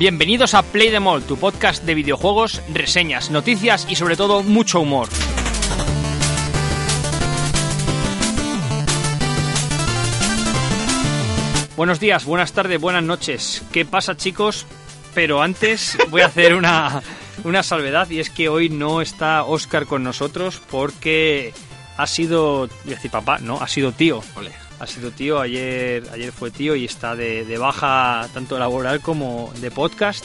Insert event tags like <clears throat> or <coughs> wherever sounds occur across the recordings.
Bienvenidos a Play Them All, tu podcast de videojuegos, reseñas, noticias y sobre todo mucho humor. Buenos días, buenas tardes, buenas noches. ¿Qué pasa chicos? Pero antes voy a hacer una, una salvedad y es que hoy no está Oscar con nosotros porque ha sido, papá, no, ha sido tío. Ole. Ha sido tío, ayer, ayer fue tío y está de, de baja tanto laboral como de podcast.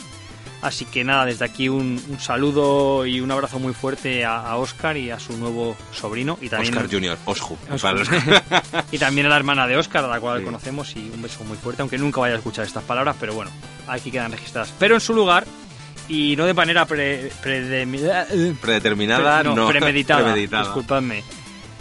Así que nada, desde aquí un, un saludo y un abrazo muy fuerte a, a Oscar y a su nuevo sobrino. Y también, Oscar Junior, Osju. Oscar. <laughs> Y también a la hermana de Oscar, a la cual Sí. conocemos, y un beso muy fuerte, aunque nunca vaya a escuchar estas palabras, pero bueno, aquí quedan registradas. Pero en su lugar, y no de manera pre, Predeterminada, Pre- no. premeditada, <laughs> Premeditada. disculpadme.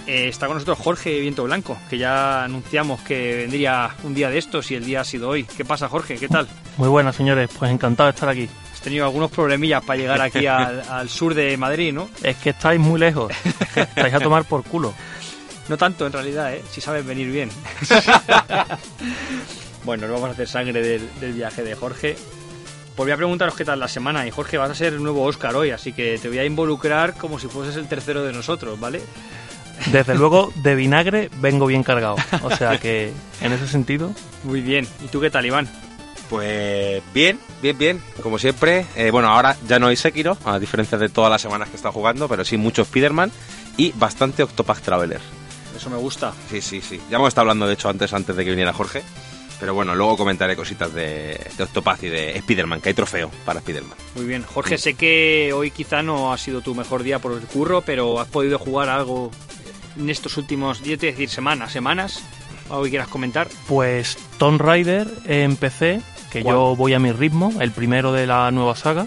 Eh, está con nosotros Jorge Viento Blanco, que ya anunciamos que vendría un día de estos y el día ha sido hoy. ¿Qué pasa, Jorge? ¿Qué tal? Muy buenas, señores. Pues encantado de estar aquí. Has tenido algunos problemillas para llegar aquí <laughs> al, al sur de Madrid, ¿no? Es que estáis muy lejos. <laughs> Es que estáis a tomar por culo. No tanto, en realidad, ¿eh? Si sabes venir bien. <laughs> bueno, no vamos a hacer sangre del, del viaje de Jorge. Pues voy a preguntaros qué tal la semana. Y Jorge, vas a ser el nuevo Oscar hoy, así que te voy a involucrar como si fueses el tercero de nosotros, ¿vale? Desde luego, de vinagre vengo bien cargado. O sea que, en ese sentido, Muy bien. ¿Y tú qué tal, Iván? Pues bien, bien, bien. Como siempre. Eh, bueno, ahora ya no hay Sekiro, a diferencia de todas las semanas que he estado jugando, pero sí mucho Spider-Man y bastante Octopath Traveler. Eso me gusta. Sí, sí, sí. Ya hemos estado hablando, de hecho, antes, antes de que viniera Jorge. Pero bueno, luego comentaré cositas de, de Octopath y de Spider-Man, que hay trofeo para Spider-Man. Muy bien. Jorge, sé que hoy quizá no ha sido tu mejor día por el curro, pero has podido jugar algo en estos últimos, yo te voy a decir semanas, semanas. ¿Algo que quieras comentar? pues Tomb Raider en PC, que ¿Cuál? yo voy a mi ritmo, el primero de la nueva saga.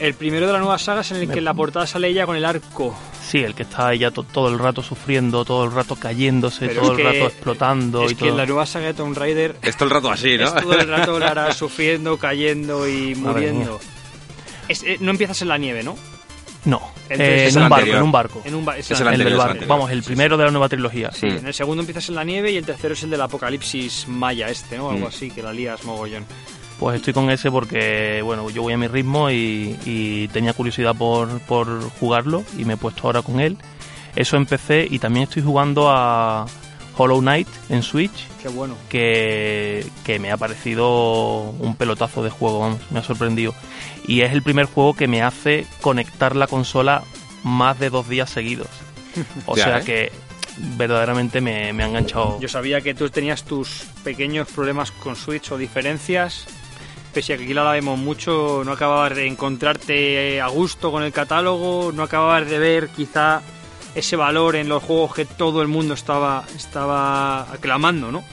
El primero de la nueva saga es en el que en la portada sale ella con el arco. Sí, el que está ella to- todo el rato sufriendo, todo el rato cayéndose, Pero todo el que- rato explotando Es y que en todo. la nueva saga de Tomb Raider Es todo el rato así, ¿no? es todo el rato <laughs> Lara sufriendo, cayendo y muriendo. Es- eh, no empiezas en la nieve, ¿no? No, eh, en un barco, en un barco. En un ba- es el El del anterior, es el barco. Vamos, el primero de la nueva trilogía. Sí, en el segundo empiezas en la nieve y el tercero es el del apocalipsis maya este, ¿no? Algo Mm. así, que la lías mogollón. Pues estoy con ese porque, bueno, yo voy a mi ritmo y, y tenía curiosidad por, por jugarlo y me he puesto ahora con él. Eso empecé y también estoy jugando a Hollow Knight en Switch, Qué bueno. que, que me ha parecido un pelotazo de juego, vamos, me ha sorprendido. Y es el primer juego que me hace conectar la consola más de dos días seguidos. <laughs> O Ya, sea ¿eh? que verdaderamente me, me ha enganchado. Yo sabía que tú tenías tus pequeños problemas con Switch o diferencias. Pese a que aquí la vemos mucho, no acababas de encontrarte a gusto con el catálogo, no acababas de ver quizá ese valor en los juegos que todo el mundo estaba, estaba aclamando, ¿no?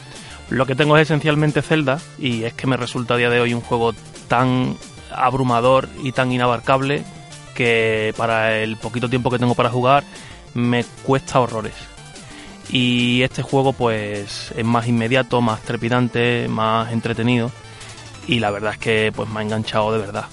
Lo que tengo es esencialmente Zelda y es que me resulta a día de hoy un juego tan abrumador y tan inabarcable que para el poquito tiempo que tengo para jugar me cuesta horrores. Y este juego pues es más inmediato, más trepidante, más entretenido y la verdad es que pues me ha enganchado de verdad.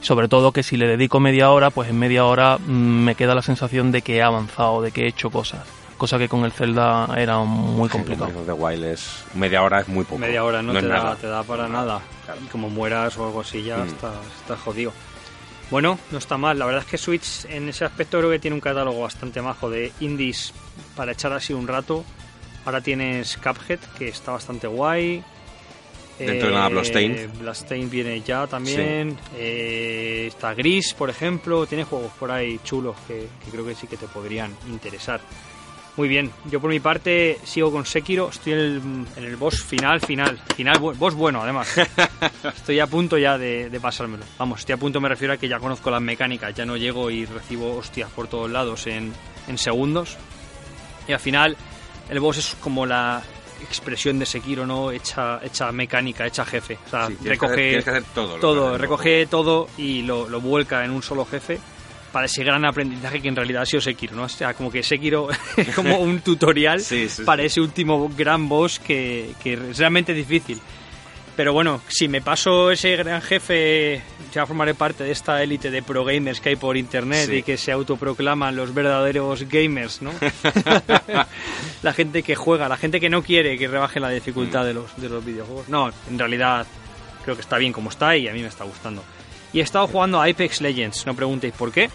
Sobre todo que si le dedico media hora, pues en media hora mm, me queda la sensación de que he avanzado, de que he hecho cosas. Cosa que con el Zelda era muy complicado. Of the Wild es media hora es muy poco. Media hora no, te, da, nada. te da para nada. Y como mueras o algo así ya Mm. estás, estás jodido. Bueno, no está mal. La verdad es que Switch en ese aspecto creo que tiene un catálogo bastante majo de indies para echar así un rato. Ahora tienes Cuphead, que está bastante guay. Dentro de nada, Bloodstained. Bloodstained viene ya también. Eh, está Gris, por ejemplo. Tiene juegos por ahí chulos que, que creo que sí que te podrían interesar. Muy bien, yo por mi parte sigo con Sekiro, estoy en el, en el boss final, final, final, boss bueno además. <laughs> Estoy a punto ya de, de pasármelo. Vamos, estoy a punto me refiero a que ya conozco las mecánicas, ya no llego y recibo hostias por todos lados en, en segundos. Y al final el boss es como la expresión de Sekiro, ¿no? Hecha, hecha mecánica, hecha jefe. O sea, Sí, que recoge hacer- tienes que hacer todo que todo, recoge todo y lo, lo vuelca en un solo jefe para ese gran aprendizaje que en realidad ha sido Sekiro, ¿no? O sea, como que Sekiro <laughs> es como un <laughs> tutorial Sí, sí, para sí. ese último gran boss que, que es realmente difícil. Pero bueno, si me paso ese gran jefe, ya formaré parte de esta élite de pro gamers que hay por internet Sí. y que se autoproclaman los verdaderos gamers, ¿no? <laughs> la gente que juega, la gente que no quiere que rebaje la Mm. dificultad de, los, de los videojuegos. No, en realidad creo que está bien como está y a mí me está gustando. Y he estado jugando a Apex Legends, no preguntéis por qué.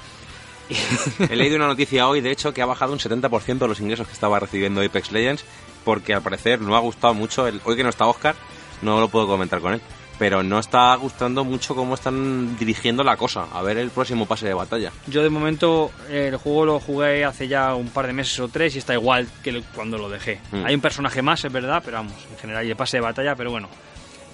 He leído una noticia hoy, de hecho, que ha bajado un 70% de los ingresos que estaba recibiendo Apex Legends, porque al parecer no ha gustado mucho. El, hoy que no está Oscar, no lo puedo comentar con él. Pero no está gustando mucho cómo están dirigiendo la cosa. A ver el próximo pase de batalla. Yo de momento el juego lo jugué hace ya un par de meses o tres y está igual que cuando lo dejé. Mm. Hay un personaje más, es verdad, pero vamos, en general y el pase de batalla, pero bueno.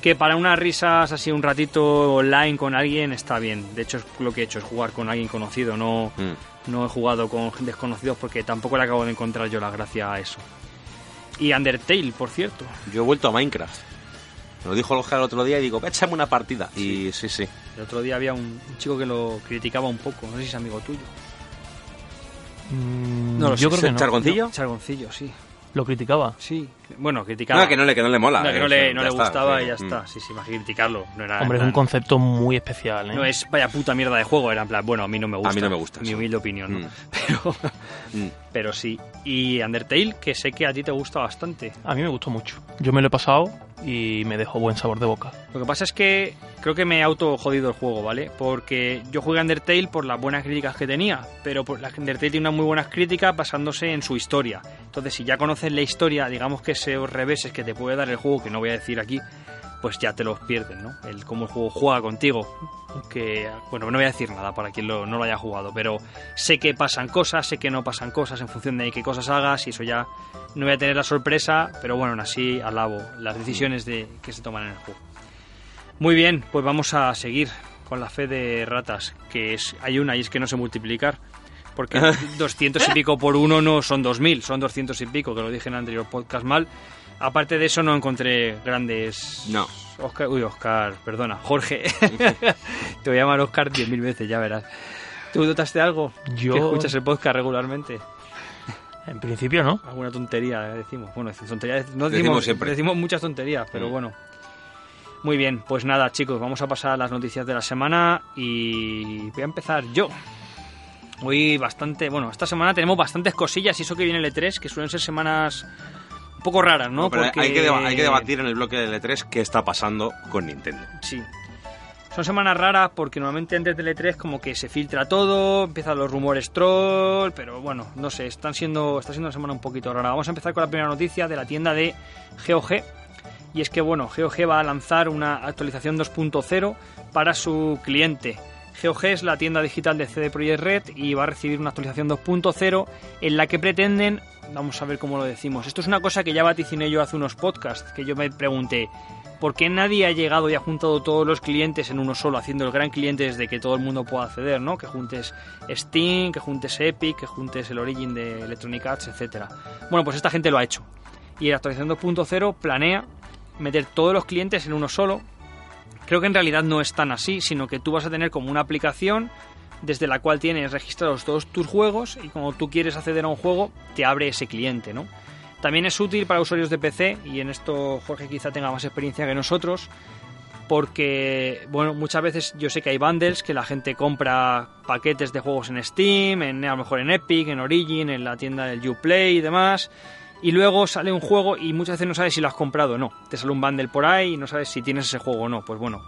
Que para unas risas así un ratito online con alguien está bien. De hecho es lo que he hecho, es jugar con alguien conocido, no, Mm. no he jugado con desconocidos porque tampoco le acabo de encontrar yo la gracia a eso. Y Undertale, por cierto. Yo he vuelto a Minecraft. Me lo dijo Oscar el otro día y digo, échame una partida. Y sí, sí. El otro día había un, un chico que lo criticaba un poco, no sé si es amigo tuyo. Mm, No lo yo sé, creo que no. ¿Chargoncillo? Chargoncillo, sí. Lo criticaba. Sí. Bueno, criticaba. No, que no le, que no le mola. No, que no eh, le, no le gustaba sí. y ya Mm. está. Sí, sí, más que criticarlo. No era, Hombre, es un concepto muy especial, ¿eh? No es vaya puta mierda de juego, era en plan, bueno, a mí no me gusta. mí no me gusta, Mi sí. humilde opinión, ¿no? Mm. Pero, <laughs> Mm. pero sí. Y Undertale, que sé que a ti te gusta bastante. A mí me gustó mucho. Yo me lo he pasado y me dejó buen sabor de boca. Lo que pasa es que creo que me he auto jodido el juego, ¿vale? Porque yo jugué Undertale por las buenas críticas que tenía, pero por Undertale tiene unas muy buenas críticas basándose en su historia. Entonces, si ya conoces la historia, digamos que esos reveses que te puede dar el juego, que no voy a decir aquí, pues ya te los pierdes, ¿no? El cómo el juego juega contigo. Que, bueno, no voy a decir nada para quien lo- no lo haya jugado, pero sé que pasan cosas, sé que no pasan cosas en función de qué cosas hagas y eso ya no voy a tener la sorpresa, pero bueno, aún así alabo las decisiones de, que se toman en el juego. Muy bien, pues vamos a seguir con la fe de ratas, que es hay una y es que no sé multiplicar. Porque <laughs> 200 y pico por uno no son 2000, son 200 y pico, que lo dije en el anterior podcast mal. Aparte de eso no encontré grandes... No. Oscar, uy, Oscar, perdona, Jorge. <laughs> <laughs> Te voy a llamar Oscar 10.000 veces, ya verás. ¿Tú notaste algo? Yo- Que escuchas el podcast regularmente. En principio, ¿no? Alguna tontería eh, decimos. Bueno, tontería, no Decimos decimos, siempre. decimos muchas tonterías, pero Mm. bueno. Muy bien, pues nada, chicos, vamos a pasar a las noticias de la semana y voy a empezar yo. Hoy bastante, bueno, esta semana tenemos bastantes cosillas y eso que viene el E3, que suelen ser semanas un poco raras, ¿no? No, pero Porque- hay, que hay que debatir en el bloque del E3 qué está pasando con Nintendo. Sí. Son semanas raras porque normalmente antes del E3 como que se filtra todo, empiezan los rumores troll, pero bueno, no sé, están siendo, está siendo una semana un poquito rara. Vamos a empezar con la primera noticia de la tienda de GOG. Y es que bueno, GOG va a lanzar una actualización 2.0 para su cliente. GOG es la tienda digital de CD Projekt Red y va a recibir una actualización 2.0 en la que pretenden, vamos a ver cómo lo decimos. Esto es una cosa que ya vaticiné yo hace unos podcasts, que yo me pregunté, ¿por qué nadie ha llegado y ha juntado todos los clientes en uno solo, haciendo el gran cliente desde que todo el mundo pueda acceder, ¿no? Que juntes Steam, que juntes Epic, que juntes el Origin de Electronic Arts, etcétera. Bueno, pues esta gente lo ha hecho. Y la actualización 2.0 planea meter todos los clientes en uno solo. Creo que en realidad no es tan así, sino que tú vas a tener como una aplicación desde la cual tienes registrados todos tus juegos y cuando tú quieres acceder a un juego te abre ese cliente, ¿no? También es útil para usuarios de PC y en esto Jorge quizá tenga más experiencia que nosotros porque, bueno, muchas veces yo sé que hay bundles que la gente compra paquetes de juegos en Steam, en, a lo mejor en Epic, en Origin, en la tienda del Uplay y demás. Y luego sale un juego y muchas veces no sabes si lo has comprado o no. Te sale un bundle por ahí y no sabes si tienes ese juego o no. Pues bueno,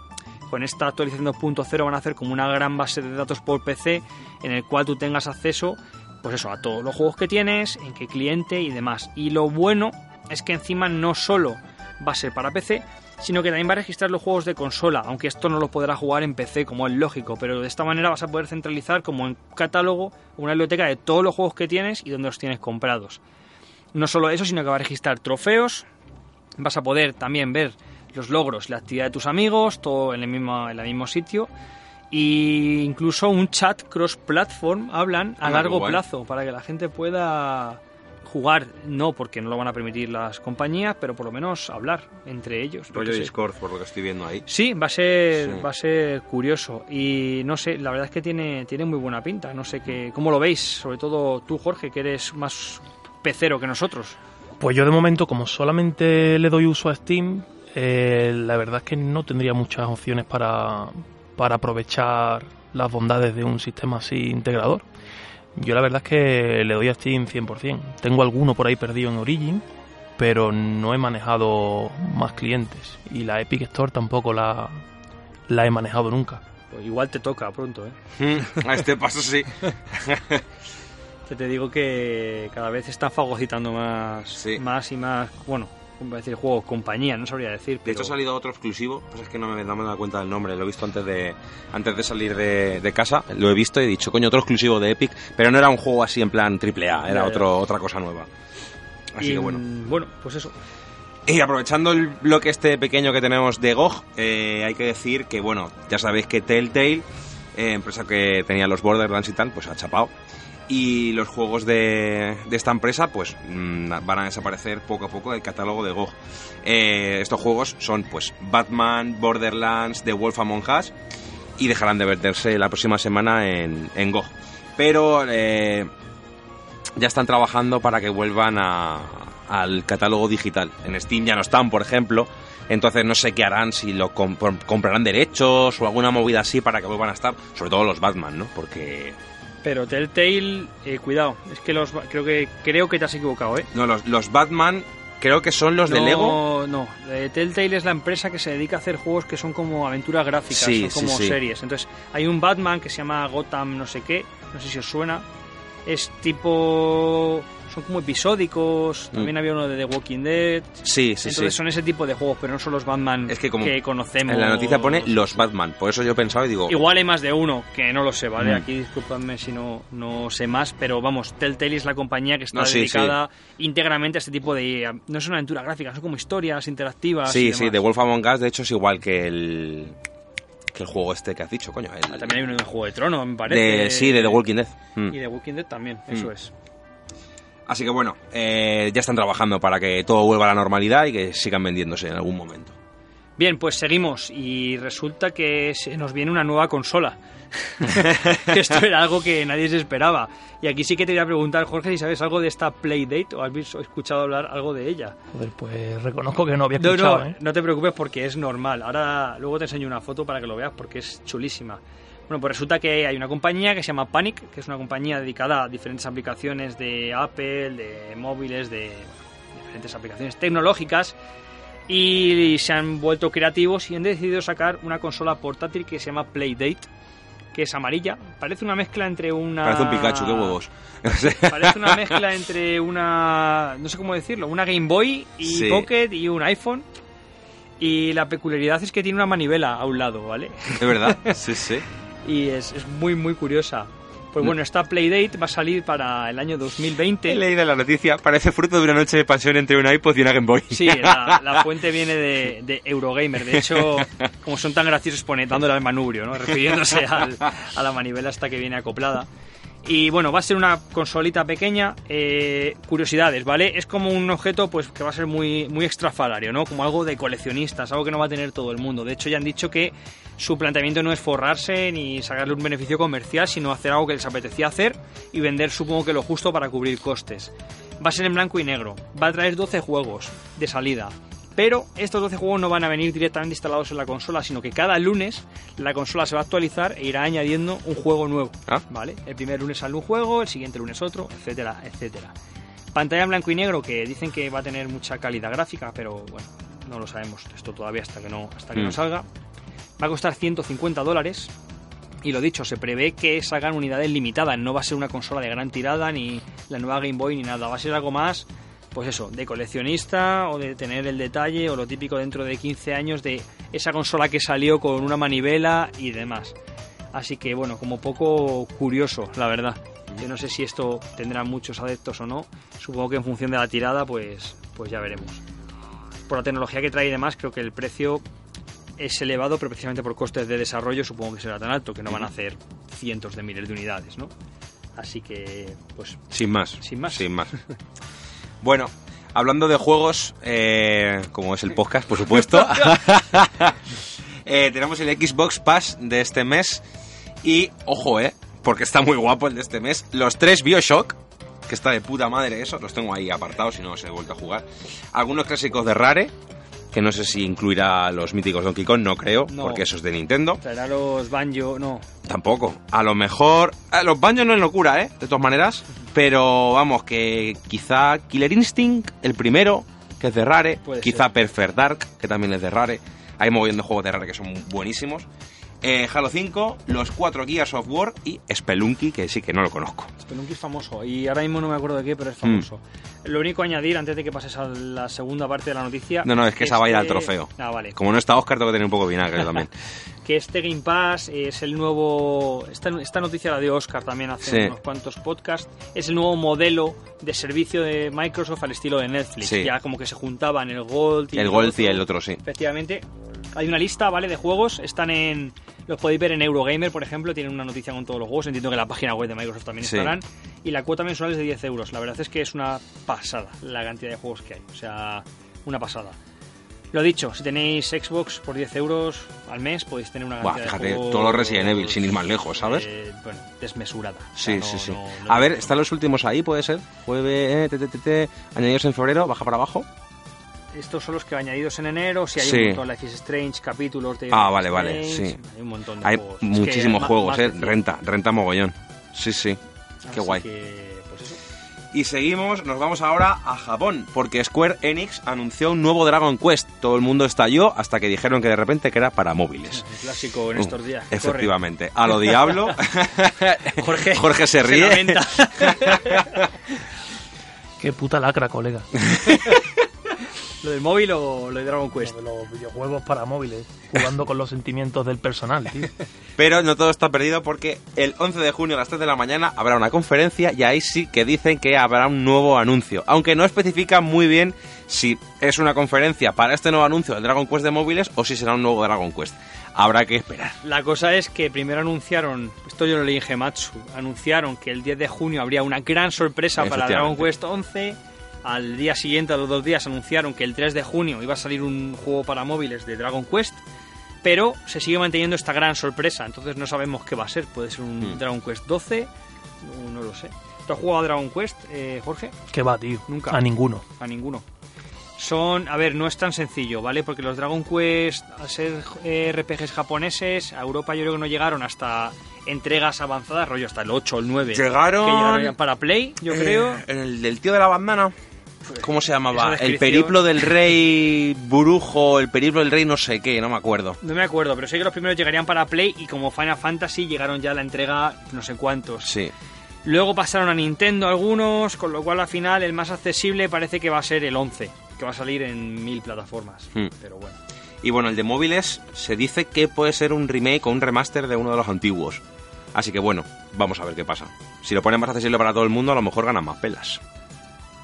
con esta actualización 2.0 van a hacer como una gran base de datos por PC en el cual tú tengas acceso, pues eso, a todos los juegos que tienes, en qué cliente y demás. Y lo bueno es que encima no solo va a ser para PC, sino que también va a registrar los juegos de consola, aunque esto no lo podrá jugar en PC como es lógico, pero de esta manera vas a poder centralizar como un catálogo, una biblioteca de todos los juegos que tienes y donde los tienes comprados. No solo eso, sino que va a registrar trofeos, vas a poder también ver los logros, la actividad de tus amigos, todo en el mismo, en el mismo sitio. Y incluso un chat cross-platform hablan a Ah, largo guay. plazo para que la gente pueda jugar, no porque no lo van a permitir las compañías, pero por lo menos hablar entre ellos. Rollo. Discord, por lo que estoy viendo ahí. Sí, va a ser, Sí. va a ser curioso y no sé, la verdad es que tiene, tiene muy buena pinta. No sé qué, cómo lo veis, sobre todo tú, Jorge, que eres más pecero que nosotros. Pues yo de momento, como solamente le doy uso a Steam, eh, la verdad es que no tendría muchas opciones para, para aprovechar las bondades de un sistema así integrador. Yo la verdad es que le doy a Steam 100%. Tengo alguno por ahí perdido en Origin, pero no he manejado más clientes. Y la Epic Store tampoco la, la he manejado nunca. Pues igual te toca pronto, ¿eh? <laughs> A este paso sí. <laughs> Que te digo que cada vez están fagocitando más, Sí. más y más, bueno, como decir, juegos, compañía, no sabría decir. De hecho ha salido otro exclusivo, pues es que no me, no me he dado cuenta del nombre, lo he visto antes de antes de salir de, de casa, lo he visto y he dicho, coño, otro exclusivo de Epic, pero no era un juego así en plan triple A, era ya. otro, otra cosa nueva. Así y, que bueno. Bueno, pues eso. Y aprovechando el bloque este pequeño que tenemos de GOG, eh, hay que decir que, bueno, ya sabéis que Telltale, eh, empresa que tenía los Borderlands y tal, pues ha chapado. Y los juegos de, de esta empresa, pues mm, van a desaparecer poco a poco del catálogo de GOG. Eh, estos juegos son, pues, Batman, Borderlands, The Wolf Among Us, y dejarán de verterse la próxima semana en, en. Pero eh, ya están trabajando para que vuelvan a- al catálogo digital. En Steam ya no están, por ejemplo. Entonces no sé qué harán, si lo comp- comprarán derechos o alguna movida así para que vuelvan a estar. Sobre todo los Batman, ¿no? Porque... Pero Telltale, eh, cuidado, es que los creo que creo que te has equivocado, ¿eh? No, los, los Batman creo que son los de no, Lego. No, eh, Telltale es la empresa que se dedica a hacer juegos que son como aventuras gráficas, Sí, son como sí, sí. series. Entonces, hay un Batman que se llama Gotham no sé qué, no sé si os suena. Es tipo... Son como episódicos. También Mm. había uno de The Walking Dead. Sí, sí, Entonces sí. son ese tipo de juegos, pero no son los Batman Es que como conocemos. En la noticia pone los Batman. Por eso yo pensaba y digo... Igual hay más de uno, que no lo sé, ¿vale? Mm. Aquí disculpadme si no, no sé más, pero vamos, Telltale es la compañía que está No, sí, dedicada íntegramente a este tipo de... No es una aventura gráfica, son como historias interactivas. Sí, y sí. The Wolf Among Us de hecho es igual que el... Que el juego este que has dicho, coño. el- Ah, También hay uno de Juego de Tronos, me parece. de, sí, de The Walking Dead. Mm. Y de Walking Dead también, eso es. Así que bueno, eh, ya están trabajando para que todo vuelva a la normalidad y que sigan vendiéndose en algún momento. Bien, pues seguimos y resulta que se nos viene una nueva consola. <laughs> Esto era algo que nadie se esperaba. Y aquí sí que te voy a preguntar, Jorge, si sabes algo de esta Playdate o has visto- escuchado hablar algo de ella. Joder, pues reconozco que no había No, escuchado, no, ¿eh? no te preocupes porque es normal. Ahora luego te enseño una foto para que lo veas porque es chulísima. Bueno, pues resulta que hay una compañía que se llama Panic, que es una compañía dedicada a diferentes aplicaciones de Apple, de móviles, de diferentes aplicaciones tecnológicas. Y se han vuelto creativos y han decidido sacar una consola portátil que se llama Playdate, que es amarilla. Parece una mezcla entre una... Parece un Pikachu, qué huevos. <laughs> Parece una mezcla entre una. No sé cómo decirlo, una Game Boy y Sí. Pocket y un iPhone. Y la peculiaridad es que tiene una manivela a un lado, ¿vale? De verdad, <laughs> sí, sí. Y es, es muy, muy curiosa. Pues bueno, esta Playdate va a salir para el año 2020. He leído la noticia, parece fruto de una noche de pasión entre un iPod y una Game Boy. Sí, la, la fuente viene de, de Eurogamer. De hecho, como son tan graciosos, pone dándole al manubrio, ¿no? Refiriéndose al- a la manivela hasta que viene acoplada. Y bueno, va a ser una consolita pequeña. eh, curiosidades, ¿vale? Es como un objeto pues que va a ser muy, muy extrafalario, ¿no? Como algo de coleccionistas, algo que no va a tener todo el mundo. De hecho, ya han dicho que su planteamiento no es forrarse ni sacarle un beneficio comercial, sino hacer algo que les apetecía hacer y vender, supongo que lo justo para cubrir costes. Va a ser en blanco y negro. Va a traer 12 juegos de salida. Pero estos 12 juegos no van a venir directamente instalados en la consola, sino que cada lunes la consola se va a actualizar e irá añadiendo un juego nuevo. Ah. ¿Vale? El primer lunes sale un juego, el siguiente lunes otro, etcétera, etcétera. Pantalla en blanco y negro que dicen que va a tener mucha calidad gráfica, pero bueno, no lo sabemos esto todavía hasta que no, hasta que Mm. no salga. Va a costar 150 dólares. Y lo dicho, se prevé que salgan unidades limitadas. No va a ser una consola de gran tirada, ni la nueva Game Boy, ni nada. Va a ser algo más, pues eso, de coleccionista o de tener el detalle o lo típico dentro de 15 años de esa consola que salió con una manivela y demás. Así que bueno, como poco curioso, la verdad. Yo no sé si esto tendrá muchos adeptos o no. Supongo que en función de la tirada, pues, pues ya veremos. Por la tecnología que trae y demás, creo que el precio es elevado, pero precisamente por costes de desarrollo supongo que será tan alto, que no van a hacer cientos de miles de unidades, ¿no? Así que, pues, Sin más. Sin más. Sin más. <laughs> Bueno, hablando de juegos, eh, como es el podcast, por supuesto, <laughs> eh, tenemos el Xbox Pass de este mes y, ojo, eh, porque está muy guapo el de este mes, los tres Bioshock, que está de puta madre eso, los tengo ahí apartados y no los he vuelto a jugar. Algunos clásicos de Rare, que no sé si incluirá los míticos Donkey Kong, no creo, No. porque eso es de Nintendo. traerá los Banjo, no, Tampoco. A lo mejor. eh, los baños no es locura, ¿eh? De todas maneras. Pero vamos, que quizá Killer Instinct, el primero, que es de Rare, Puede quizá ser. Perfect Dark, que también es de Rare. Hay de juegos de Rare que son buenísimos. Eh, Halo 5, los cuatro Gears of War y Spelunky, que sí que no lo conozco. Spelunky es famoso y ahora mismo no me acuerdo de qué, Mm. pero es famoso. Lo único a añadir antes de que pases a la segunda parte de la noticia. No, no, es que esa va a ir al trofeo. Ah, vale. Como no está Oscar, tengo que tener un poco de vinagre también. <laughs> Que este Game Pass es el nuevo. Esta, esta noticia la dio Oscar también hace Sí. unos cuantos podcasts. Es el nuevo modelo de servicio de Microsoft al estilo de Netflix. Sí. Ya como que se juntaban el Gold y el Golf y el otro, sí. Efectivamente, hay una lista, ¿vale? De juegos. Están en. Los podéis ver en Eurogamer, por ejemplo. Tienen una noticia con todos los juegos. Entiendo que en la página web de Microsoft también Sí. estarán. Y la cuota mensual es de 10 euros. La verdad es que es una pasada la cantidad de juegos que hay. O sea, una pasada. Lo dicho, si tenéis Xbox por 10 euros al mes, podéis tener una Buah, fíjate, de juegos. todos los Resident Evil, sin ir más lejos, ¿sabes? eh, bueno, desmesurada. O Sí, no- sí, sí. no- no- A ver, ¿están los últimos ahí? ¿Puede ser? Jueves, eh, añadidos en febrero, baja para abajo. Estos son los que añadidos en enero. Si hay Sí. un montón, Life is Strange, capítulos de. Ah, vale, vale, sí. Hay un montón de Hay juegos. Es que muchísimos juegos, más ¿eh? de. Renta, renta mogollón. Sí, sí. Qué Así guay. que, pues eso. Y seguimos, nos vamos ahora a Japón, porque Square Enix anunció un nuevo Dragon Quest. Todo el mundo estalló hasta que dijeron que de repente que era para móviles. Un <laughs> clásico en estos días. que corre. Efectivamente. A lo diablo. <laughs> Jorge, Jorge se ríe. <laughs> Qué puta lacra, colega. ¿Lo del móvil o lo de Dragon Quest? De los videojuegos para móviles, jugando con los sentimientos del personal, tío. <laughs> Pero no todo está perdido porque el 11 de junio a las 3 de la mañana habrá una conferencia y ahí sí que dicen que habrá un nuevo anuncio. Aunque no especifican muy bien si es una conferencia para este nuevo anuncio del Dragon Quest de móviles o si será un nuevo Dragon Quest. Habrá que esperar. La cosa es que primero anunciaron, esto yo lo leí en Gematsu, anunciaron que el 10 de junio habría una gran sorpresa para Dragon. Quest 11. Al día siguiente, a los dos días, anunciaron que el 3 de junio iba a salir un juego para móviles de Dragon Quest. Pero se sigue manteniendo esta gran sorpresa, entonces no sabemos qué va a ser. Puede ser un Hmm. Dragon Quest 12, no, lo sé. ¿Tú has jugado a Dragon Quest, eh, Jorge? ¿Qué va, tío? Nunca. A ninguno. A ninguno. Son, a ver, no es tan sencillo, ¿vale? Porque los Dragon Quest, al ser eh, RPGs japoneses, a Europa yo creo que no llegaron hasta entregas avanzadas, rollo hasta el 8 o el 9. Llegaron- Que llegaron para Play, yo creo. Eh, el del tío de la bandana. ¿Cómo se llamaba? El periplo del rey Burujo, el periplo del rey no sé qué, no me acuerdo. No me acuerdo, pero sé que los primeros llegarían para Play y como Final Fantasy llegaron ya a la entrega no sé cuántos. Sí. Luego pasaron a Nintendo algunos, con lo cual al final el más accesible parece que va a ser el 11, que va a salir en mil plataformas. Hmm. Pero bueno. Y bueno, el de móviles se dice que puede ser un remake o un remaster de uno de los antiguos. Así que bueno, vamos a ver qué pasa. Si lo ponen más accesible para todo el mundo, a lo mejor ganan más pelas.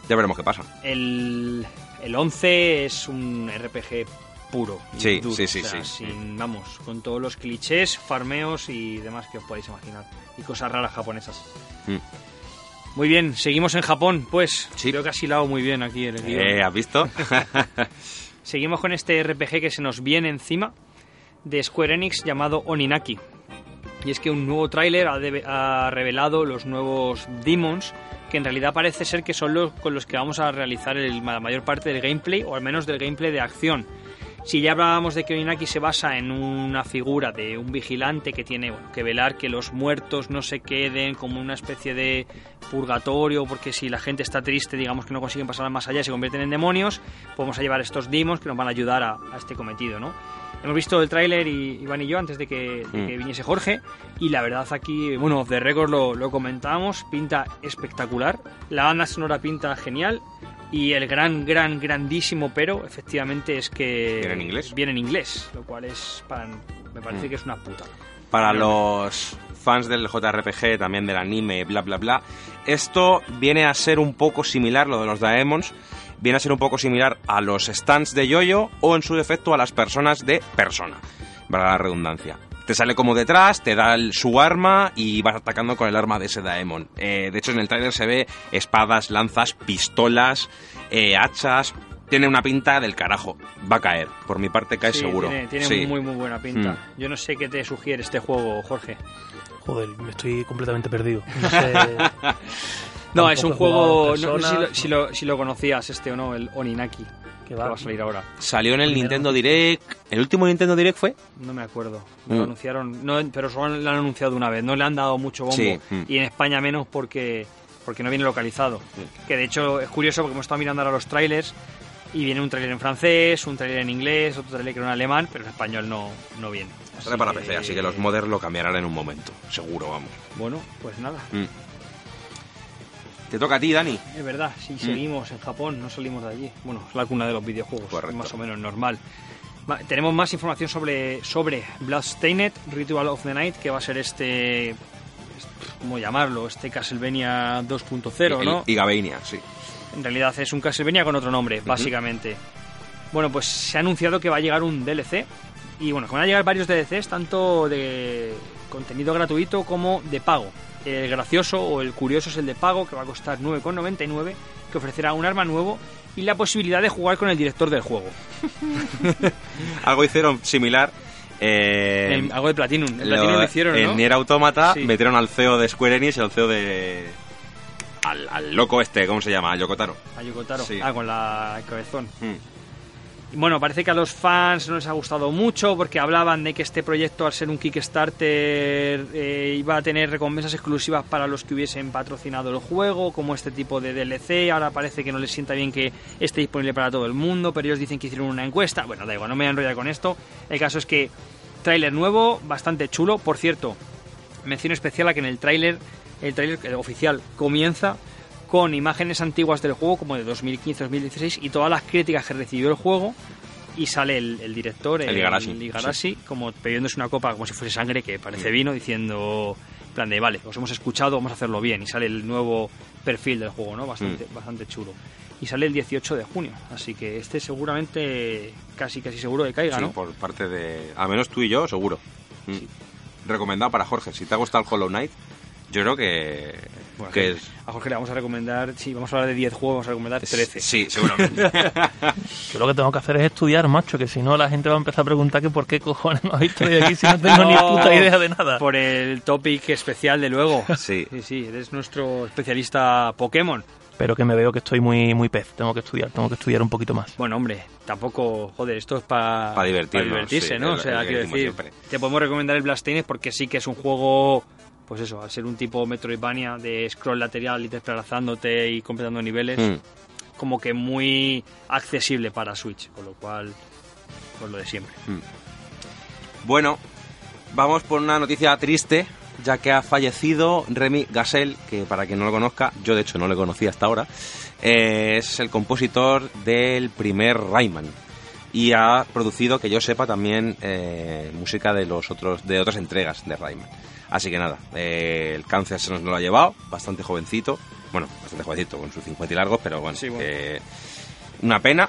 Ya veremos qué pasa. El, el 11 es un RPG puro. Sí, duro, sí, sí, o sea, sí. sin- vamos, con todos los clichés, farmeos y demás que os podéis imaginar. Y cosas raras japonesas. Mm. Muy bien, seguimos en Japón, pues. Sí. Creo que has hilado muy bien aquí el guion. Eh, ¿Has visto? <laughs> Seguimos con este RPG que se nos viene encima de Square Enix llamado Oninaki. Y es que un nuevo tráiler ha, ha revelado los nuevos Demons, que en realidad parece ser que son los con los que vamos a realizar el- la mayor parte del gameplay, o al menos del gameplay de acción. Si ya hablábamos de que Oninaki se basa en una figura de un vigilante que tiene que velar que los muertos no se queden como una especie de purgatorio, porque si la gente está triste, digamos que no consiguen pasar más allá y se convierten en demonios, podemos a llevar estos demons que nos van a ayudar a, a este cometido, ¿no? Hemos visto el tráiler y Iván y yo antes de que, de Mm. que viniese Jorge y la verdad aquí, bueno, off the record lo, lo comentamos, pinta espectacular, la banda sonora pinta genial y el gran, gran, grandísimo pero efectivamente es que... ¿Viene en inglés? Viene en inglés, lo cual es, para, me parece Mm. que es una puta. Para los fans del JRPG, también del anime, bla, bla, bla, esto viene a ser un poco similar, lo de los Daemons, viene a ser un poco similar a los stands de Yoyo o en su defecto a las personas de Persona, para la redundancia. Te sale como detrás, te da el- su arma y vas atacando con el arma de ese Daemon. Eh, de hecho, en el trailer se ve espadas, lanzas, pistolas, eh, hachas. Tiene una pinta del carajo. Va a caer. Por mi parte cae Sí, seguro. Tiene, tiene Sí. muy, muy buena pinta. Mm. Yo no sé qué te sugiere este juego, Jorge. Joder, me estoy completamente perdido. <laughs> No sé. No, es un juego. No, no sé si, lo, si, lo, si lo conocías, este o no, el Oninaki. Que Que va. a salir ahora. Salió en el Primero. Nintendo Direct. ¿El último Nintendo Direct fue? No me acuerdo. Mm. Lo anunciaron. No, pero solo lo han anunciado una vez. No le han dado mucho bombo. Sí, mm. Y en España menos porque, porque no viene localizado. Que de hecho es curioso porque hemos estado mirando ahora los trailers. Y viene un trailer en francés, un trailer en inglés, otro trailer en alemán, pero en español no, no viene. Sale para PC, así que los modders lo cambiarán en un momento, seguro, vamos. Bueno, pues nada. Mm. Te toca a ti, Dani. Es verdad, si seguimos en Japón, no salimos de allí. Bueno, es la cuna de los videojuegos, Correcto. más o menos normal. Va- tenemos más información sobre, sobre Bloodstained, Ritual of the Night, que va a ser este... ¿Cómo llamarlo? Este Castlevania 2.0, ¿no? Y, y Gabeinia, sí. En realidad es un Castlevania con otro nombre, básicamente. Bueno, pues se ha anunciado que va a llegar un DLC. Y bueno, que van a llegar varios DLCs, tanto de contenido gratuito como de pago. El gracioso o el curioso es el de pago, que va a costar 9,99, que ofrecerá un arma nuevo y la posibilidad de jugar con el director del juego. <laughs> Algo hicieron similar. eh, El- algo de Platinum. El lo- Platinum lo hicieron, en ¿no? Nier Automata Sí. metieron al CEO de Square Enix y al CEO de. Al, al loco este, ¿cómo se llama? Al Yokotaro. A Yokotaro. Sí. Ah, con la cabezón. Mm. Bueno, parece que a los fans no les ha gustado mucho porque hablaban de que este proyecto, al ser un Kickstarter, eh, iba a tener recompensas exclusivas para los que hubiesen patrocinado el juego, como este tipo de DLC. Ahora parece que no les sienta bien que esté disponible para todo el mundo, pero ellos dicen que hicieron una encuesta. Bueno, da igual, no me voy a enrollar con esto. El caso es que tráiler nuevo, bastante chulo. Por cierto, mención especial a que en el tráiler, el tráiler oficial comienza con imágenes antiguas del juego, como de 2015-2016, y todas las críticas que recibió el juego, y sale el, el director, El Igarashi, Igarashi, como bebiéndose una copa como si fuese sangre, que parece Mm. vino, diciendo, en plan de, vale, os hemos escuchado, vamos a hacerlo bien, y sale el nuevo perfil del juego, ¿no? Bastante, Mm. bastante chulo. Y sale el 18 de junio, así que este seguramente, casi casi seguro que caiga, Sí, ¿no? por parte de. A menos tú y yo, seguro. Mm. Recomendado para Jorge. Si te ha gustado el Hollow Knight, yo creo que. Bueno, que es. A Jorge le vamos a recomendar, sí, vamos a hablar de 10 juegos, vamos a recomendar 13. Sí, seguramente. <laughs> Yo lo que tengo que hacer es estudiar, macho, que si no la gente va a empezar a preguntar que por qué cojones no habéis traído aquí si no tengo ni puta idea de nada. Por el topic especial de luego. Sí. Sí, sí, eres nuestro especialista Pokémon. Pero que me veo que estoy muy, muy pez. Tengo que estudiar, tengo que estudiar un poquito más. Bueno, hombre, tampoco, joder, esto es para Pa divertirse, sí, ¿no? O sea, quiero decir, siempre. te podemos recomendar el Blastines porque sí que es un juego, pues eso, al ser un tipo Metroidvania de scroll lateral y desplazándote y completando niveles, Mm. como que muy accesible para Switch, con lo cual, pues lo de siempre. Bueno, vamos por una noticia triste, ya que ha fallecido Remy Gassel, que para quien no lo conozca, yo de hecho no le conocía hasta ahora, eh, es el compositor del primer Rayman. Y ha producido, que yo sepa, también eh, música de los otros de otras entregas de Rayman. Así que nada, eh, el cáncer se nos lo ha llevado, bastante jovencito, bueno, bastante jovencito, con sus 50 y largos, pero bueno, Sí, bueno. eh, una pena.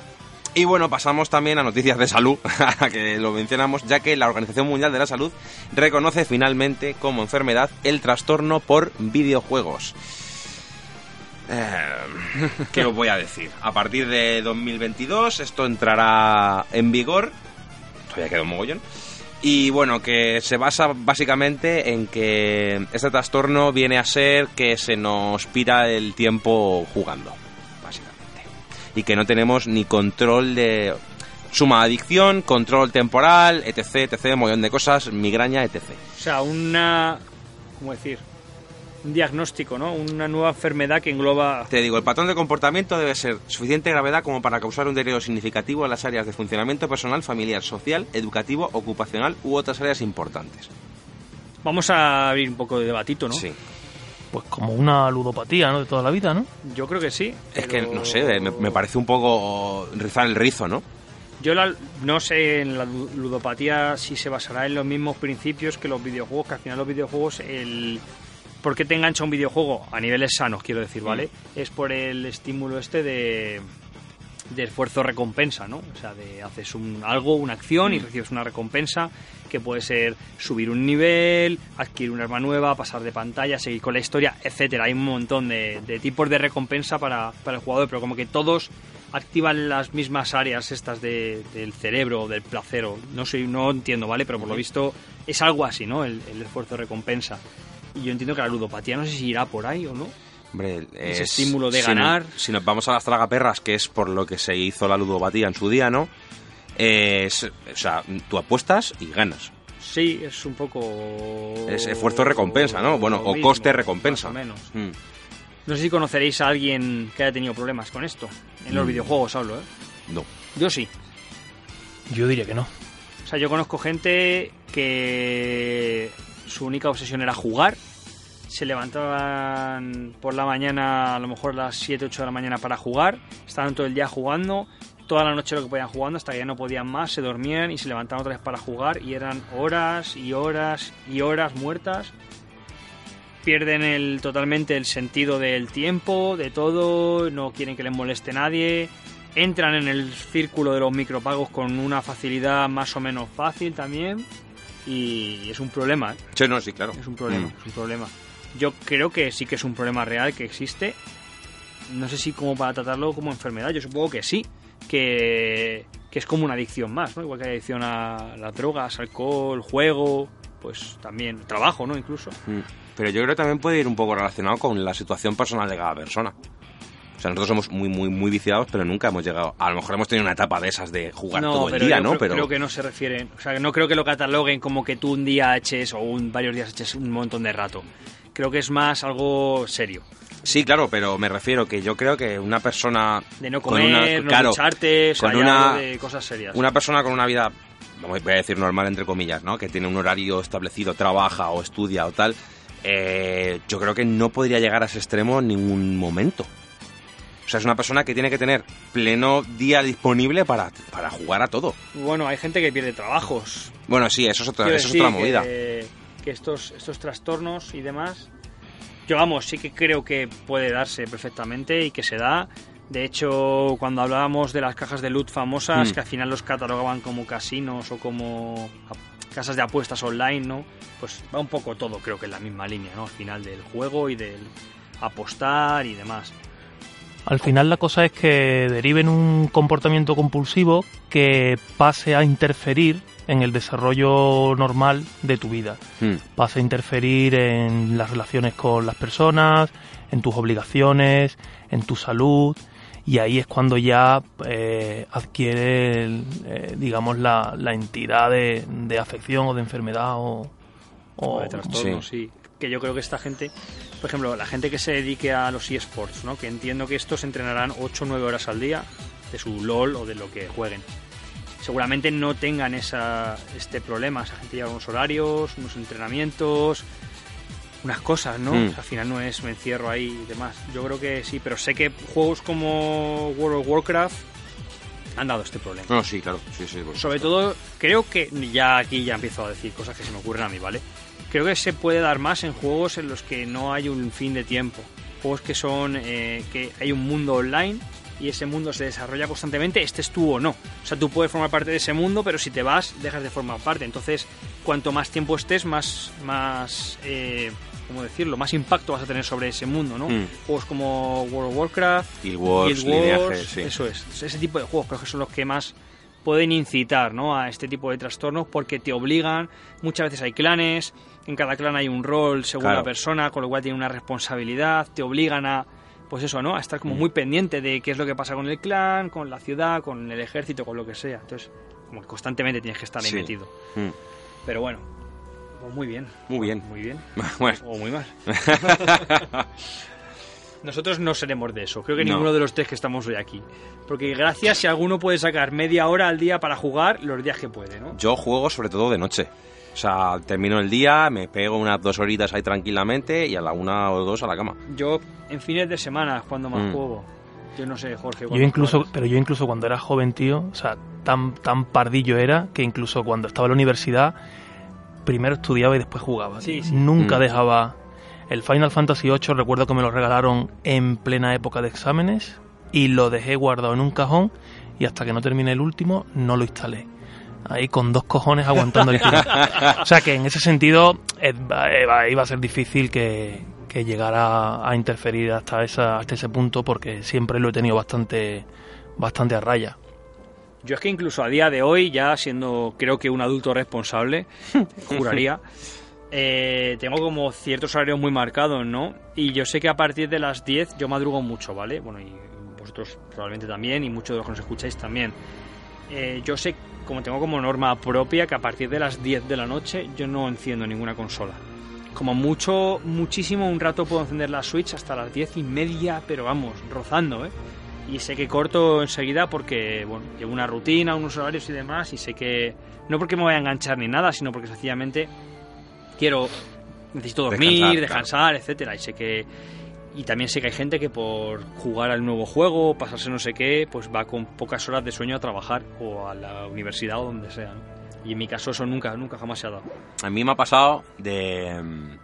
Y bueno, pasamos también a noticias de salud, <laughs> que lo mencionamos, ya que la Organización Mundial de la Salud reconoce finalmente como enfermedad el trastorno por videojuegos. Eh, ¿Qué os voy a decir? A partir de 2022 esto entrará en vigor. Todavía queda un mogollón. Y bueno, que se basa básicamente en que este trastorno viene a ser que se nos pira el tiempo jugando, básicamente. Y que no tenemos ni control de suma adicción, control temporal, etc, etc, un montón de cosas, migraña, etc. O sea, una, ¿cómo decir? Un diagnóstico, ¿no? Una nueva enfermedad que engloba Te digo, el patrón de comportamiento debe ser suficiente gravedad como para causar un deterioro significativo en las áreas de funcionamiento personal, familiar, social, educativo, ocupacional u otras áreas importantes. Vamos a abrir un poco de debatito, ¿no? Sí. Pues como una ludopatía, ¿no? De toda la vida, ¿no? Yo creo que sí. Es que, no sé, me, me parece un poco rizar el rizo, ¿no? Yo la- no sé en la lu- ludopatía si se basará en los mismos principios que los videojuegos, que al final los videojuegos, el ¿por qué te engancha un videojuego? A niveles sanos, quiero decir, ¿vale? Es por el estímulo este de de esfuerzo-recompensa, ¿no? O sea, de haces un, algo, una acción y recibes una recompensa que puede ser subir un nivel, adquirir un arma nueva, pasar de pantalla, seguir con la historia, etcétera. Hay un montón de, de tipos de recompensa para, para el jugador, pero como que todos activan las mismas áreas estas de- del cerebro, del placer, no sé, no entiendo, ¿vale? Pero por lo visto es algo así, ¿no? El, el esfuerzo-recompensa. Y yo entiendo que la ludopatía no sé si irá por ahí o no. Hombre, Ese es- estímulo de si ganar. no- si nos vamos a las tragaperras, que es por lo que se hizo la ludopatía en su día, ¿no? Es, o sea, tú apuestas y ganas. Sí, es un poco... Es esfuerzo-recompensa, ¿no? Bueno, o coste-recompensa. Más o menos. Mm. No sé si conoceréis a alguien que haya tenido problemas con esto. En los Mm. videojuegos hablo, ¿eh? No. Yo sí. Yo diría que no. O sea, yo conozco gente que su única obsesión era jugar. Se levantaban por la mañana, a lo mejor a las 7, 8 de la mañana para jugar. Estaban todo el día jugando. Toda la noche lo que podían jugando hasta que ya no podían más. Se dormían y se levantaban otra vez para jugar. Y eran horas y horas y horas muertas. Pierden el, totalmente el sentido del tiempo, de todo. No quieren que les moleste nadie entran en el círculo de los micropagos con una facilidad más o menos fácil también y es un problema, ¿eh? Sí, no, sí, claro. es un problema, Mm. es un problema. Yo creo que sí que es un problema real que existe. No sé si como para tratarlo como enfermedad, yo supongo que sí, que, que es como una adicción más, ¿no? Igual que hay adicción a las drogas, alcohol, juego, pues también trabajo, ¿no? Incluso. Mm. Pero yo creo que también puede ir un poco relacionado con la situación personal de cada persona. Sea, nosotros somos muy, muy, muy viciados, pero nunca hemos llegado. A lo mejor hemos tenido una etapa de esas de jugar todo el día, yo ¿no? Creo, pero creo que no se refieren. O sea, no creo que lo cataloguen como que tú un día eches o un, varios días eches un montón de rato. Creo que es más algo serio. sí, claro, pero me refiero que yo creo que una persona De no con comer, no ducharte, o sea, con una- de cosas serias. una persona con una vida, vamos voy a decir normal entre comillas, ¿no? Que tiene un horario establecido, trabaja o estudia o tal. eh, yo creo que no podría llegar a ese extremo en ningún momento. O sea, es una persona que tiene que tener pleno día disponible para, para jugar a todo. Bueno, hay gente que pierde trabajos. Bueno, sí, eso es otra, eso es otra movida. Que, que estos, estos trastornos y demás, yo vamos, sí que creo que puede darse perfectamente y que se da. De hecho, cuando hablábamos de las cajas de loot famosas, Mm. que al final los catalogaban como casinos o como casas de apuestas online, ¿no? Pues va un poco todo, creo que en la misma línea, ¿no? Al final del juego y del apostar y demás. Al final la cosa es que derive en un comportamiento compulsivo que pase a interferir en el desarrollo normal de tu vida. Hmm. Pase a interferir en las relaciones con las personas, en tus obligaciones, en tu salud. Y ahí es cuando ya eh, adquiere, el, eh, digamos, la, la entidad de, de afección o de enfermedad o, o o- de trastornos, sí. Que yo creo que esta gente, por ejemplo, la gente que se dedique a los eSports, ¿no? Que entiendo que estos entrenarán 8 o 9 horas al día de su LOL o de lo que jueguen. Seguramente no tengan esa, este problema. Esa gente lleva unos horarios, unos entrenamientos, unas cosas, ¿no? Mm. O sea, al final no es me encierro ahí y demás. Yo creo que sí, pero sé que juegos como World of Warcraft han dado este problema. No, sí, claro. Sí, sí, por Sobre todo, creo que ya aquí ya empiezo a decir cosas que se me ocurren a mí, ¿vale? Creo que se puede dar más en juegos en los que no hay un fin de tiempo. Juegos que son eh, que hay un mundo online y ese mundo se desarrolla constantemente, estés tú o no. O sea, tú puedes formar parte de ese mundo, pero si te vas, dejas de formar parte. Entonces, cuanto más tiempo estés, más, más eh, ¿cómo decirlo? Más impacto vas a tener sobre ese mundo, ¿no? Mm. Juegos como World of Warcraft, Guild Wars, Guild Wars, sí. eso es. Ese tipo de juegos creo que son los que más pueden incitar ¿no? a este tipo de trastornos porque te obligan, muchas veces hay clanes, en cada clan hay un rol según Claro. la persona, con lo cual tiene una responsabilidad, te obligan a, pues eso, ¿no? A estar como muy pendiente de qué es lo que pasa con el clan, con la ciudad, con el ejército, con lo que sea. Entonces, como que constantemente tienes que estar ahí Sí. metido. Hmm. Pero bueno, pues muy bien. Muy bien. Muy bien. <laughs> Bueno, O muy mal. <laughs> Nosotros no seremos de eso. Creo que No. ninguno de los tres que estamos hoy aquí. Porque gracias si alguno puede sacar media hora al día para jugar los días que puede, ¿no? yo juego sobre todo de noche. O sea, termino el día, me pego unas dos horitas ahí tranquilamente y a la una o dos a la cama. Yo en fines de semana es cuando más Mm. juego. Yo no sé, Jorge. Yo ¿cuándo incluso, juegas? pero yo incluso cuando era joven, tío, o sea, tan, tan pardillo era que incluso cuando estaba en la universidad, primero estudiaba y después jugaba. Sí, sí. Nunca Mm. dejaba. El Final Fantasy VIII recuerdo que me lo regalaron en plena época de exámenes y lo dejé guardado en un cajón y hasta que no terminé el último no lo instalé. Ahí con dos cojones aguantando el tiro. O sea que en ese sentido eh, eh, iba a ser difícil que, que llegara a interferir hasta, esa, hasta ese punto porque siempre lo he tenido bastante, bastante a raya. Yo es que incluso a día de hoy, ya siendo creo que un adulto responsable, <laughs> juraría, eh, tengo como ciertos horarios muy marcados, ¿no? Y yo sé que a partir de las 10 yo madrugo mucho, ¿vale? Bueno, y vosotros probablemente también, y muchos de los que nos escucháis también. Eh, yo sé, como tengo como norma propia, que a partir de las 10 de la noche yo no enciendo ninguna consola. Como mucho, muchísimo, un rato puedo encender la Switch hasta las 10 y media, pero vamos, rozando, ¿eh? y sé que corto enseguida porque bueno, llevo una rutina, unos horarios y demás y sé que no porque me voy a enganchar ni nada, sino porque sencillamente quiero necesito dormir, Descansar, descansar, etcétera y sé que y también sé que hay gente que por jugar al nuevo juego, pasarse no sé qué, pues va con pocas horas de sueño a trabajar o a la universidad o donde sea. ¿no? Y en mi caso eso nunca, nunca jamás se ha dado. A mí me ha pasado de mm,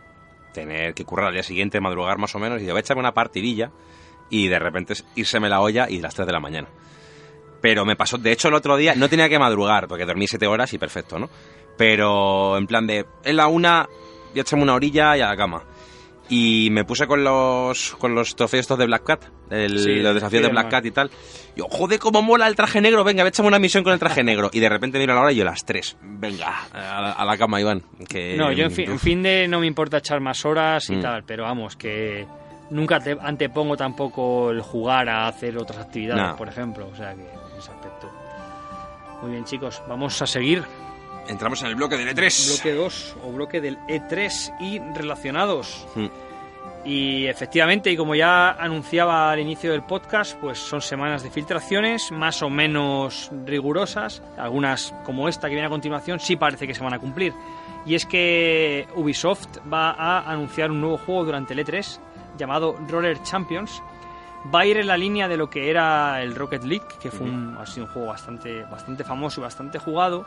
tener que currar al día siguiente, madrugar más o menos, y de voy a echarme una partidilla y de repente es írseme la olla y las 3 de la mañana. Pero me pasó, de hecho el otro día no tenía que madrugar, porque dormí 7 horas y perfecto, ¿no? Pero en plan de, en la una, ya echarme una orilla y a la cama. Y me puse con los con los trofeos estos de Black Cat, el- Sí, los desafíos de Black. Cat y tal. Yo, joder, cómo mola el traje negro, venga, echame una misión con el traje <laughs> negro. Y de repente miro la hora y yo las 3. Venga, a la, a la cama, Iván. Que, No, yo en fin, en fin de no me importa echar más horas y Mm. tal, pero vamos, que nunca te antepongo tampoco el jugar a hacer otras actividades, No. por ejemplo, o sea que en ese aspecto. Muy bien, chicos, vamos a seguir. Entramos en el bloque del E E3. Bloque 2 o bloque del E3 y relacionados. Mm. Y efectivamente, y como ya anunciaba al inicio del podcast, pues son semanas de filtraciones más o menos rigurosas. Algunas, como esta que viene a continuación, sí parece que se van a cumplir. Y es que Ubisoft va a anunciar un nuevo juego durante el E3 llamado Roller Champions. Va a ir en la línea de lo que era el Rocket League, que fue un, ha sido un juego bastante, bastante famoso y bastante jugado.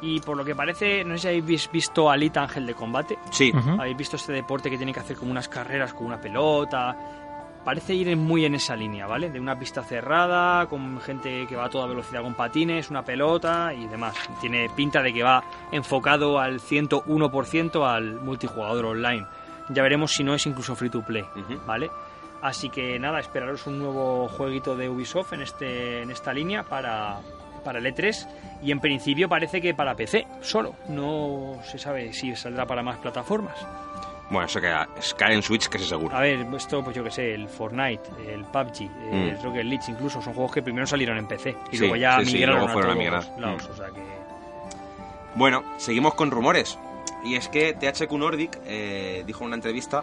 Y por lo que parece, no sé si habéis visto Alita Ángel de Combate. Sí, Ujú. Habéis visto este deporte que tiene que hacer como unas carreras con una pelota. Parece ir muy en esa línea, ¿vale? De una pista cerrada, con gente que va a toda velocidad con patines, una pelota y demás. Tiene pinta de que va enfocado al 101% al multijugador online. Ya veremos si no es incluso free to play, Ujú. ¿vale? Así que nada, esperaros un nuevo jueguito de Ubisoft en, este, en esta línea para, para el E3 y en principio parece que para PC solo. No se sabe si saldrá para más plataformas. Bueno, eso que cae en Switch, que es seguro. A ver, esto, pues yo que sé, el Fortnite, el PUBG, el Mm. Rocket League, incluso son juegos que primero salieron en PC y Sí, luego ya sí, sí, migraron luego fueron a todos lados. Mm. O sea que Bueno, seguimos con rumores. Y es que THQ Nordic eh, dijo en una entrevista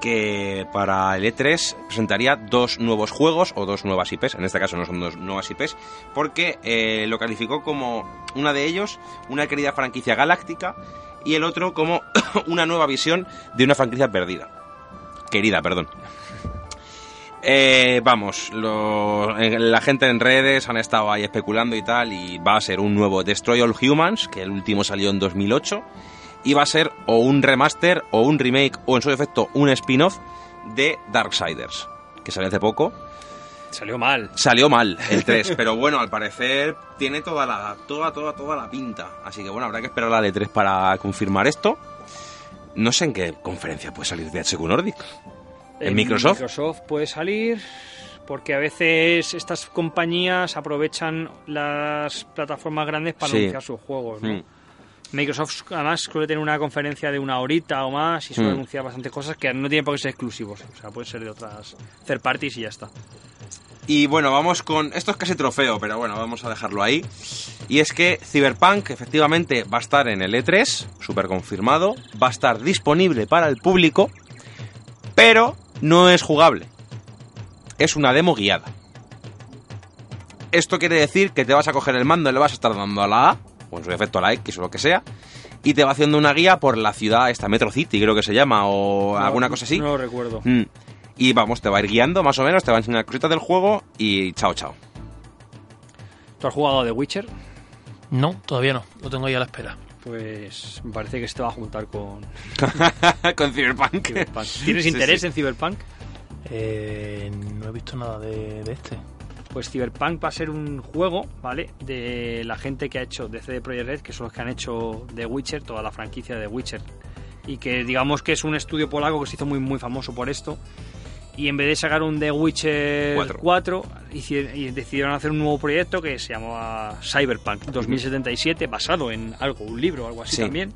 que para el E3 presentaría dos nuevos juegos o dos nuevas IPs, en este caso no son dos nuevas IPs, porque eh, lo calificó como una de ellos, una querida franquicia galáctica, y el otro como <coughs> una nueva visión de una franquicia perdida. Querida, perdón. Eh, vamos, eh, la gente en redes han estado ahí especulando y tal, y va a ser un nuevo Destroy All Humans, que el último salió en 2008, va a ser o un remaster, o un remake, o en su defecto un spin-off de Darksiders, que salió hace poco. salió mal. Salió mal el 3, <laughs> pero bueno, al parecer tiene toda la, toda, toda, toda la pinta. Así que bueno, habrá que esperar a la E3 para confirmar esto. No sé en qué conferencia puede salir de HQ Nordic. ¿En Microsoft? Microsoft puede salir porque a veces estas compañías aprovechan las plataformas grandes para Sí. anunciar sus juegos. ¿no? Mm. Microsoft además suele tener una conferencia de una horita o más y suele Mm. anunciar bastantes cosas que no tienen por qué ser exclusivos. O sea, pueden ser de otras third parties y ya está. Y bueno, vamos con. Esto es casi trofeo, pero bueno, vamos a dejarlo ahí. Y es que Cyberpunk efectivamente va a estar en el E3, súper confirmado. Va a estar disponible para el público, pero no es jugable. Es una demo guiada. Esto quiere decir que te vas a coger el mando y le vas a estar dando a la A, o en su defecto a la X o lo que sea, y te va haciendo una guía por la ciudad, esta Metro City creo que se llama, o alguna No- cosa así. No lo recuerdo. Mm. Y vamos, te va a ir guiando más o menos, te va a enseñar cositas del juego y chao, chao. ¿Tú has jugado The Witcher? No, todavía no. Lo tengo ahí a la espera. Pues me parece que se te va a juntar con <laughs> Con Cyberpunk. Cyberpunk. ¿Tienes Sí, interés sí. en Cyberpunk? Eh, no he visto nada de, de este. Pues Cyberpunk va a ser un juego, ¿vale? De la gente que ha hecho de CD Projekt Red, que son los que han hecho The Witcher, toda la franquicia de Witcher. Y que digamos que es un estudio polaco que se hizo muy, muy famoso por esto. Y en vez de sacar un The Witcher Cuatro. 4, hici- y decidieron hacer un nuevo proyecto que se llamaba Cyberpunk 2077, basado en algo, un libro o algo así Sí. también.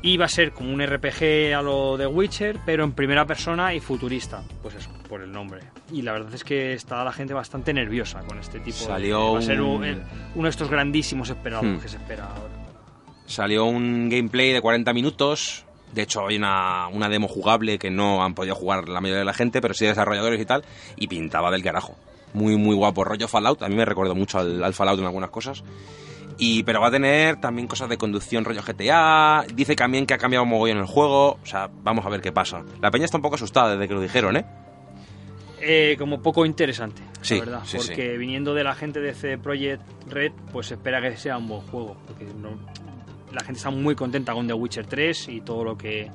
Y va a ser como un RPG a lo de Witcher, pero en primera persona y futurista. Pues eso, por el nombre. Y la verdad es que está la gente bastante nerviosa con este tipo Salió de... Va a ser un- el- uno de estos grandísimos esperados Hmm. que se espera ahora. Salió un gameplay de 40 minutos De hecho, hay una, una demo jugable que no han podido jugar la mayoría de la gente, pero sí desarrolladores y tal, y pintaba del carajo. Muy, muy guapo. Rollo Fallout, a mí me recuerdo mucho al, al Fallout en algunas cosas. Y, pero va a tener también cosas de conducción rollo GTA. Dice también que ha cambiado mogollón el juego. O sea, vamos a ver qué pasa. La peña está un poco asustada desde que lo dijeron, ¿eh? Eh, como poco interesante, Sí, la verdad. sí, porque viniendo de la gente de CD Projekt Red, pues espera que sea un buen juego. Porque no- la gente está muy contenta con The Witcher 3 y todo lo que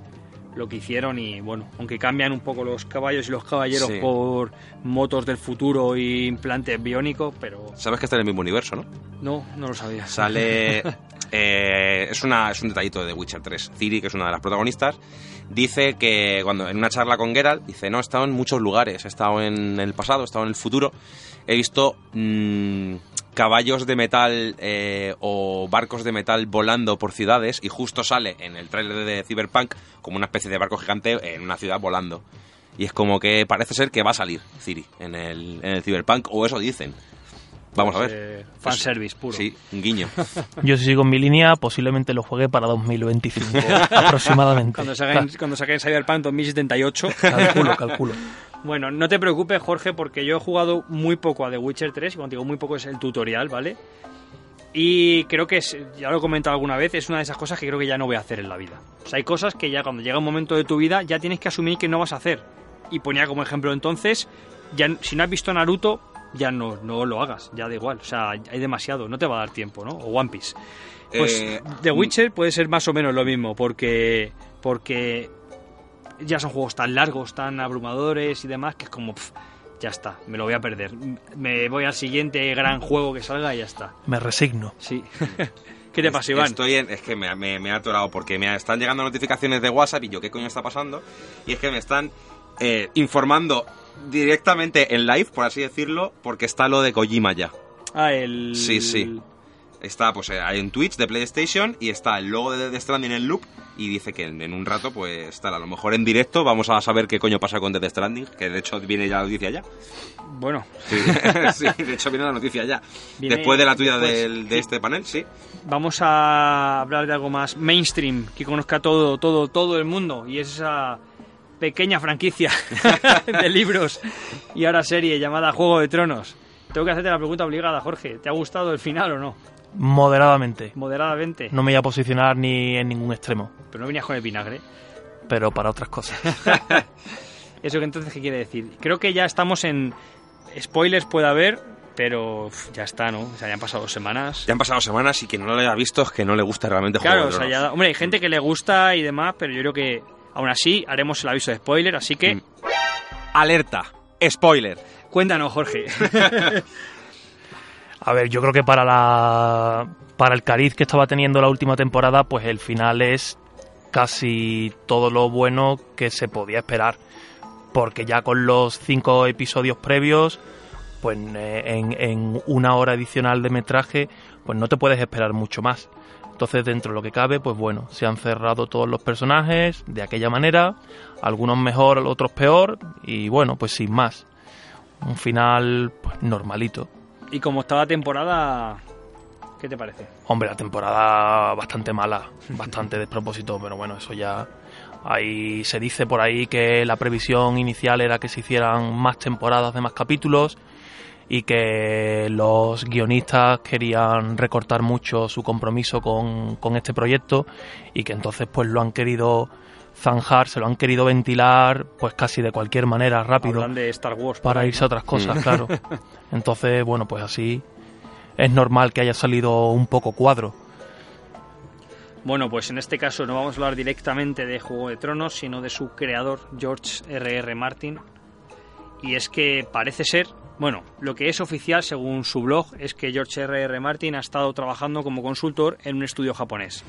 lo que hicieron y bueno, aunque cambian un poco los caballos y los caballeros Sí. por motos del futuro y implantes biónicos, pero Sabes que está en el mismo universo, ¿no? no, no lo sabía. Sale. <laughs> eh, es, una, es un detallito de The Witcher 3. Ciri, que es una de las protagonistas, dice que cuando en una charla con Geralt, dice: No, he estado en muchos lugares. He estado en el pasado, he estado en el futuro. He visto mm, caballos de metal eh, o barcos de metal volando por ciudades. Y justo sale en el tráiler de Cyberpunk como una especie de barco gigante en una ciudad volando. Y es como que parece ser que va a salir Ciri en el, en el Cyberpunk, o eso dicen. Vamos a ver. Eh, fanservice puro. Sí, un guiño. <laughs> Yo si sigo en mi línea, posiblemente lo juegue para 2025 <laughs> aproximadamente. Cuando saquen, cuando saquen Cyberpunk 2078. Calculo, calculo. Bueno, no te preocupes, Jorge, porque yo he jugado muy poco a The Witcher 3, y cuando digo muy poco es el tutorial, ¿vale? Y creo que, es- ya lo he comentado alguna vez, es una de esas cosas que creo que ya no voy a hacer en la vida. O sea, hay cosas que ya cuando llega un momento de tu vida ya tienes que asumir que no vas a hacer. Y ponía como ejemplo entonces, ya si no has visto Naruto, ya no, no lo hagas, ya da igual. O sea, hay demasiado, no te va a dar tiempo, ¿no? O One Piece. Pues Eh, The Witcher puede ser más o menos lo mismo, porque, porque ya son juegos tan largos, tan abrumadores y demás, que es como, pf, ya está, me lo voy a perder. Me voy al siguiente gran juego que salga y ya está. Me resigno. Sí. <laughs> ¿Qué te pasa, Iván? Estoy en- es que me, me, me ha atorado porque me están llegando notificaciones de WhatsApp y yo, ¿qué coño está pasando? Y es que me están eh, informando directamente en live, por así decirlo, porque está lo de Kojima ya. Ah, el... Sí, sí. Está, pues eh, hay un Twitch de PlayStation y está el logo de Death Stranding en loop y dice que en, en un rato, pues tal, a lo mejor en directo vamos a saber qué coño pasa con Death Stranding, que de hecho viene ya la noticia ya. Bueno, Sí, <laughs> sí, de hecho viene la noticia ya. Viene Después de la tuya del- de este panel, sí. vamos a hablar de algo más mainstream, que conozca todo, todo, todo el mundo. Y es esa pequeña franquicia <laughs> de libros y ahora serie llamada Juego de Tronos. Tengo que hacerte la pregunta obligada, Jorge. ¿Te ha gustado el final o no? Moderadamente. Moderadamente. No me voy a posicionar ni en ningún extremo, Pero no venías con el vinagre. pero para otras cosas. <laughs> ¿Eso que entonces qué quiere decir? Creo que ya estamos en... Spoilers puede haber, pero ya está, ¿no? O sea, ya han pasado dos semanas. Ya han pasado semanas y quien no lo haya visto es que no le gusta realmente Claro, Juego o sea, ya... Hombre, hay gente que le gusta y demás, pero yo creo que aún así haremos el aviso de spoiler, así que... Mm. Alerta, spoiler. Cuéntanos, Jorge. <laughs> A ver, yo creo que para la para el cariz que estaba teniendo la última temporada, pues el final es casi todo lo bueno que se podía esperar, porque ya con los cinco episodios previos, pues eh, en, en una hora adicional de metraje, pues no te puedes esperar mucho más. Entonces, dentro de lo que cabe, pues bueno, se han cerrado todos los personajes de aquella manera, algunos mejor, otros peor, y bueno, pues sin más. Un final pues, normalito. y como está la temporada, ¿qué te parece? Hombre, la temporada bastante mala, <laughs> bastante despropósito, pero bueno, eso ya. Ahí se dice por ahí que la previsión inicial era que se hicieran más temporadas de más capítulos y que los guionistas querían recortar mucho su compromiso con, con este proyecto y que entonces pues lo han querido zanjar, se lo han querido ventilar pues casi de cualquier manera rápido Hablan de Star Wars. para ahí, irse ¿no? a otras cosas, claro. <laughs> Entonces, bueno, pues así es normal que haya salido un poco cuadro. Bueno, pues en este caso no vamos a hablar directamente de Juego de Tronos, sino de su creador, George R.R. Martin. Y es que parece ser, bueno, lo que es oficial según su blog es que George R.R. Martin ha estado trabajando como consultor en un estudio japonés.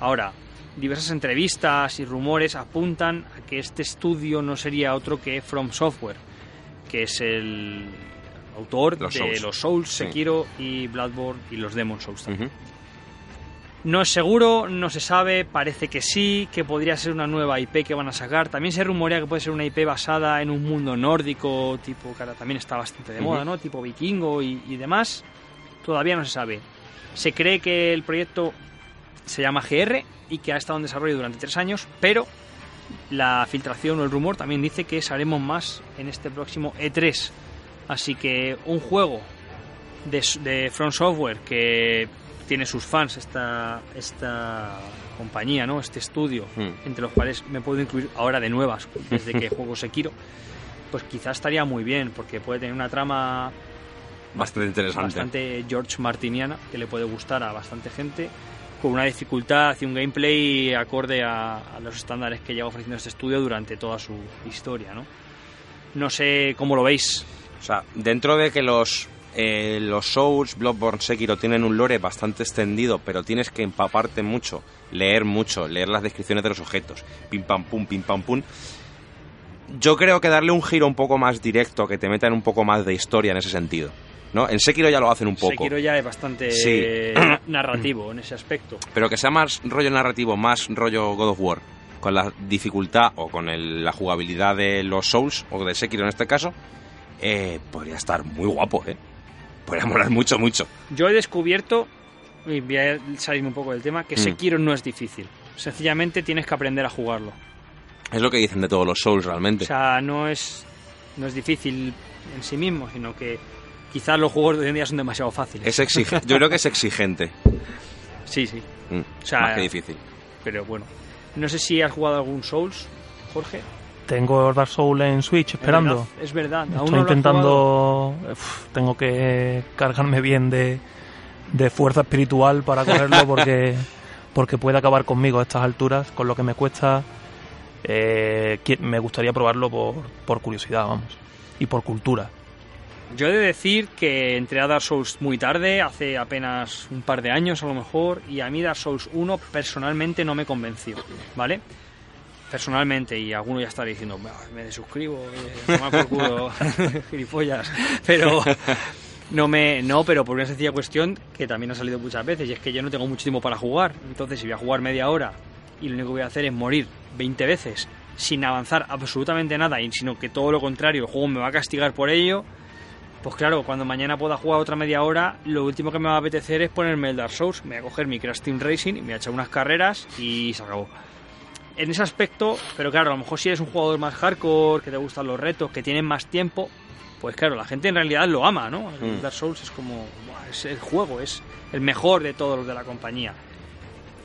Ahora, diversas entrevistas y rumores apuntan a que este estudio no sería otro que From Software, que es el autor Los de Souls. los Souls, Sí. Sekiro y Bloodborne y los Demon Souls también. No es seguro, no se sabe, parece que sí, que podría ser una nueva IP que van a sacar. También se rumorea que puede ser una IP basada en un mundo nórdico, tipo, que ahora también está bastante de moda. ¿no? Tipo vikingo y, y demás. Todavía no se sabe. Se cree que el proyecto se llama GR y que ha estado en desarrollo durante tres años, pero la filtración o el rumor también dice que sabremos más en este próximo E3. Así que un juego de, de Front Software que tiene sus fans esta, esta compañía, ¿no? este estudio, Hmm. entre los cuales me puedo incluir ahora de nuevas, desde que <laughs> juego Sekiro, pues quizás estaría muy bien, porque puede tener una trama Bastante interesante. bastante George Martiniana, que le puede gustar a bastante gente, con una dificultad y un gameplay acorde a, a los estándares que lleva ofreciendo este estudio durante toda su historia. No, no sé cómo lo veis. O sea, dentro de que los, eh, los Souls, Bloodborne, Sekiro tienen un lore bastante extendido, pero tienes que empaparte mucho, leer mucho, leer las descripciones de los objetos, pim pam pum, pim pam pum. Yo creo que darle un giro un poco más directo, que te metan un poco más de historia en ese sentido. ¿no? En Sekiro ya lo hacen un poco. Sekiro ya es bastante Sí. <coughs> narrativo en ese aspecto. Pero que sea más rollo narrativo, más rollo God of War, con la dificultad o con el- la jugabilidad de los Souls, o de Sekiro en este caso, eh, podría estar muy guapo, ¿eh? Podría molar mucho, mucho. Yo he descubierto, y voy a salirme un poco del tema, que Mm. Sekiro no es difícil. Sencillamente tienes que aprender a jugarlo. Es lo que dicen de todos los Souls realmente. O sea, no es, no es difícil en sí mismo, sino que quizás los juegos de hoy en día son demasiado fáciles. Es exigente. Yo creo que es exigente. <laughs> Sí, sí. Mm, O sea, más que difícil. Pero bueno. No sé si has jugado algún Souls, Jorge. Tengo Dark Souls en Switch esperando. Es verdad, es verdad. Aún Estoy no intentando. Uf, tengo que cargarme bien de, de fuerza espiritual para cogerlo <laughs> porque, porque puede acabar conmigo a estas alturas, con lo que me cuesta. eh, me gustaría probarlo por, por curiosidad, vamos. Y por cultura. Yo he de decir que entré a Dark Souls muy tarde, hace apenas un par de años a lo mejor, y a mí Dark Souls 1 personalmente no me convenció, ¿vale? Personalmente, y alguno ya estará diciendo, "Bah, me desuscribo, eh, por culo, <laughs> gilipollas, pero no me no, pero por una sencilla cuestión que también ha salido muchas veces, y es que yo no tengo mucho tiempo para jugar, entonces si voy a jugar media hora y lo único que voy a hacer es morir 20 veces sin avanzar absolutamente nada, y sino que todo lo contrario, el juego me va a castigar por ello, pues claro, cuando mañana pueda jugar otra media hora, lo último que me va a apetecer es ponerme el Dark Souls. Me voy a coger mi Crash Team Racing y me voy a echar unas carreras y se acabó. En ese aspecto, pero claro, a lo mejor si eres un jugador más hardcore, que te gustan los retos, que tienen más tiempo, pues claro, la gente en realidad lo ama, ¿no? El Mm. Dark Souls es como, es el juego, es el mejor de todos los de la compañía.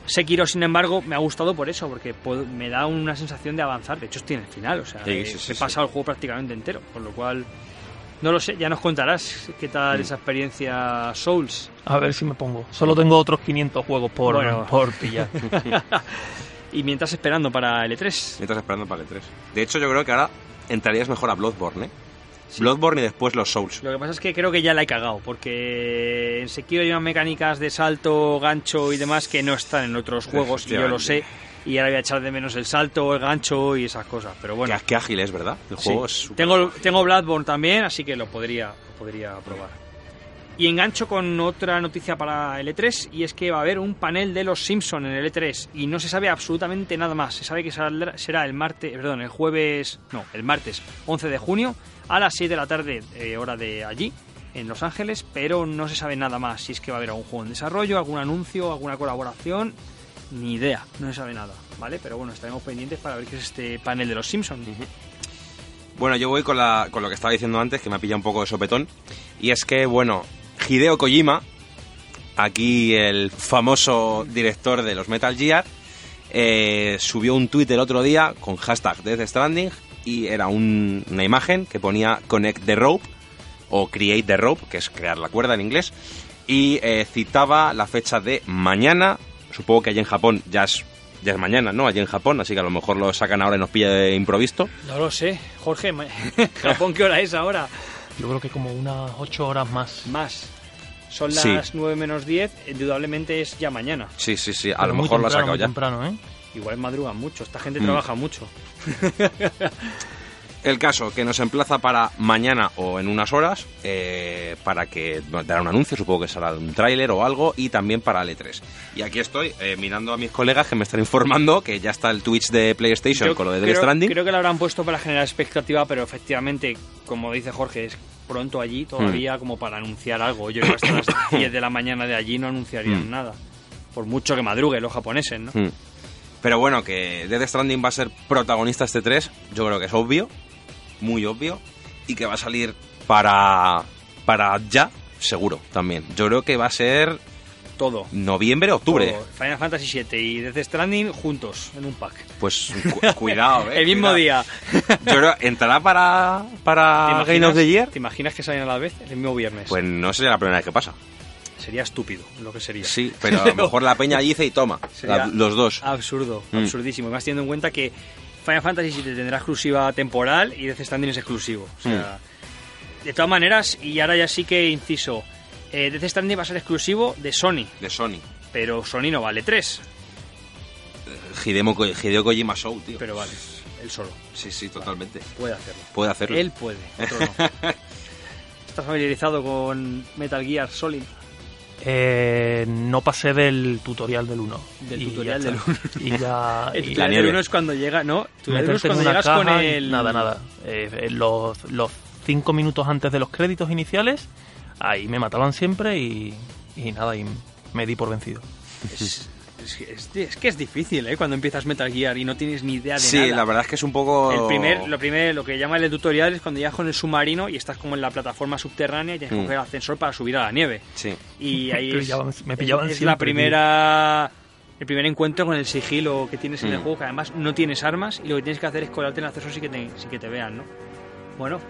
Sekiro, sin embargo, me ha gustado por eso, porque me da una sensación de avanzar. De hecho, estoy en el final, o sea, Sí, he, sí, sí, he sí. pasado el juego prácticamente entero, con lo cual no lo sé, ya nos contarás qué tal Mm. esa experiencia Souls. A ver si me pongo. Solo tengo otros 500 juegos por, Bueno. por pillar. <laughs> Y mientras esperando para el E E3. Mientras esperando para el 3. De hecho, yo creo que ahora entrarías mejor a Bloodborne, ¿eh? Bloodborne y después los Souls. Lo que pasa es que creo que ya la he cagado, porque en Sekiro hay unas mecánicas de salto, gancho y demás que no están en otros juegos, y yo lo sé. Y ahora voy a echar de menos el salto, el gancho y esas cosas. Pero bueno, Qué, qué ágil es, ¿verdad? El Sí. juego es súper- Tengo, tengo Bloodborne también, así que lo podría, lo podría probar. Y engancho con otra noticia para el E3, y es que va a haber un panel de los Simpson en el E3, y no se sabe absolutamente nada más. Se sabe que será el martes, perdón, el jueves, no, el martes 11 de junio, a las 6 de la tarde, eh, hora de allí, en Los Ángeles, pero no se sabe nada más. Si es que va a haber algún juego en desarrollo, algún anuncio, alguna colaboración, ni idea, no se sabe nada, ¿vale? Pero bueno, estaremos pendientes para ver qué es este panel de los Simpsons. Bueno, yo voy con, la, con lo que estaba diciendo antes, que me ha pillado un poco de sopetón. Y es que, bueno, Hideo Kojima, aquí el famoso director de los Metal Gear, eh, subió un tuit el otro día con hashtag Death Stranding y era un- una imagen que ponía Connect the Rope o Create the Rope, que es crear la cuerda en inglés, y eh, citaba la fecha de mañana, supongo que allí en Japón ya es, ya es mañana, ¿no? Allí en Japón, así que a lo mejor lo sacan ahora y nos pilla de improvisto. No lo sé, Jorge. <laughs> Japón, ¿qué hora es ahora? Yo creo que como unas 8 horas más. Más. Son las Sí. 9 menos 10, indudablemente es ya mañana. Sí, sí, sí, a Pero lo mejor lo ha temprano, sacado muy ya. temprano, ¿eh? Igual madrugan mucho, esta gente Mm. trabaja mucho. <laughs> El caso que nos emplaza para mañana o en unas horas eh, para que dará un anuncio, supongo que será un tráiler o algo, y también para el E3. Y aquí estoy eh, mirando a mis colegas que me están informando que ya está el Twitch de PlayStation Yo con lo de Death Stranding. creo que lo habrán puesto para generar expectativa, pero efectivamente, como dice Jorge, es pronto allí Hmm. todavía como para anunciar algo. Yo creo que hasta las <coughs> 10 de la mañana de allí no anunciarían Mm. nada. Por mucho que madrugue los japoneses, ¿no? Mm. Pero bueno, que Death Stranding va a ser protagonista este 3, yo creo que es obvio, muy obvio, y que va a salir para, para ya, seguro, también. Yo creo que va a ser Todo. noviembre, octubre. Todo. Final Fantasy VII y Death Stranding juntos en un pack. Pues cu- <laughs> cuidado, eh. El mismo cuidado. día. Yo creo, ¿entrará para, ¿Te para imaginas- Game of the Year? ¿Te imaginas que salen a la vez el mismo viernes? Pues no sería la primera vez que pasa. Sería estúpido lo que sería. Sí, pero a lo <laughs> mejor la peña dice y toma. Sería la- los dos. Absurdo, Mm. absurdísimo. Y más teniendo en cuenta que Final Fantasy VII tendrá exclusiva temporal y Death Stranding es exclusivo. O sea, Mm. De todas maneras, y ahora ya sí que inciso, eh, Death Stranding va a ser exclusivo de Sony, De Sony. pero Sony no vale 3, Hidemo, Ko- Hideo Kojima Show, tío. pero vale, él solo, Sí, sí, totalmente. puede hacerlo. Puede hacerlo. Él puede, otro no. <laughs> ¿Estás familiarizado con Metal Gear Solid? Eh, no pasé del tutorial del 1. Del Y tutorial del está. Y ya. <laughs> El tutorial del uno es cuando llega, ¿no? El tutorial del uno es meterte en cuando llegas caja con el... Nada, nada. Eh, eh, los, los cinco minutos antes de los créditos iniciales, ahí me mataban siempre y, y nada, y me di por vencido. Es, es- es- es que es difícil, ¿eh? Cuando empiezas Metal Gear y no tienes ni idea de Sí, nada. la verdad es que es un poco... El primer, lo primero, lo que llama el tutorial es cuando llegas con el submarino y estás como en la plataforma subterránea y tienes que Mm. coger el ascensor para subir a la nieve. Sí. Y <laughs> ahí Me es, pillaban- me es- pillaban es la primera el primer encuentro con el sigilo que tienes en el Mm. juego, que además no tienes armas y lo que tienes que hacer es colarte en el acceso sin que te, sin que te vean, ¿no? Bueno,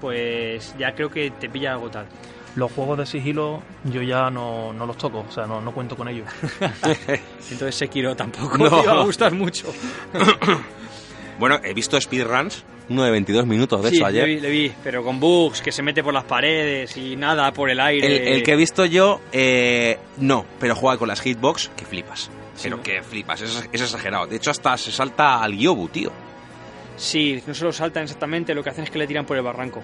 pues ya creo que te pilla algo tal. Los juegos de sigilo yo ya no, no los toco, o sea, no, no cuento con ellos. <laughs> Entonces Sekiro tampoco No. te va a gustar mucho. <coughs> Bueno, he visto speedruns, uno de 22 minutos, de sí, hecho, ayer. Le vi, le vi, pero con bugs, que se mete por las paredes y nada por el aire. El, el que he visto yo, eh, no, pero juega con las hitbox, que flipas. Sí, pero ¿no? que flipas, es, es exagerado. De hecho, hasta se salta al Yobu, tío. Sí, no se lo saltan exactamente, lo que hacen es que le tiran por el barranco.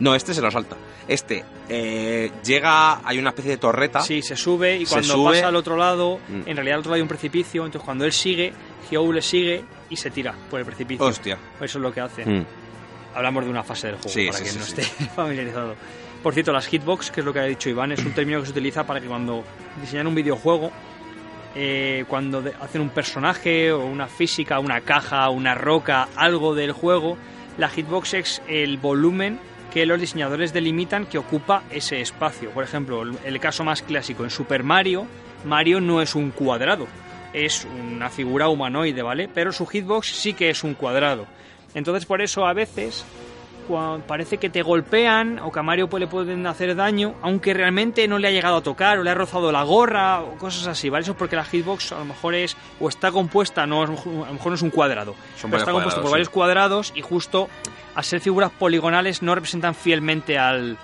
No, este se lo salta. Este eh, llega, hay una especie de torreta. Sí, se sube y cuando sube. pasa al otro lado, Mm. en realidad al otro lado hay un precipicio, entonces cuando él sigue, Hyobu le sigue y se tira por el precipicio. Hostia. Eso es lo que hace. Mm. Hablamos de una fase del juego Sí, para sí, quien sí, no esté <laughs> familiarizado. Por cierto, las hitbox, que es lo que ha dicho Iván, es un término que se utiliza para que cuando diseñan un videojuego, eh, cuando hacen un personaje o una física, una caja, una roca, algo del juego, la hitbox es el volumen que los diseñadores delimitan que ocupa ese espacio. Por ejemplo, el, caso más clásico en Super Mario, Mario no es un cuadrado, es una figura humanoide, ¿vale? Pero su hitbox sí que es un cuadrado. Entonces por eso a veces parece que te golpean o que a Mario pues, le pueden hacer daño, aunque realmente no le ha llegado a tocar o le ha rozado la gorra o cosas así, ¿vale? Eso es porque la hitbox a lo mejor es o está compuesta, no a lo mejor no es un cuadrado, Son pero está compuesto por varios cuadrados y justo al ser figuras poligonales no representan fielmente al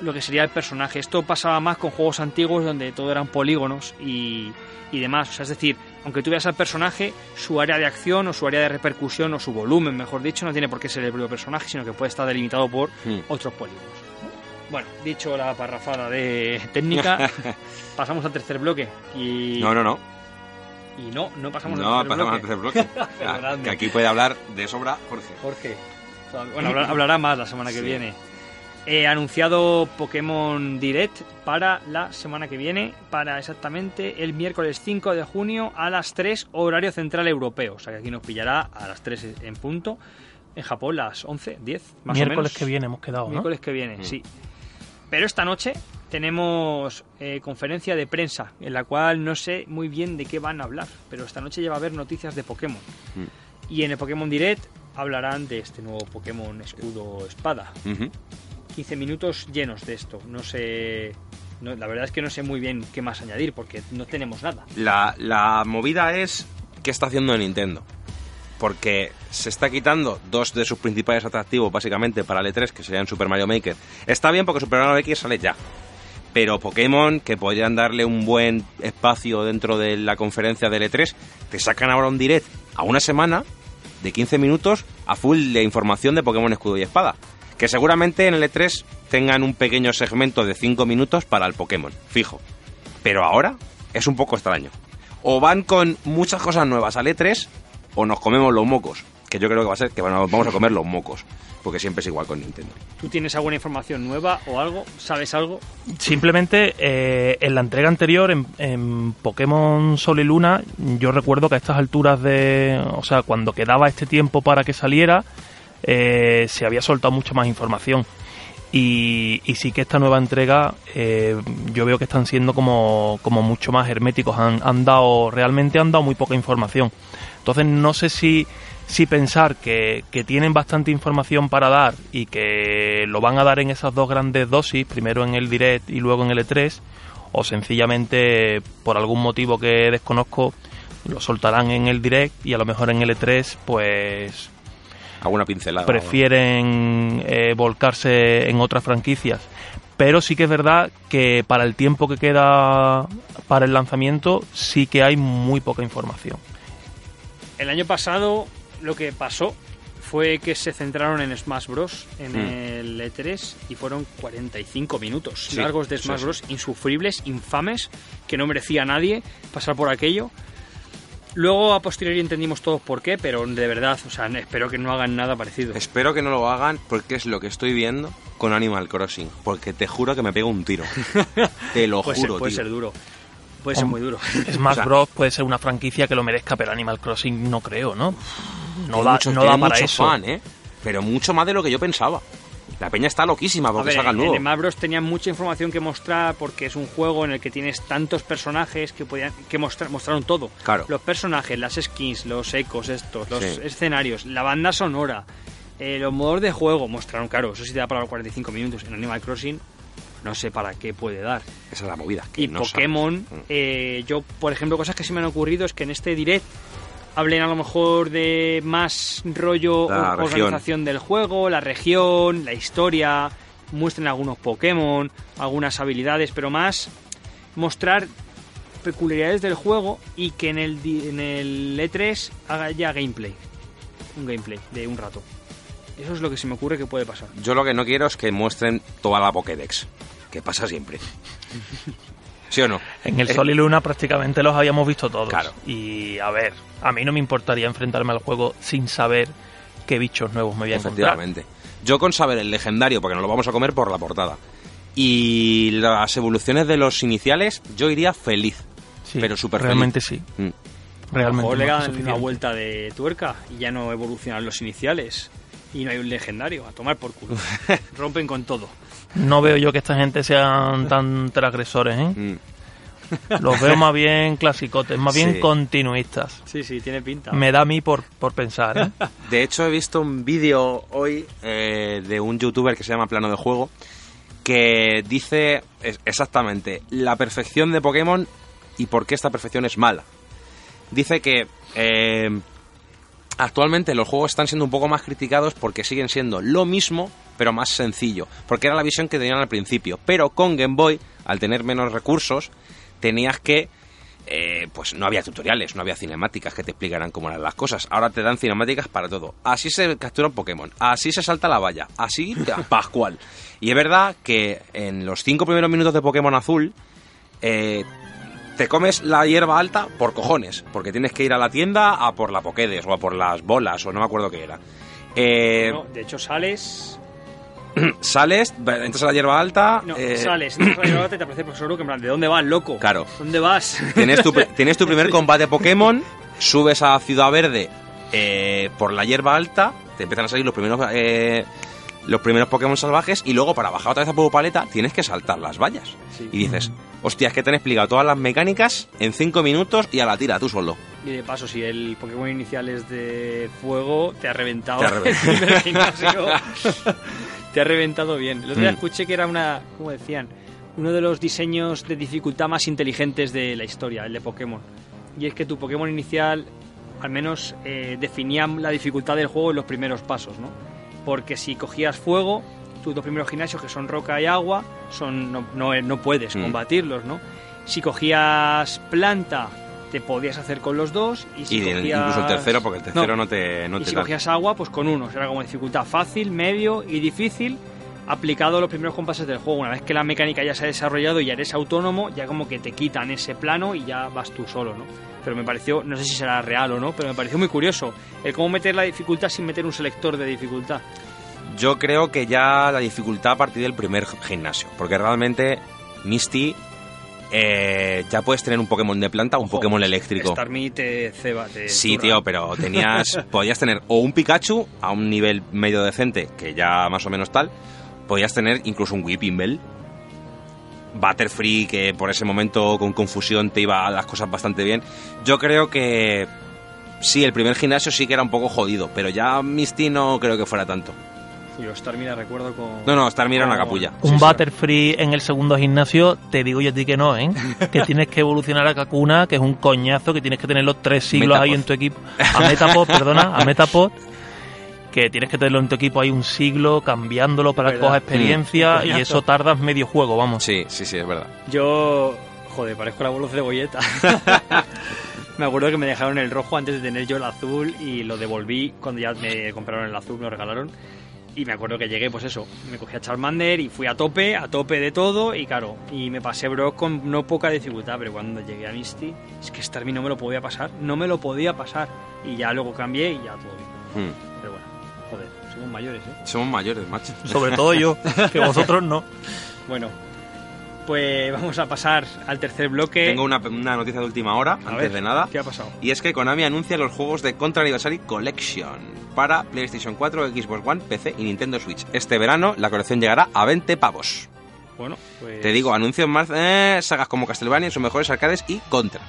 lo que sería el personaje. Esto pasaba más con juegos antiguos donde todo eran polígonos y, y demás. O sea, es decir, aunque tú veas al personaje, su área de acción o su área de repercusión o su volumen, mejor dicho, no tiene por qué ser el propio personaje, sino que puede estar delimitado por Mm. otros polígonos. Bueno, dicho la parrafada de técnica, <laughs> pasamos al tercer bloque. Y No, no, no. y no, no pasamos No, al tercer pasamos al tercer bloque. <laughs> Ah, que aquí puede hablar de sobra Jorge. Jorge. Bueno, habla- hablará más la semana que Sí. viene. He anunciado Pokémon Direct para la semana que viene, para exactamente el miércoles 5 de junio a las 3 horario central europeo. O sea que aquí nos pillará a las 3 en punto. En Japón las 11, 10, más o Miércoles menos. que viene hemos quedado, ¿no? Miércoles que viene, Mm. sí. Pero esta noche tenemos eh, conferencia de prensa en la cual no sé muy bien de qué van a hablar, pero esta noche ya va a haber noticias de Pokémon. Mm. Y en el Pokémon Direct hablarán de este nuevo Pokémon Escudo Espada. 15 minutos llenos de esto. No sé. la verdad es que no sé muy bien qué más añadir porque no tenemos nada. La, la movida es qué está haciendo Nintendo. Porque se está quitando dos de sus principales atractivos, básicamente, para el E3, que serían Super Mario Maker. Está bien porque Super Mario Maker sale ya. Pero Pokémon, que podrían darle un buen espacio dentro de la conferencia del E3, te sacan ahora un direct a una semana de 15 minutos a full de información de Pokémon Escudo y Espada. Que seguramente en el E3 tengan un pequeño segmento de 5 minutos para el Pokémon, fijo. Pero ahora es un poco extraño. O van con muchas cosas nuevas al E3 o nos comemos los mocos. que yo creo que va a ser que bueno, vamos a comer los mocos, porque siempre es igual con Nintendo. ¿Tú tienes alguna información nueva o algo? ¿Sabes algo? Simplemente eh, en la entrega anterior, en, en Pokémon Sol y Luna, yo recuerdo que a estas alturas de. O sea, cuando quedaba este tiempo para que saliera, eh, se había soltado mucha más información. Y, y sí que esta nueva entrega eh, yo veo que están siendo como, como mucho más herméticos. Han, dado, realmente han dado muy poca información. Entonces no sé si, si pensar que, que tienen bastante información para dar y que lo van a dar en esas dos grandes dosis, primero en el Direct y luego en el E3, o sencillamente por algún motivo que desconozco lo soltarán en el Direct y a lo mejor en el E3 pues Alguna pincelada. prefieren eh, volcarse en otras franquicias. Pero sí que es verdad que para el tiempo que queda para el lanzamiento sí que hay muy poca información. El año pasado lo que pasó fue que se centraron en Smash Bros. en Mm. el E3 y fueron 45 minutos Sí, largos de Smash sí. Bros. insufribles, infames, que no merecía a nadie pasar por aquello. Luego a posteriori entendimos todos por qué, pero de verdad, o sea, espero que no hagan nada parecido. Espero que no lo hagan porque es lo que estoy viendo con Animal Crossing. Porque te juro que me pego un tiro. <laughs> te lo puede ser, juro, puede tío. ser duro. Puede ser muy duro. Smash O sea- Bros. puede ser una franquicia que lo merezca, pero Animal Crossing no creo, ¿no? No da, mucho, no da para mucho eso. fan, ¿eh? Pero mucho más de lo que yo pensaba. La peña está loquísima porque salga el nuevo. en Smash Bros tenía mucha información que mostrar porque es un juego en el que tienes tantos personajes que podían que mostra- mostraron todo. Claro. Los personajes, las skins, los ecos estos, los Sí. escenarios, la banda sonora, eh, los modos de juego mostraron, claro, eso sí te da para los 45 minutos. En Animal Crossing no sé para qué puede dar. Esa es la movida. que Y no Pokémon. Mm. eh, yo, por ejemplo, cosas que se me han ocurrido es que en este direct hablen a lo mejor de más rollo La o- región. organización del juego, la región, la historia, muestren algunos Pokémon, algunas habilidades, pero más mostrar peculiaridades del juego y que en el, en el E3 haga ya gameplay. Un gameplay de un rato. Eso es lo que se me ocurre que puede pasar. Yo lo que no quiero es que muestren toda la Pokédex. Que pasa siempre. <laughs> ¿Sí o no? En el Eh, Sol y Luna prácticamente los habíamos visto todos. Claro. Y a ver, a mí no me importaría enfrentarme al juego sin saber qué bichos nuevos me voy a encontrar. Efectivamente. Yo con saber el legendario, porque nos lo vamos a comer por la portada. Y las evoluciones de los iniciales, yo iría feliz. Sí, pero súper Realmente sí. Mm. A lo Realmente mejor le dan una vuelta de tuerca y ya no evolucionan los iniciales. Y no hay un legendario, a tomar por culo. <laughs> Rompen con todo. No veo yo que esta gente sean tan transgresores, ¿eh? Mm. Los veo <laughs> más bien clasicotes, más bien Sí. continuistas. Sí, sí, tiene pinta. Me da a mí por, por pensar, ¿eh? <laughs> De hecho, he visto un vídeo hoy eh, de un youtuber que se llama Plano de Juego que dice exactamente la perfección de Pokémon y por qué esta perfección es mala. Dice que eh, actualmente los juegos están siendo un poco más criticados porque siguen siendo lo mismo, pero más sencillo. Porque era la visión que tenían al principio. Pero con Game Boy, al tener menos recursos, tenías que eh, pues no había tutoriales, no había cinemáticas que te explicaran cómo eran las cosas. Ahora te dan cinemáticas para todo. Así se captura un Pokémon, así se salta la valla, así <laughs> Pascual. Y es verdad que en los cinco primeros minutos de Pokémon Azul eh, te comes la hierba alta por cojones, porque tienes que ir a la tienda a por la Pokédex o a por las bolas o no me acuerdo qué era. Eh, No, de hecho, sales. <clears throat> Sales, entras a la hierba alta. No, eh, sales, entras a la hierba alta y te aparece el profesor Oak en plan, ¿de dónde vas, loco? Claro. ¿Dónde vas? Tienes tu, tienes tu <laughs> primer combate Pokémon, subes a Ciudad Verde eh, por la hierba alta, te empiezan a salir los primeros los primeros Pokémon salvajes y luego para bajar otra vez a Pueblo Paleta tienes que saltar las vallas. Sí. Y dices, hostia, es que te han explicado todas las mecánicas en 5 minutos y a la tira, tú solo. Y de paso, si el Pokémon inicial es de fuego, te ha reventado Te ha reventado. <laughs> te ha reventado bien. El otro día Mm. escuché que era una, como decían, uno de los diseños de dificultad más inteligentes de la historia, el de Pokémon. Y es que tu Pokémon inicial, al menos, eh, definía la dificultad del juego en los primeros pasos, ¿no? Porque si cogías fuego, tus dos primeros gimnasios, que son roca y agua, son no, no, no puedes Mm. combatirlos, ¿no? Si cogías planta, te podías hacer con los dos. Y si y cogías... incluso el tercero, porque el tercero no, te, no y te si da- cogías agua, pues con uno. Era como dificultad fácil, medio y difícil. aplicado los primeros compases del juego. Una vez que la mecánica ya se ha desarrollado y ya eres autónomo, ya como que te quitan ese plano y ya vas tú solo, ¿no? Pero me pareció, no sé si será real o no, pero me pareció muy curioso el cómo meter la dificultad sin meter un selector de dificultad. Yo creo que ya la dificultad a partir del primer gimnasio, porque realmente Misty eh, ya puedes tener un Pokémon de planta o un Pokémon eléctrico. Starmie te ceba, te Sí, tío, pero tenías, <laughs> podías tener o un Pikachu a un nivel medio decente, que ya más o menos tal, podías tener incluso un Whipping Bell, Butterfree, que por ese momento con confusión te iba a las cosas bastante bien. Yo creo que sí, el primer gimnasio sí que era un poco jodido, pero ya Misty no creo que fuera tanto. Yo Starmie la recuerdo con... No, no, Starmie era una capulla. Un Sí, sí. Butterfree en el segundo gimnasio, te digo yo a ti que no, ¿eh? Que <laughs> tienes que evolucionar a Kakuna, que es un coñazo, que tienes que tener los tres siglos ahí en tu equipo. A Metapod, perdona, a Metapod. Que tienes que tenerlo en tu equipo ahí un siglo, cambiándolo para que Verdad. coja experiencia Mm. y eso tardas medio juego, vamos. Sí, sí, sí, es verdad. Yo... Joder, parezco la voz de Boyeta. <laughs> me acuerdo que me dejaron el rojo antes de tener yo el azul y lo devolví cuando ya me compraron el azul, me lo regalaron. Y me acuerdo que llegué, pues eso, me cogí a Charmander y fui a tope, a tope de todo y claro, y me pasé Brock con no poca dificultad, pero cuando llegué a Misty, es que Starmie no me lo podía pasar, no me lo podía pasar. Y ya luego cambié y ya todo bien. Hmm. Pero bueno, joder, somos mayores, ¿eh? Somos mayores, macho. Sobre todo yo, que vosotros no. <laughs> Bueno, pues vamos a pasar al tercer bloque. Tengo una, una noticia de última hora, A antes ver, de nada. ¿Qué ha pasado? Y es que Konami anuncia los juegos de Contra Anniversary Collection para PlayStation 4, Xbox One, PC y Nintendo Switch. Este verano la colección llegará a 20 pavos. Bueno, pues... Te digo, anuncios más eh, sagas como Castlevania en sus mejores arcades y Contra.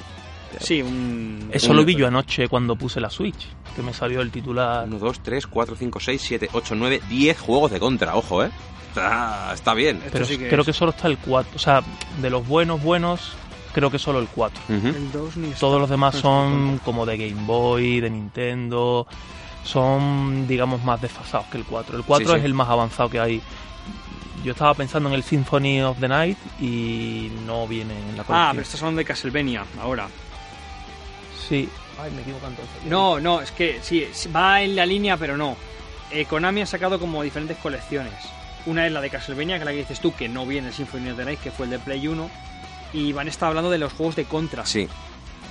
Sí, un... Eso lo vi yo anoche cuando puse la Switch, que me salió el titular. 1, 2, 3, 4, 5, 6, 7, 8, 9, 10 juegos de Contra, ojo, ¿eh? Está, está bien. Pero sí que creo es. que solo está el 4. O sea, de los buenos, buenos, creo que solo el 4. Ujú. El 2 ni está. Todos los demás son como de Game Boy, de Nintendo. Son, digamos, más desfasados que el 4. El 4 Sí, sí. es el más avanzado que hay. Yo estaba pensando en el Symphony of the Night y no viene en la Ah, colección. pero estás hablando de Castlevania ahora. Sí. Ay, me equivoco entonces. No, no, es que sí, sí, va en la línea, pero no. Eh, Konami ha sacado como diferentes colecciones. Una es la de Castlevania, que es la que dices tú, que no viene el Symphony of the Night, que fue el de Play 1. Y Van está hablando de los juegos de Contra. Sí,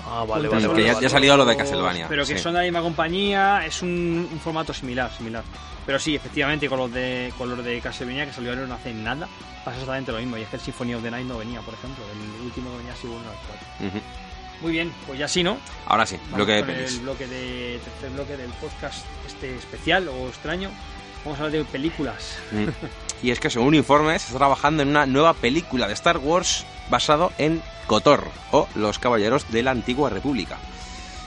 Ah, vale, Contra vale, que vale. ya- vale. ya ha salido lo de Castlevania, Pero que sí. son de la misma compañía, es un, un formato similar, similar. Pero sí, efectivamente, con los de, con los de Castlevania que salieron no hace nada, pasa exactamente lo mismo. Y es que el Symphony of the Night no venía, por ejemplo. El último venía así uno al cuatro. Ujú. Muy bien, pues ya sí, ¿no? Ahora sí, Vamos bloque de pelis. el bloque de tercer bloque del podcast este especial o extraño. Vamos a hablar de películas. Mm. <laughs> Y es que según informes, se está trabajando en una nueva película de Star Wars basado en KOTOR o Los Caballeros de la Antigua República.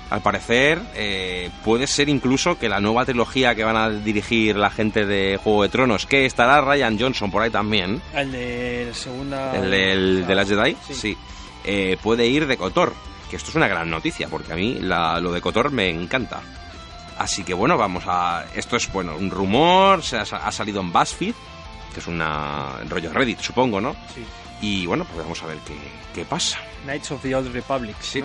Al parecer, eh, puede ser incluso que la nueva trilogía que van a dirigir la gente de Juego de Tronos, que estará Ryan Johnson por ahí también, El de la segunda. el de las Jedi, Sí. sí, eh, puede ir de KOTOR. Que esto es una gran noticia, porque a mí la- lo de KOTOR me encanta. Así que bueno, vamos a. Esto es bueno, un rumor, se ha, ha salido en BuzzFeed, que es una rollo Reddit, supongo, ¿no? Sí. Y bueno, pues vamos a ver qué, qué pasa. Knights of the Old Republic. Sí.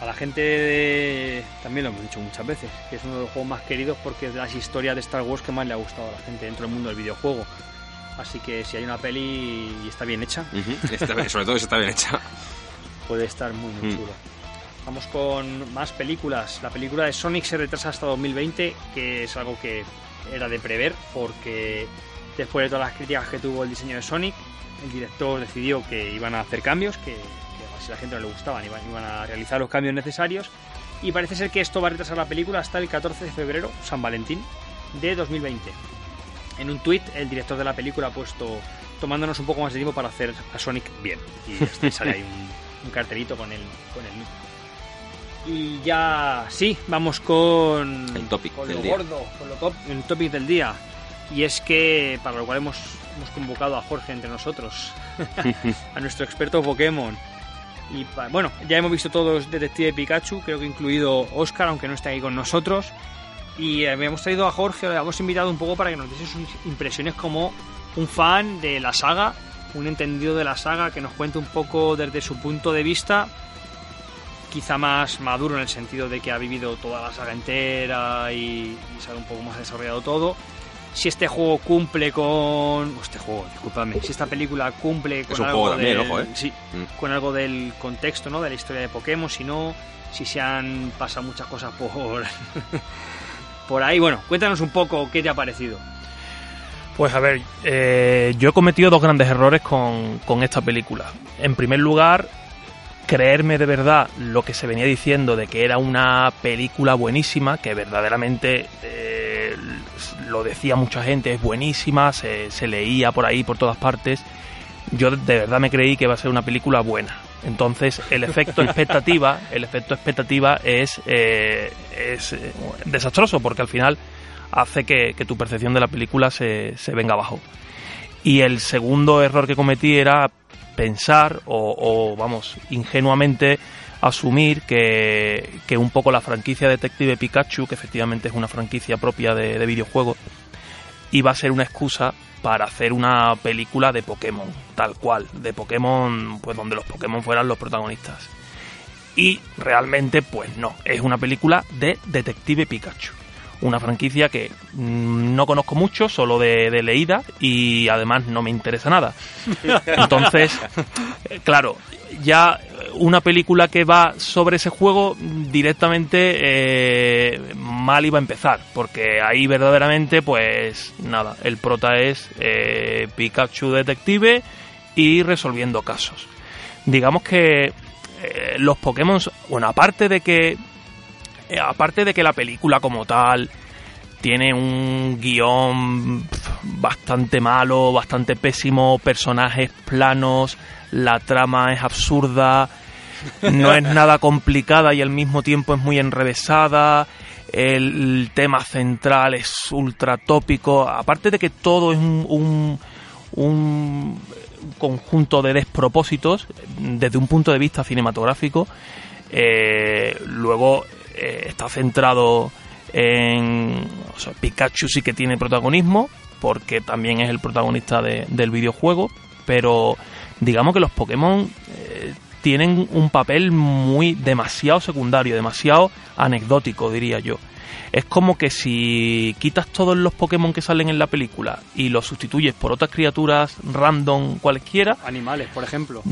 A la gente de... también lo hemos dicho muchas veces, que es uno de los juegos más queridos porque es de las historias de Star Wars que más le ha gustado a la gente dentro del mundo del videojuego. Así que si hay una peli y está bien hecha, está- sobre todo si está bien hecha. puede estar muy muy Mm. chulo. Vamos con más películas. La película de Sonic se retrasa hasta 2020, que es algo que era de prever, porque después de todas las críticas que tuvo el diseño de Sonic, el director decidió que iban a hacer cambios, que, que si a la gente no le gustaban iban, iban a realizar los cambios necesarios. Y parece ser que esto va a retrasar la película hasta el 14 de febrero, San Valentín, de 2020. En un tuit, el director de la película ha puesto tomándonos un poco más de tiempo para hacer a Sonic bien. Y y sale ahí un, <laughs> un cartelito con el, con el. Y ya, sí, vamos con El topic con del lo día. gordo, con lo top, el topic del día. Y es que, para lo cual hemos, hemos convocado a Jorge entre nosotros, <laughs> a nuestro experto Pokémon. Y bueno, ya hemos visto todos Detective Pikachu, creo que incluido Oscar, aunque no esté aquí con nosotros. Y eh, hemos traído a Jorge, le hemos invitado un poco para que nos diese sus impresiones como un fan de la saga, un entendido de la saga, que nos cuente un poco desde su punto de vista, quizá más maduro en el sentido de que ha vivido toda la saga entera y, y sabe un poco más desarrollado todo. si este juego cumple con este juego, discúlpame, si esta película cumple con un algo juego también, del, ojo, ¿eh? sí, Mm. con algo del contexto, ¿no? De la historia de Pokémon, si no, si se han pasado muchas cosas por <laughs> por ahí. Bueno, cuéntanos un poco qué te ha parecido. Pues a ver, eh, yo he cometido dos grandes errores con, con esta película. En primer lugar, creerme de verdad lo que se venía diciendo de que era una película buenísima, que verdaderamente eh, lo decía mucha gente, es buenísima, se, se leía por ahí, por todas partes. Yo de verdad me creí que iba a ser una película buena. Entonces, el efecto expectativa, el efecto expectativa es, eh, es eh, desastroso, porque al final hace que, que tu percepción de la película se, se venga abajo. Y el segundo error que cometí era pensar o, vamos, ingenuamente asumir que, que, un poco la franquicia Detective Pikachu, que efectivamente es una franquicia propia de, de videojuegos, iba a ser una excusa para hacer una película de Pokémon, tal cual, de Pokémon, pues donde los Pokémon fueran los protagonistas. Y realmente, pues no, es una película de Detective Pikachu una franquicia que mmm, no conozco mucho, solo de, de, leída y además no me interesa nada. <laughs> Entonces, claro, ya una película que va sobre ese juego directamente eh, mal iba a empezar, porque ahí verdaderamente, pues nada, el prota es eh, Pikachu detective y resolviendo casos. Digamos que eh, los Pokémon, bueno, aparte de que eh, aparte de que la película como tal tiene un guion bastante malo, bastante pésimo, personajes planos, la trama es absurda, no es <laughs> nada complicada y al mismo tiempo es muy enrevesada, el tema central es ultra tópico, aparte de que todo es un, un, un conjunto de despropósitos desde un punto de vista cinematográfico, eh, luego eh, está centrado en o sea, Pikachu sí que tiene protagonismo porque también es el protagonista de, del videojuego pero digamos que los Pokémon eh, tienen un papel muy demasiado secundario demasiado anecdótico diría yo es como que si quitas todos los Pokémon que salen en la película y los sustituyes por otras criaturas random cualquiera. Animales, por ejemplo.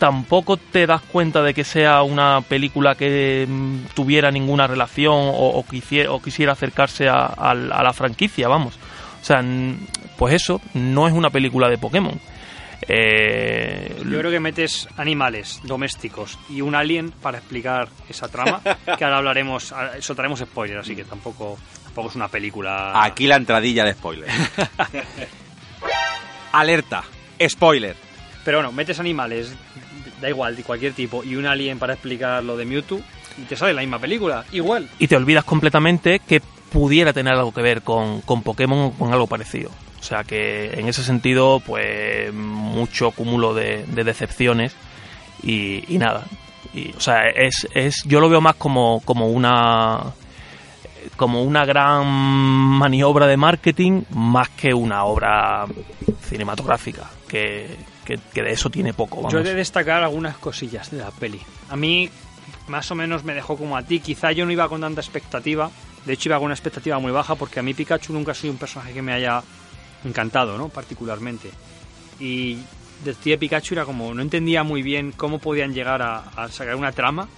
Tampoco te das cuenta de que sea una película que mmm, tuviera ninguna relación o, o, quisiera, o quisiera, acercarse a, a, a, la franquicia, vamos. O sea, pues eso, no es una película de Pokémon. Eh, Yo creo que metes animales domésticos y un alien para explicar esa trama, <laughs> que ahora hablaremos, eso traemos spoiler, así que tampoco, tampoco es una película... Aquí la entradilla de spoiler. <laughs> Alerta, spoiler. Pero bueno, metes animales, da igual, de cualquier tipo, y un alien para explicar lo de Mewtwo, y te sale la misma película, igual. Y te olvidas completamente que pudiera tener algo que ver con, con Pokémon o con algo parecido. O sea que en ese sentido, pues mucho cúmulo de, de decepciones y, y, nada. Y, o sea, es, es, yo lo veo más como, como una como una gran maniobra de marketing más que una obra cinematográfica, que, que, que de eso tiene poco. Vamos. Yo he de destacar algunas cosillas de la peli. A mí más o menos me dejó como a ti. Quizá yo no iba con tanta expectativa. De hecho, iba con una expectativa muy baja porque a mí Pikachu nunca ha sido un personaje que me haya encantado, ¿no? Particularmente. Y Detective Pikachu era como, no entendía muy bien cómo podían llegar a, a, sacar una trama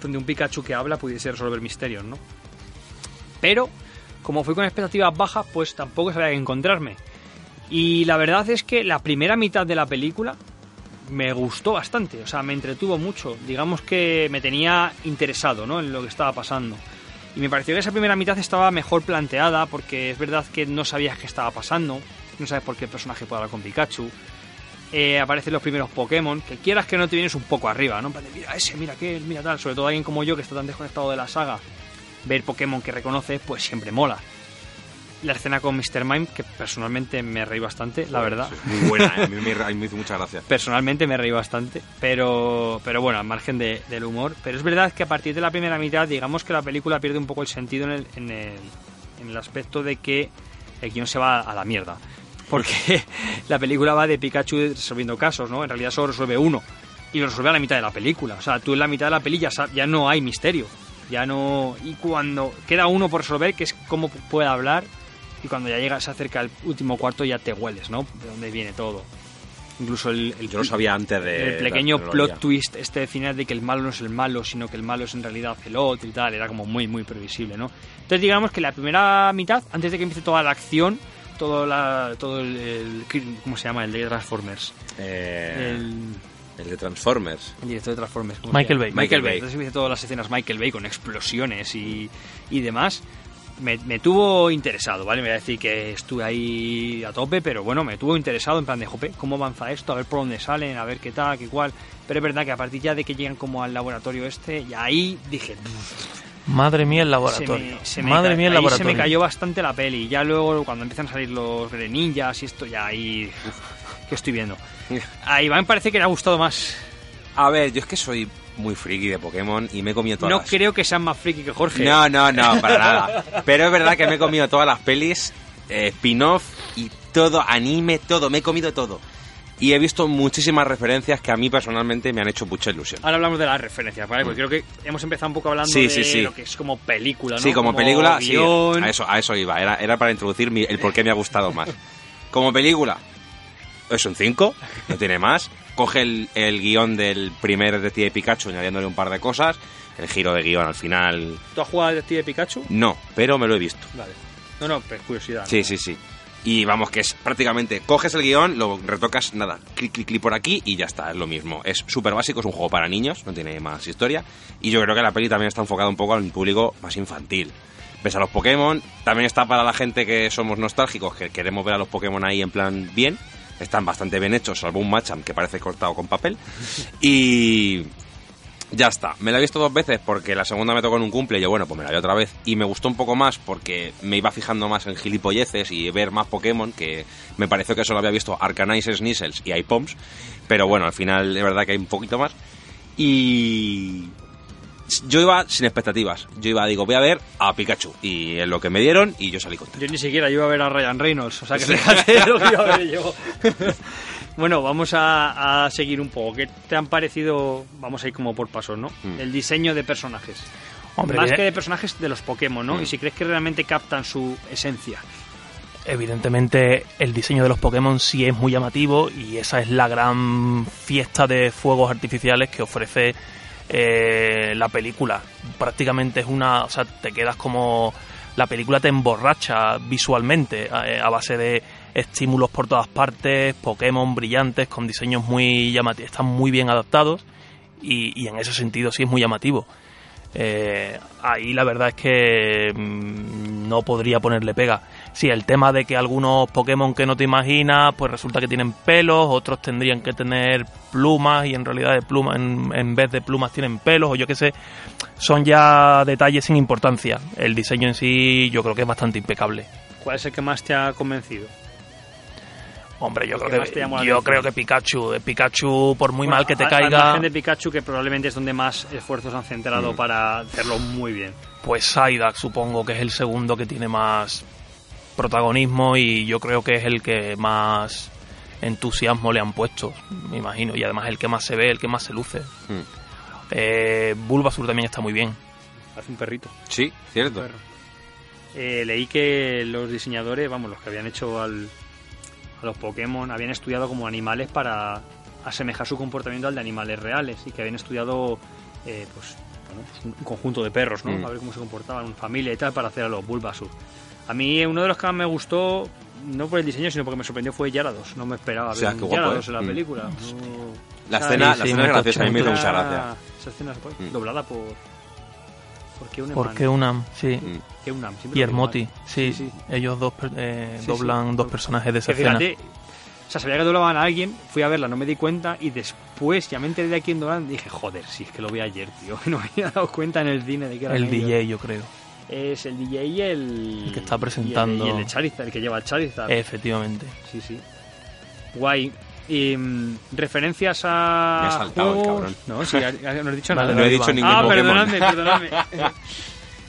donde un Pikachu que habla pudiese resolver misterios, ¿no? Pero, como fui con expectativas bajas, pues tampoco sabía qué encontrarme. Y la verdad es que la primera mitad de la película me gustó bastante, o sea, me entretuvo mucho. Digamos que me tenía interesado, ¿no? En lo que estaba pasando. Y me pareció que esa primera mitad estaba mejor planteada porque es verdad que no sabías qué estaba pasando, no sabes por qué personaje puede hablar con Pikachu. Eh, aparecen los primeros Pokémon, que quieras que no te vienes un poco arriba, ¿no? Mira ese, mira aquel, mira tal. Sobre todo alguien como yo que está tan desconectado de la saga, ver Pokémon que reconoce, pues siempre mola. La escena con Mr. Mime, que personalmente me reí bastante, la verdad. Es muy buena, ¿eh? a mí <laughs> me, me, hizo muchas gracias. Personalmente me reí bastante, pero, pero bueno, al margen de, del humor. Pero es verdad que a partir de la primera mitad, digamos que la película pierde un poco el sentido en el, en el, en el aspecto de que el guion se va a la mierda. Porque <laughs> la película va de Pikachu resolviendo casos, ¿no? En realidad solo resuelve uno. Y lo resuelve a la mitad de la película. O sea, tú en la mitad de la peli ya, ya no hay misterio. Ya no. Y cuando queda uno por resolver, que es cómo puede hablar, y cuando ya llegas acerca del último cuarto ya te hueles, ¿no? De dónde viene todo. Incluso el, el, Yo lo sabía antes de. el pequeño plot twist este de final de que el malo no es el malo, sino que el malo es en realidad el otro y tal, era como muy, muy previsible, ¿no? Entonces digamos que la primera mitad, antes de que empiece toda la acción, todo, la, todo el, el- ¿Cómo se llama? El de Transformers. Eh, El, el de Transformers. el director de Transformers. ¿cómo Michael? Bay. Michael Michael Bay. Bay. Entonces empieza todas las escenas Michael Bay con explosiones y, y demás. Me, me tuvo interesado, ¿vale? Me voy a decir que estuve ahí a tope, pero bueno, me tuvo interesado en plan de, jope, ¿cómo avanza esto? A ver por dónde salen, a ver qué tal, qué cual. Pero es verdad que a partir ya de que llegan como al laboratorio este, y ahí dije, Madre mía el se laboratorio. me, se me Madre mía el ahí se laboratorio. me cayó bastante la peli. Ya luego, cuando empiezan a salir los ninjas y esto, ya ahí. Uf, ¿Qué estoy viendo? <laughs> A Iván parece que le ha gustado más. A ver, yo es que soy muy friki de Pokémon y me he comido todas No las- creo que sean más friki que Jorge. No, no, no, para <laughs> nada. Pero es verdad que me he comido todas las pelis, eh, spin-off y todo, anime, todo. Me he comido todo. Y he visto muchísimas referencias que a mí personalmente me han hecho mucha ilusión. Ahora hablamos de las referencias, ¿vale? Porque creo que hemos empezado un poco hablando Sí, de sí, sí. lo que es como película, ¿no? Sí, como, película, sí. guion. A eso, a eso iba. Era, era para introducir mi- el por qué me ha gustado más. <laughs> Como película, es un 5, no tiene más. Coge el, el guion del primer Detective Pikachu añadiéndole un par de cosas. El giro de guion al final, ¿Tú has jugado al Detective Pikachu? no, pero me lo he visto. Vale. No, no, pero curiosidad. Sí, sí, sí. Y vamos, que es prácticamente, coges el guion, lo retocas, nada, clic, clic, clic por aquí y ya está, es lo mismo. Es súper básico, es un juego para niños, no tiene más historia. Y yo creo que la peli también está enfocada un poco al público más infantil. Ves a los Pokémon, también está para la gente que somos nostálgicos, que queremos ver a los Pokémon ahí en plan bien. Están bastante bien hechos, salvo un Machamp que parece cortado con papel. <laughs> Y, ya está. Me la he visto dos veces porque la segunda me tocó en un cumple y yo, bueno, pues me la vi otra vez. Y me gustó un poco más porque me iba fijando más en gilipolleces y ver más Pokémon, que me pareció que solo había visto Arcanizers, Sneasels y Ipoms. Pero bueno, al final es verdad que hay un poquito más. Y yo iba sin expectativas. Yo iba, digo, voy a ver a Pikachu. Y en lo que me dieron y yo salí contento. Yo ni siquiera iba a ver a Ryan Reynolds, o sea que <laughs> fíjate lo que iba a ver yo. <laughs> bueno, vamos a, a seguir un poco. ¿Qué te han parecido? Vamos a ir como por pasos, ¿no? Mm. El diseño de personajes. Hombre, Más bien. que de personajes de los Pokémon, ¿no? Mm. Y si crees que realmente captan su esencia. Evidentemente el diseño de los Pokémon sí es muy llamativo y esa es la gran fiesta de fuegos artificiales que ofrece eh, la película. Prácticamente es una, o sea, te quedas como la película te emborracha visualmente eh, a base de estímulos por todas partes, Pokémon brillantes con diseños muy llamativos, están muy bien adaptados y, en ese sentido sí es muy llamativo. Eh, ahí la verdad es que mm, no podría ponerle pega. Sí, el tema de que algunos Pokémon que no te imaginas, pues resulta que tienen pelos, otros tendrían que tener plumas y en realidad de plumas, en, en vez de plumas tienen pelos o yo qué sé, son ya detalles sin importancia. El diseño en sí yo creo que es bastante impecable. ¿Cuál es el que más te ha convencido? Hombre, yo ¿El que creo que, la yo creo que Pikachu, Pikachu por muy Bueno, mal que te a- caiga, margen de Pikachu, que probablemente es donde más esfuerzos han centrado Mm. para hacerlo muy bien. pues Psyduck supongo que es el segundo que tiene más protagonismo y yo creo que es el que más entusiasmo le han puesto, me imagino, y además el que más se ve, el que más se luce. Mm. Eh, Bulbasaur también está muy bien. Hace un perrito. Sí, cierto. perro. Eh, leí que los diseñadores, vamos, los que habían hecho al, a los Pokémon, habían estudiado como animales para asemejar su comportamiento al de animales reales y que habían estudiado eh, pues, bueno, pues un conjunto de perros, ¿no? Mm. A ver cómo se comportaban en familia y tal para hacer a los Bulbasaur. A mí uno de los que más me gustó, no por el diseño, sino porque me sorprendió fue Yarados. No me esperaba O sea, ver qué un guapo, Yarados ¿eh? en la Mm. película. La sea, escena, sí, la sí, escena es graciosa, a mí me hizo mucha gracia. Esa escena se puede- Mm. doblada por... ¿Por qué un Porque Unam, sí. Mm. ¿Qué Unam? Y. Hermoti, sí, Sí, sí. ellos dos eh, Sí, doblan sí. dos personajes de esa escena. fíjate, o sea, sabía que doblaban a alguien, fui a verla, no me di cuenta y después ya me enteré de a quién doblaban y dije, joder, si es que lo vi ayer, tío. <laughs> No me había dado cuenta en el cine de que era El DJ, yo creo. Es el DJ y el... El que está y el- presentando. Y el, de Charizard, el que lleva el Charizard. Efectivamente. Sí, sí. Guay. Y mm, referencias a. Me ha saltado el juegos- cabrón. No, sí, no he dicho <laughs> Vale, nada. No he dicho ningún Ah, perdonadme, perdonadme. <laughs>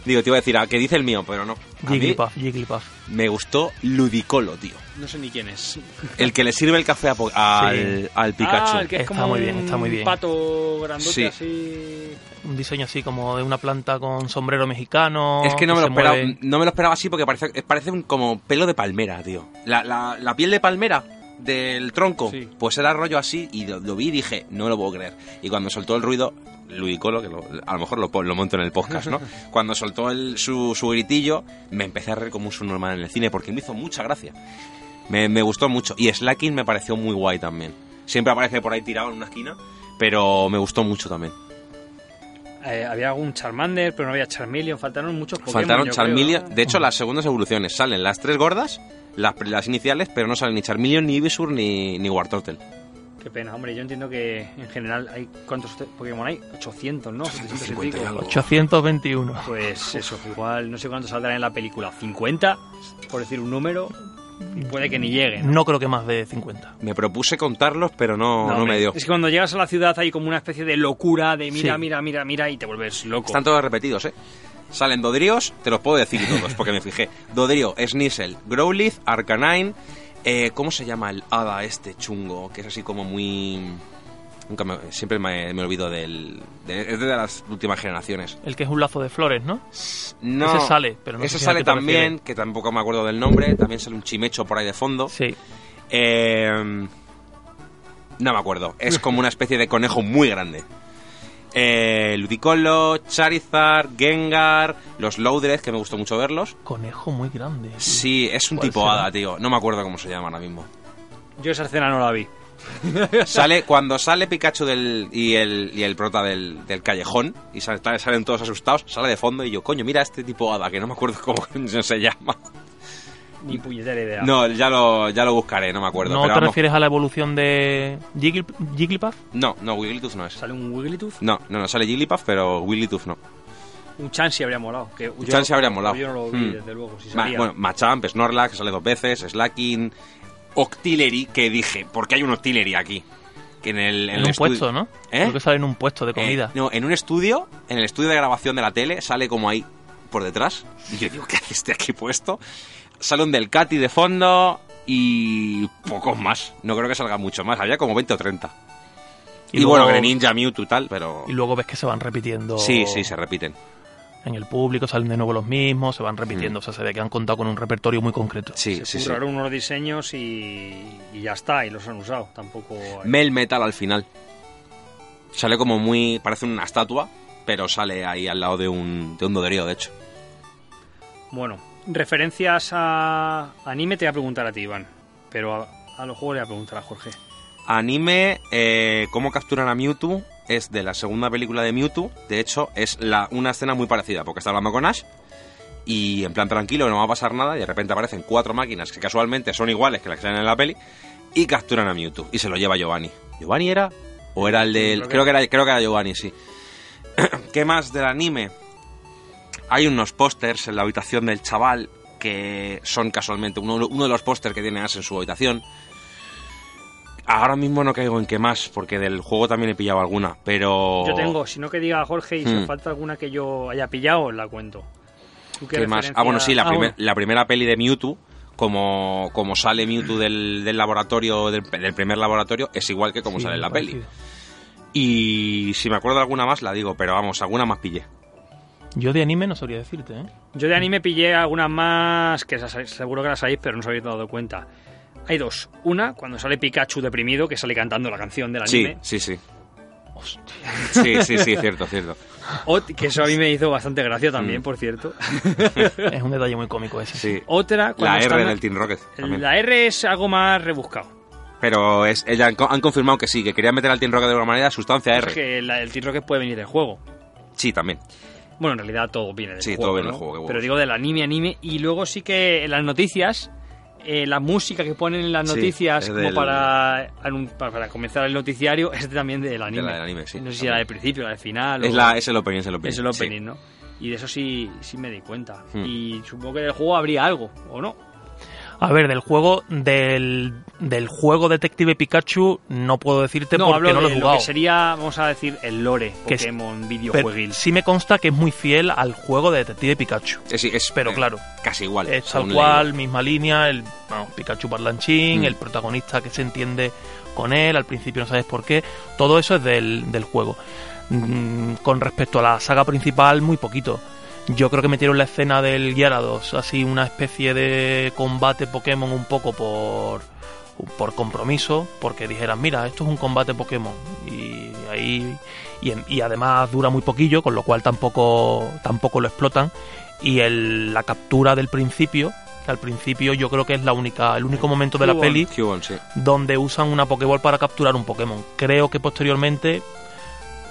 Digo, te iba a decir, ¿a qué dice el mío? Pero no. Jigglypuff, Jigglypuff. me gustó Ludicolo, tío. No sé ni quién es. El que le sirve el café a al, Sí. al Pikachu. Ah, el que es Está como muy bien, un está muy bien. pato grandote Sí. así. Un diseño así como de una planta con sombrero mexicano. Es que no me, lo esperaba, no me lo esperaba así porque parece, parece un, como pelo de palmera, tío. La, la- la piel de palmera del tronco, Sí. pues era rollo así y lo, lo vi y dije, no lo puedo creer. Y cuando soltó el ruido, Ludicolo, que lo- a lo mejor lo, monto en el podcast, ¿no? <laughs> cuando soltó el- su, su gritillo, me empecé a reír como un subnormal en el cine porque me hizo mucha gracia. Me, me gustó mucho. Y Slacking me pareció muy guay también. Siempre aparece por ahí tirado en una esquina, pero me gustó mucho también. Eh, había algún Charmander, pero no había Charmeleon. Faltaron muchos Pokémon. Faltaron creo, Charmeleon. ¿no? De hecho, las segundas evoluciones salen las tres gordas, las, las iniciales, pero no salen ni Charmeleon, ni Ivysaur, ni, ni Wartortle. Qué pena, hombre. Yo entiendo que en general hay. ¿Cuántos Pokémon hay? 800, ¿no? 700 y 50 y pico. algo. 821. Pues eso, igual no sé cuántos saldrán en la película. ¿50? Por decir un número. Y puede que ni lleguen. No creo que más de 50. Me propuse contarlos, pero no, no, me dio. Es que cuando llegas a la ciudad hay como una especie de locura de mira, Sí. mira, mira, mira y te vuelves loco. Están todos repetidos, ¿eh? Salen Dodrios, te los puedo decir todos, porque me fijé. Dodrio, Sneasel, Growlithe, Arcanine... Eh, ¿Cómo se llama el hada este chungo? Que es así como muy... Nunca me- siempre me, me olvido del... de- es de las últimas generaciones. El que es un lazo de flores, ¿no? No, Ese sale, pero no ese sale también, que tampoco me acuerdo del nombre. También sale un chimecho por ahí de fondo. Sí. Eh, no me acuerdo. Es como una especie de conejo muy grande. Eh, Ludicolo, Charizard, Gengar, los Loudred, que me gustó mucho verlos. Conejo muy grande. tío. Sí, es un ¿Cuál tipo será? hada, tío. No me acuerdo cómo se llama ahora mismo. Yo esa escena no la vi. <laughs> Sale, cuando sale Pikachu del, y, el, y el prota del, del callejón y sale- salen todos asustados, sale de fondo y yo, coño, mira este tipo hada, que no me acuerdo cómo <laughs> se llama. Ni puñetera idea. No, ya lo, ya lo buscaré, no me acuerdo. ¿No pero te vamos. refieres a la evolución de Jiggly- Jigglypuff? No, no, Wigglytuff no es. Sale un Wigglytuff. No, no, no, sale Jigglypuff, pero Wigglytuff no. Un Chansey habría molado. Que yo- Chansey habría molado. Yo no lo vi, Hmm. desde luego. Si Ma- salía. bueno, Machamp, Snorlax, que sale dos veces, Slacking, Octillery, que dije, ¿por qué hay un Octillery aquí? Que en el, En, el un puesto, ¿no? ¿Eh? Creo que sale en un puesto de Eh, comida. no, en un estudio, en el estudio de grabación de la tele, sale como ahí por detrás. Y yo digo, ¿qué hace este aquí puesto? Sale un del Cati de fondo y pocos más. No creo que salga mucho más. Había como 20 o 30. Y, luego- bueno, Greninja, Mewtwo, tal, pero... Y luego ves que se van repitiendo. Sí, sí, se repiten. En el público salen de nuevo los mismos, se van repitiendo. O sea, se ve que han contado con un repertorio muy concreto. Sí, se sí, sí. unos diseños y, y ya está, y los han usado. Tampoco. hay- Mel Metal al final. Sale como muy... Parece una estatua, pero sale ahí al lado de un, de un doderío, de hecho. Bueno, referencias a anime te voy a preguntar a ti, Iván. Pero a, a los juegos le voy a preguntar a Jorge. Anime, eh, cómo capturan a Mewtwo, es de la segunda película de Mewtwo. De hecho, es la, una escena muy parecida, porque está hablando con Ash y en plan tranquilo, no va a pasar nada, y de repente aparecen cuatro máquinas que casualmente son iguales que las que salen en la peli y capturan a Mewtwo y se lo lleva Giovanni. ¿Giovanni era? ¿O era el del...? Creo que- Creo que era, creo que era Giovanni, sí. <clears throat> ¿Qué más del anime? Hay unos pósters en la habitación del chaval que son casualmente uno, uno de los pósters que tiene Ash en su habitación. Ahora mismo no caigo en qué más, porque del juego también he pillado alguna, pero... Yo tengo, si no que diga Jorge, y si Hmm. os falta alguna que yo haya pillado, la cuento. ¿Tú ¿Qué más? Ah, bueno, sí, la, Ah, primer- bueno. la primera peli de Mewtwo, como, como sale Mewtwo del, del laboratorio, del, del primer laboratorio, es igual que como Sí, sale en la parecido. peli. Y si me acuerdo de alguna más, la digo, pero vamos, alguna más pillé. Yo de anime no sabría decirte, ¿eh? Yo de anime pillé algunas más que seguro que las sabéis, pero no os habéis dado cuenta. Hay dos. Una, cuando sale Pikachu deprimido, que sale cantando la canción del Sí, anime. sí, sí. Hostia. Sí, sí, sí, cierto, cierto. Ot- que eso a mí me hizo bastante gracia también, Mm. por cierto. es un detalle muy cómico ese. Sí. <laughs> Otra, cuando La R están- del Team Rocket también. La R es algo más rebuscado. Pero es, ella han, co- han confirmado que sí, que querían meter al Team Rocket de alguna manera sustancia Es R. que la- el Team Rocket puede venir del juego. Sí, también. Bueno, en realidad todo viene del Sí, juego. todo viene ¿no? del juego, qué huevos. Pero digo del anime, anime. Y luego sí que en las noticias, eh, la música que ponen en las Sí, noticias es como del- para, anun- para, para comenzar el noticiario <laughs> es también del anime. del anime, sí, No sé si era del principio, la del final. Es, o- la, es el opening, es el opening. es el sí. opening, ¿no? Y de eso sí, sí me di cuenta. Hmm. Y supongo que del juego habría algo, ¿o no? A ver, del juego del, del juego Detective Pikachu no puedo decirte No, porque hablo no lo he de lo jugado. que sería, vamos a decir, el lore Que es- Pokémon videojueguil. sí me consta que es muy fiel al juego de Detective Pikachu. Sí, es, Pero eh, claro, casi igual. es tal cual, leído. misma línea, el bueno, Pikachu parlanchín, Mm. el protagonista que se entiende con él, al principio no sabes por qué, todo eso es del, del juego. Mm, con respecto a la saga principal, muy poquito. Yo creo que metieron la escena del Gyarados, así una especie de combate Pokémon un poco por, por compromiso, porque dijeran, mira, esto es un combate Pokémon. Y ahí y, y además dura muy poquillo, con lo cual tampoco, tampoco lo explotan. Y el- la captura del principio, que al principio yo creo que es la única, el único momento de la peli sí. donde usan una Pokéball para capturar un Pokémon. Creo que posteriormente,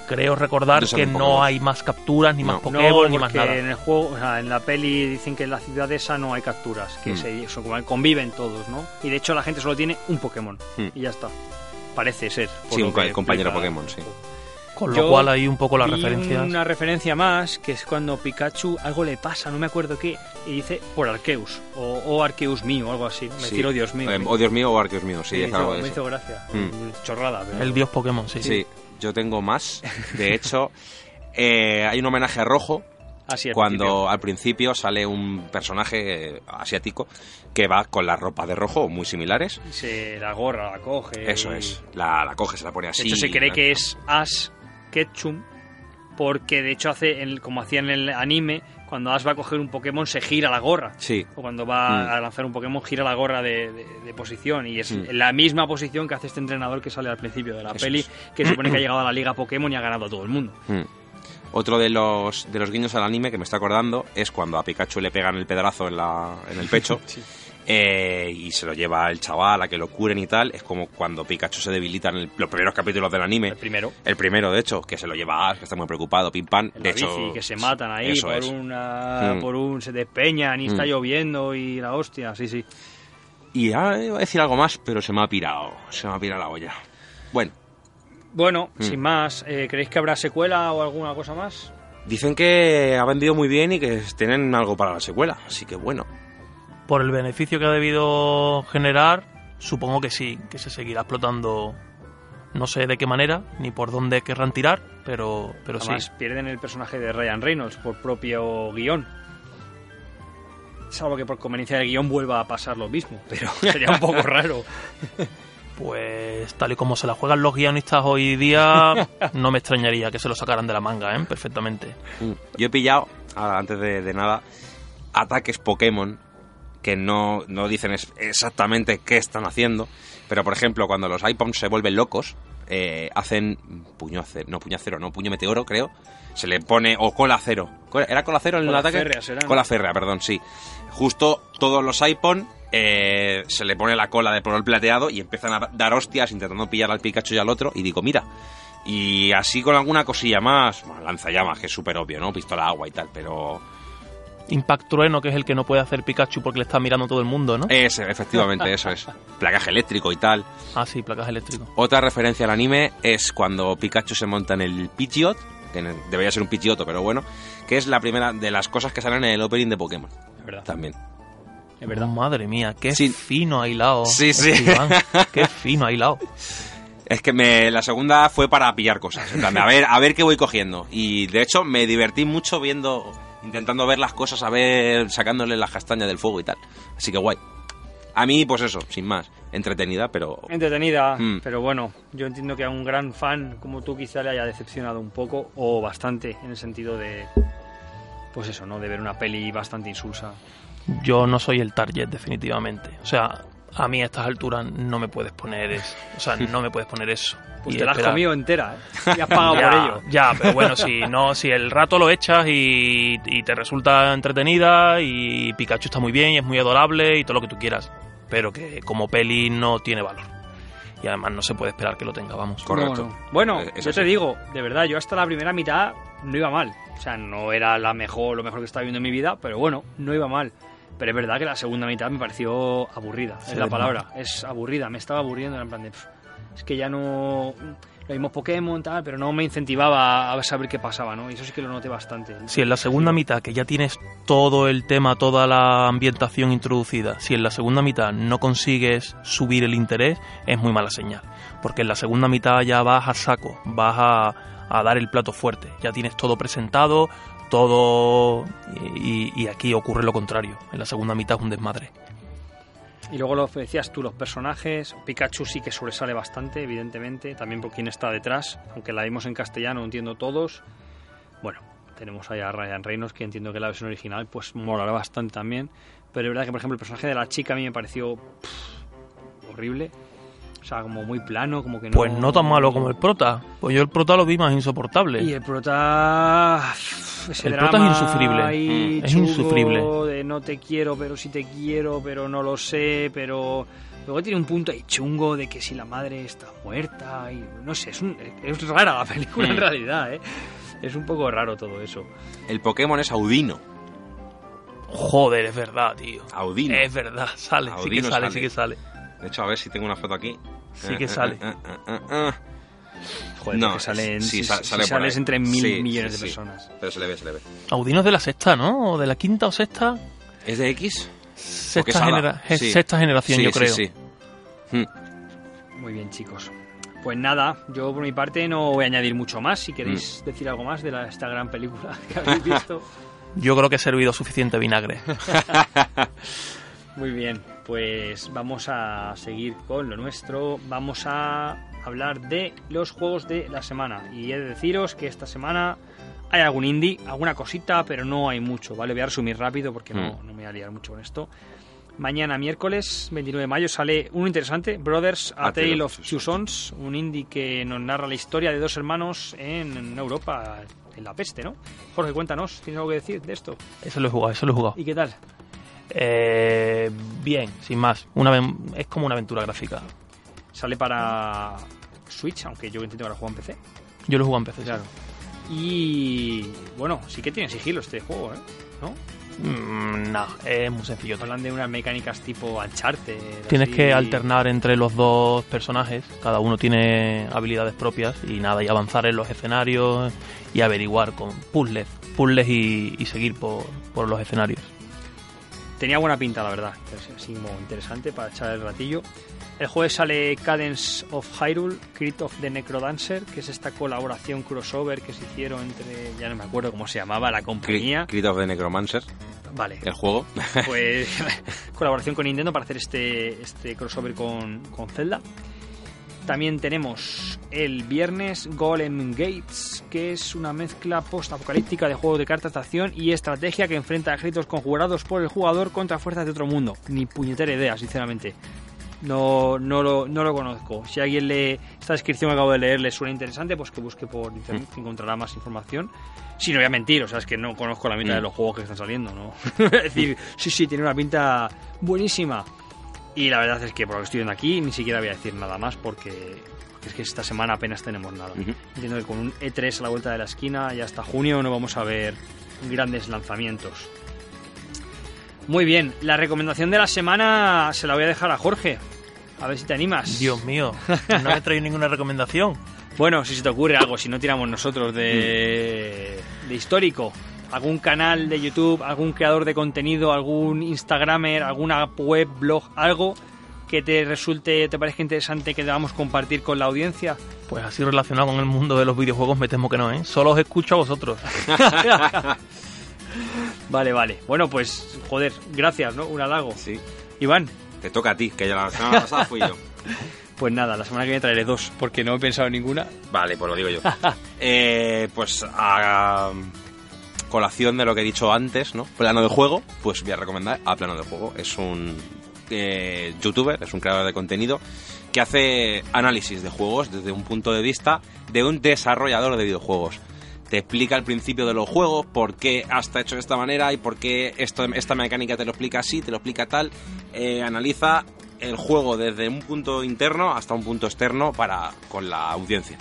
creo recordar que no hay más capturas, ni No. más No, Pokéball, ni más nada. en el juego, o sea, en la peli dicen que en la ciudad esa no hay capturas, que Mm. se, son conviven todos, ¿no? Y de hecho la gente solo tiene un Pokémon Mm. y ya está. Parece ser. Sí, un compañero explica. Pokémon, sí. Con Yo lo cual hay un poco las Vi referencias. una referencia más, que es cuando Pikachu algo le pasa, no me acuerdo qué, y dice por Arceus, o, o Arceus mío, o algo así. Me Sí. decir, oh Dios mío. Eh, oh Dios mío o Arceus mío, sí, es hizo, algo de me eso. hizo gracia. Mm. Chorrada, pero... El dios Pokémon, sí. Sí, yo tengo más. De hecho, eh, hay un homenaje a Rojo Así al cuando principio. al principio sale un personaje eh, asiático que va con la ropa de rojo, muy similares. Se la gorra, la coge. Eso y- es, la, la coge, se la pone De así. hecho, se cree ¿no? que es Ash Ketchum, porque de hecho hace como hacía en el anime, cuando Ash va a coger un Pokémon se gira la gorra. Sí, O cuando va Mm. a lanzar un Pokémon gira la gorra de, de- de posición y es Mm. la misma posición que hace este entrenador que sale al principio de la Eso peli, es. que supone que ha <clears throat> llegado a la liga Pokémon y ha ganado a todo el mundo. Mm. Otro de los, de los guiños al anime que me está acordando es cuando a Pikachu le pegan el pedazo en, la, en el pecho <laughs> Sí. Eh, y se lo lleva el chaval a que lo curen y tal. Es como cuando Pikachu se debilita en el- los primeros capítulos del anime. El primero. El primero, de hecho, que se lo lleva a Ash, que está muy preocupado, pim pam. De hecho, bici, que se matan ahí por es. una Mm. por un se despeñan y está Mm. lloviendo y la hostia, sí, sí. Y ahora iba a decir algo más, pero se me ha pirado. Se me ha pirado la olla. Bueno, Bueno, Mm. sin más, eh, ¿creéis que habrá secuela o alguna cosa más? dicen que ha vendido muy bien y que tienen algo para la secuela. Así que bueno. Por el beneficio que ha debido generar, supongo que sí, que se seguirá explotando. No sé de qué manera, ni por dónde querrán tirar, pero, pero sí. Además, pierden el personaje de Ryan Reynolds por propio guion. Salvo que por conveniencia del guion vuelva a pasar lo mismo, pero <laughs> sería un poco raro. Pues tal y como se la juegan los guionistas hoy día, <laughs> no me extrañaría que se lo sacaran de la manga, ¿eh? Perfectamente. Mm. Yo he pillado, ahora, antes de, de nada, ataques Pokémon que no, no dicen es- exactamente qué están haciendo. Pero, por ejemplo, cuando los iPhones se vuelven locos, eh, hacen puño acero, no puño acero, no puño meteoro, creo. Se le pone, o cola cero. ¿Cola- ¿Era cola cero en el Cola ataque? férrea será, ¿no? Cola férrea, perdón, sí. Justo todos los iPhone eh, se le pone la cola de color plateado y empiezan a dar hostias intentando pillar al Pikachu y al otro. Y digo, mira. Y así con alguna cosilla más, bueno, lanzallamas, que es súper obvio, ¿no? Pistola agua y tal, pero Impact Trueno, que es el que no puede hacer Pikachu porque le está mirando todo el mundo, ¿no? Ese, efectivamente, eso es. <laughs> Placaje eléctrico y tal. Ah, sí, placas eléctricas. Otra referencia al anime es cuando Pikachu se monta en el Pidgeot, que debería ser un Pidgeotto, pero bueno, que es la primera de las cosas que salen en el opening de Pokémon. Es verdad, También. es verdad. Madre mía, qué Sí. fino ha hilado. Sí, sí. este Iván. <laughs> Qué fino ha hilado. Es que me, la segunda fue para pillar cosas. en plan de a ver, a ver qué voy cogiendo. Y de hecho me divertí mucho viendo, intentando ver las cosas, a ver, sacándole las castañas del fuego y tal. Así que guay. A mí, pues eso, sin más, entretenida, pero Entretenida, Mm. pero bueno, yo entiendo que a un gran fan como tú quizá le haya decepcionado un poco o bastante en el sentido de, pues eso, ¿no? De ver una peli bastante insulsa. Yo no soy el target, definitivamente. O sea, a mí a estas alturas no me puedes poner eso. O sea, no me puedes poner eso. Pues Y te la has esperar- comido entera, ¿eh? Y has pagado <laughs> ya, por ello. Ya, pero <laughs> bueno, si no, si el rato lo echas y, y te resulta entretenida y Pikachu está muy bien y es muy adorable y todo lo que tú quieras, pero que como peli no tiene valor. Y además no se puede esperar que lo tenga, vamos. correcto. No, no. Bueno, Eh, yo te digo, de verdad, yo hasta la primera mitad no iba mal. O sea, no era la mejor, lo mejor que estaba viendo en mi vida, pero bueno, no iba mal. Pero es verdad que la segunda mitad me pareció aburrida, Sí, es la no. palabra. Es aburrida, me estaba aburriendo en plan de... pff, es que ya no lo mismo Pokémon, tal, pero no me incentivaba a saber qué pasaba, ¿no? Y eso sí que lo noté bastante. Si en la segunda mitad, que ya tienes todo el tema, toda la ambientación introducida, si en la segunda mitad no consigues subir el interés, es muy mala señal. Porque en la segunda mitad ya vas a saco, vas a, a dar el plato fuerte, ya tienes todo presentado, todo... Y, y aquí ocurre lo contrario, en la segunda mitad es un desmadre. Y luego lo decías tú, los personajes. Pikachu sí que sobresale bastante, evidentemente. También por quién está detrás. Aunque la vimos en castellano, no entiendo todos. Bueno, tenemos ahí a Ryan Reynolds, que entiendo que la versión original pues molará bastante también. Pero es verdad que, por ejemplo, el personaje de la chica a mí me pareció horrible. O sea, como muy plano, como que no... Pues no tan malo como el prota. Pues yo el prota lo vi más insoportable. Y el prota... Ese El prota es insufrible. ahí Mm. Es insufrible. De no te quiero, pero sí te quiero, pero no lo sé, pero... Luego tiene un punto ahí chungo de que si la madre está muerta y... No sé, es, un- es rara la película en Mm. realidad, ¿eh? Es un poco raro todo eso. El Pokémon es Audino. Joder, es verdad, tío. Audino. Es verdad, sale, sí que Audino sale, sale. sí que sale. De hecho, a ver si tengo una foto aquí. Sí que sale. eh, eh, eh. Joder, No, porque salen, sí, si, sa- si sale sales ahí. entre mil Sí, millones sí, de sí. personas. Pero se le ve, se le ve. Audino es de la sexta, ¿no? O de la quinta o sexta. ¿Es de X? Sexta, genera- Sí. sexta generación, Sí, yo sí, creo. sí. Mm. Muy bien, chicos. Pues nada, yo por mi parte no voy a añadir mucho más. Si queréis Mm. decir algo más de la- esta gran película <laughs> que habéis visto. Yo creo que he servido suficiente vinagre. <laughs> Muy bien, pues vamos a seguir con lo nuestro. Vamos a hablar de los juegos de la semana. Y he de deciros que esta semana hay algún indie, alguna cosita, pero no hay mucho, ¿vale? Voy a resumir rápido porque no, Mm. no me voy a liar mucho con esto. Mañana, miércoles 29 de mayo, sale uno interesante, Brothers, A, A Tale of Two Sons, un indie que nos narra la historia de dos hermanos en, en Europa, en la peste, ¿no? Jorge, cuéntanos, ¿tienes algo que decir de esto? Eso lo he jugado, eso lo he jugado. ¿Y qué tal? Eh, bien, sin más. Una, es como una aventura gráfica. Sale para Switch, aunque yo entiendo que la juego en PC. Yo lo jugado en PC. sí. Claro. Y bueno, sí que tiene sigilo este juego, ¿eh? ¿No? Mm, no, es muy sencillo. Hablan de unas mecánicas tipo Uncharted. Tienes así. que alternar entre los dos personajes, cada uno tiene habilidades propias y nada, y avanzar en los escenarios y averiguar con puzzles, puzzles y, y seguir por, por los escenarios. Tenía buena pinta, la verdad. Así como interesante para echar el ratillo. El jueves sale Cadence of Hyrule, Crit of the Necrodancer, que es esta colaboración crossover que se hicieron entre, ya no me acuerdo cómo se llamaba la compañía. Crit Crit of the Necromancer, Vale, el juego. pues <laughs> colaboración con Nintendo para hacer este, este crossover con, con Zelda. También tenemos el viernes Golem Gates, que es una mezcla post-apocalíptica de juegos de cartas de acción y estrategia que enfrenta ejércitos conjurados por el jugador contra fuerzas de otro mundo. Ni puñetera idea, sinceramente. No, no, lo, no lo conozco. Si a alguien le esta descripción que acabo de leer le suena interesante, pues que busque por internet que encontrará más información. Si no voy a mentir, o sea, es que no conozco la mitad Mm. de los juegos que están saliendo, ¿no? <laughs> es decir, sí, sí, tiene una pinta buenísima. Y la verdad es que por lo que estoy viendo aquí, ni siquiera voy a decir nada más porque, porque es que esta semana apenas tenemos nada. Entiendo que con un E3 a la vuelta de la esquina y hasta junio no vamos a ver grandes lanzamientos. Muy bien, la recomendación de la semana se la voy a dejar a Jorge. A ver si te animas. Dios mío, no me traéis ninguna recomendación. <laughs> Bueno, si se te ocurre algo, si no tiramos nosotros de, de histórico, algún canal de YouTube, algún creador de contenido, algún Instagramer, alguna web, blog, algo que te resulte, te parezca interesante que debamos compartir con la audiencia. Pues así relacionado con el mundo de los videojuegos me temo que no, ¿eh? Solo os escucho a vosotros. <laughs> Vale, vale. Bueno, pues, joder, gracias, ¿no? Un halago. Sí. Iván, Te toca a ti, que ya la semana pasada fui yo. <laughs> pues nada, la semana que viene traeré dos, porque no he pensado en ninguna. Vale, pues lo digo yo. <laughs> Eh, pues a colación de lo que he dicho antes, ¿no? Plano de juego, pues voy a recomendar a Plano de juego. Es un eh, youtuber, es un creador de contenido que hace análisis de juegos desde un punto de vista de un desarrollador de videojuegos. Te explica el principio de los juegos, por qué está hecho de esta manera y por qué esta mecánica te lo explica así, te lo explica tal. Eh, analiza el juego desde un punto interno hasta un punto externo para con la audiencia.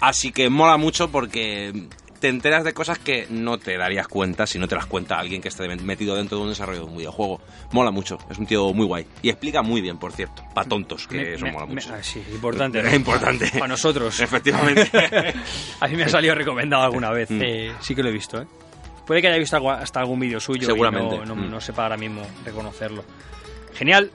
Así que mola mucho porque te enteras de cosas que no te darías cuenta si no te las cuenta alguien que esté metido dentro de un desarrollo de un videojuego. Mola mucho, es un tío muy guay. Y explica muy bien, por cierto, para tontos, que Me- eso me- mola mucho. ah, sí, importante. Es <laughs> importante. Para nosotros. Efectivamente. <laughs> A mí me ha salido recomendado alguna vez. Mm. eh, sí que lo he visto, ¿eh? Puede que haya visto hasta algún vídeo suyo Seguramente. y no, no, Mm. no sepa ahora mismo reconocerlo. Genial.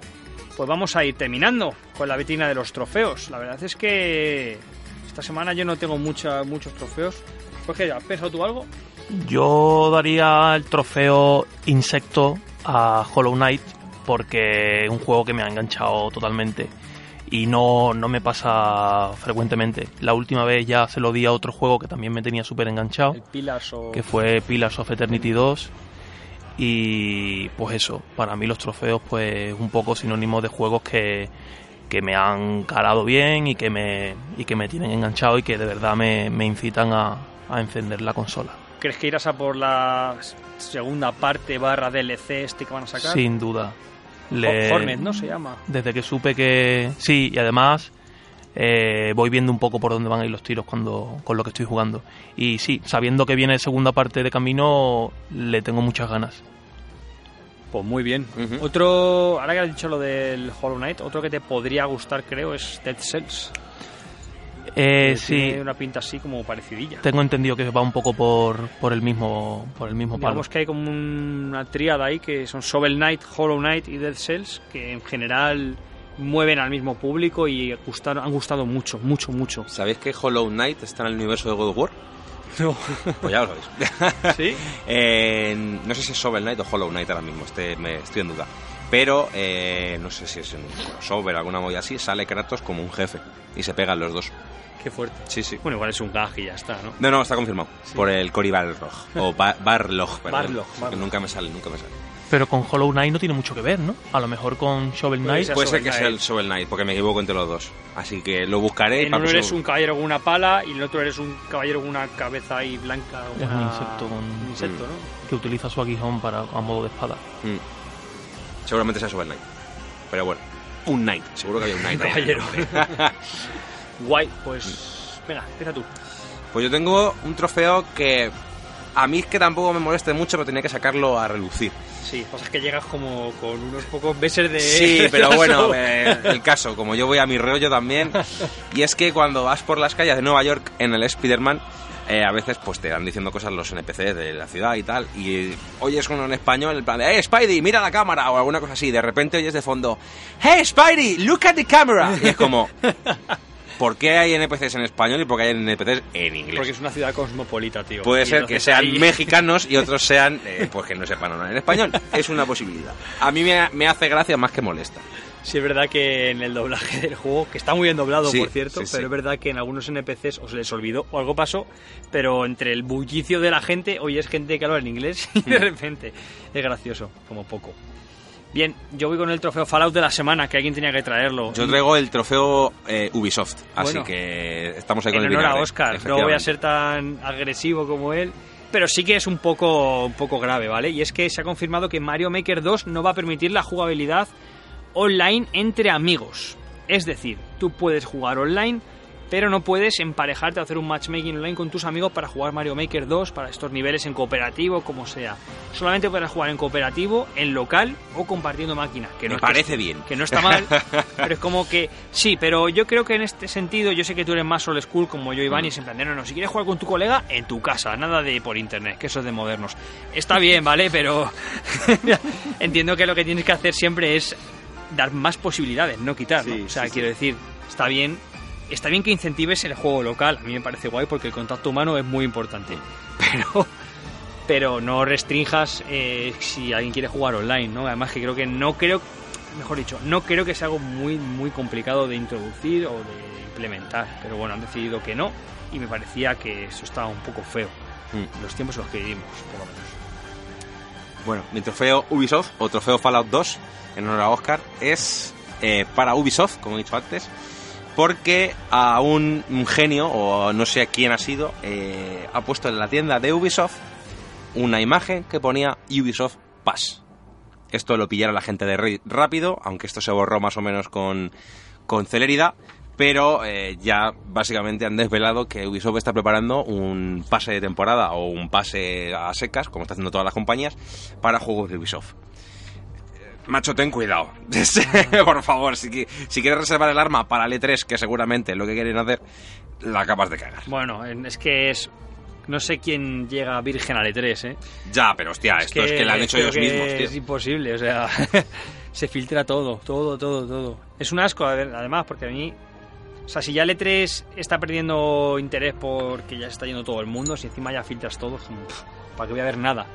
Pues vamos a ir terminando con la vitrina de los trofeos. La verdad es que esta semana yo no tengo mucha, muchos trofeos. Jorge, ¿has pensado tú algo? Yo daría el trofeo Insecto a Hollow Knight porque es un juego que me ha enganchado totalmente y no, no me pasa frecuentemente. La última vez ya se lo di a otro juego que también me tenía súper enganchado, El Pilas o... que fue Pillars of Eternity 2 y pues eso, para mí los trofeos pues un poco sinónimo de juegos que, que me han calado bien y que me, y que me tienen enganchado y que de verdad me, me incitan a, a encender la consola. ¿Crees que irás a por la segunda parte barra DLC este que van a sacar? Sin duda. Le- Hornet, ¿no? Se llama. Desde que supe que... Sí, y además eh, voy viendo un poco por dónde van a ir los tiros cuando, con lo que estoy jugando. Y sí, sabiendo que viene segunda parte de camino, le tengo muchas ganas. Pues muy bien. Otro, ahora que has dicho lo del Hollow Knight, otro que te podría gustar, creo, es Dead Cells. Eh, sí, Tiene una pinta así como parecidilla. tengo entendido que va un poco por, por el mismo por el mismo palo. Digamos que hay como una tríada ahí que son Shovel Knight, Hollow Knight y Dead Cells, que en general mueven al mismo público y gustaron, han gustado mucho, mucho, mucho. ¿Sabéis que Hollow Knight está en el universo de God of War? <laughs> No. Pues ya lo sabéis. <laughs> ¿Sí? <laughs> Eh, no sé si es Shovel Knight o Hollow Knight ahora mismo, este, me, estoy en duda. Pero eh, no sé si es en un crossover, alguna movida así, sale Kratos como un jefe y se pegan los dos. Qué fuerte. Sí, sí. Bueno, igual es un gag y ya está, ¿no? No, no, está confirmado. Por el Cory Barlog. O <laughs> Ba- Barlog, perdón. Barlog, Que Barlog. nunca me sale, nunca me sale. Pero con Hollow Knight no tiene mucho que ver, ¿no? A lo mejor con Shovel Puede Knight... Puede ser que sea el Shovel Knight, porque me equivoco entre los dos. Así que lo buscaré. En para uno eres un caballero con una pala y en el otro eres un caballero con una cabeza ahí blanca. Es un insecto con- un insecto, Mm. ¿no? que utiliza su aguijón para, a modo de espada. Mm. Seguramente sea Shovel Knight. Pero bueno, un Knight. Seguro que había un Knight. ahí. caballero. <laughs> Guay, pues venga, empieza tú. Pues yo tengo un trofeo que a mí es que tampoco me moleste mucho, pero tenía que sacarlo a relucir. Sí, pasa es que llegas como con unos pocos meses de... Sí, pero <laughs> bueno, eh, el caso, como yo voy a mi rollo también, y es que cuando vas por las calles de Nueva York en el Spider-Man, eh, a veces pues te van diciendo cosas los NPCs de la ciudad y tal, y oyes uno en español, en plan de, ¡Hey, Spidey, mira la cámara! o alguna cosa así, de repente oyes de fondo, ¡Hey, Spidey, look at the camera! Y es como, ¿por qué hay NPCs en español y por qué hay NPCs en inglés? Porque es una ciudad cosmopolita, tío. Puede Y ser que sean ahí- mexicanos y otros <laughs> sean, eh, pues que no sepan hablar en español. Es una posibilidad. A mí me, me hace gracia más que molesta. Sí, es verdad que en el doblaje del juego, que está muy bien doblado, Sí, por cierto, sí, sí. pero es verdad que en algunos NPCs o se les olvidó o algo pasó, pero entre el bullicio de la gente, hoy es gente que habla en inglés <laughs> y Mm. de repente es gracioso, como poco. Bien, yo voy con el trofeo Fallout de la semana, que alguien tenía que traerlo. Yo traigo el trofeo eh, Ubisoft, así Bueno. que estamos ahí con en el honor a vinagre, Oscar, no voy a ser tan agresivo como él, pero sí que es un poco, un poco grave, ¿vale? Y es que se ha confirmado que Mario Maker 2 no va a permitir la jugabilidad online entre amigos. Es decir, tú puedes jugar online, pero no puedes emparejarte o hacer un matchmaking online con tus amigos para jugar Mario Maker 2, para estos niveles en cooperativo, como sea. Solamente podrás jugar en cooperativo, en local o compartiendo máquina. Que no Me que parece bien. Que no está mal, <laughs> pero es como que sí, pero yo creo que en este sentido, yo sé que tú eres más old school como yo, Iván, y es en plan no, no, si quieres jugar con tu colega, en tu casa, nada de por internet, que eso es de modernos. Está bien, ¿vale? Pero <laughs> entiendo que lo que tienes que hacer siempre es dar más posibilidades, no quitar, O sea, sí, quiero sí. decir, está bien, está bien que incentives el juego local, a mí me parece guay porque el contacto humano es muy importante, <laughs> pero pero no restrinjas eh, si alguien quiere jugar online, ¿no? Además que creo que no creo, mejor dicho, no creo que sea algo muy muy complicado de introducir o de implementar, pero bueno, han decidido que no y me parecía que eso estaba un poco feo Mm. los tiempos en los que vivimos, por lo menos. Bueno, mi trofeo Ubisoft o trofeo Fallout 2 en honor a Oscar es eh, para Ubisoft, como he dicho antes, porque a un, genio, o no sé quién ha sido, eh, ha puesto en la tienda de Ubisoft una imagen que ponía Ubisoft Pass. Esto lo pillaron la gente de rápido, aunque esto se borró más o menos con, con celeridad, pero eh, ya básicamente han desvelado que Ubisoft está preparando un pase de temporada o un pase a secas, como está haciendo todas las compañías, para juegos de Ubisoft. Macho, ten cuidado. <laughs> Por favor, si, qui- si quieres reservar el arma para el E3, que seguramente es lo que quieren hacer, la acabas de cagar. Bueno, en- es que es. No sé quién llega virgen al E3, ¿eh? Ya, pero hostia, esto es que lo han hecho ellos que mismos, Es imposible, o sea. <laughs> se filtra todo, todo, todo, todo. Es un asco, además, porque a mí. O sea, si ya el E3 está perdiendo interés porque ya se está yendo todo el mundo, si encima ya filtras todo, es ¿para qué voy a ver nada?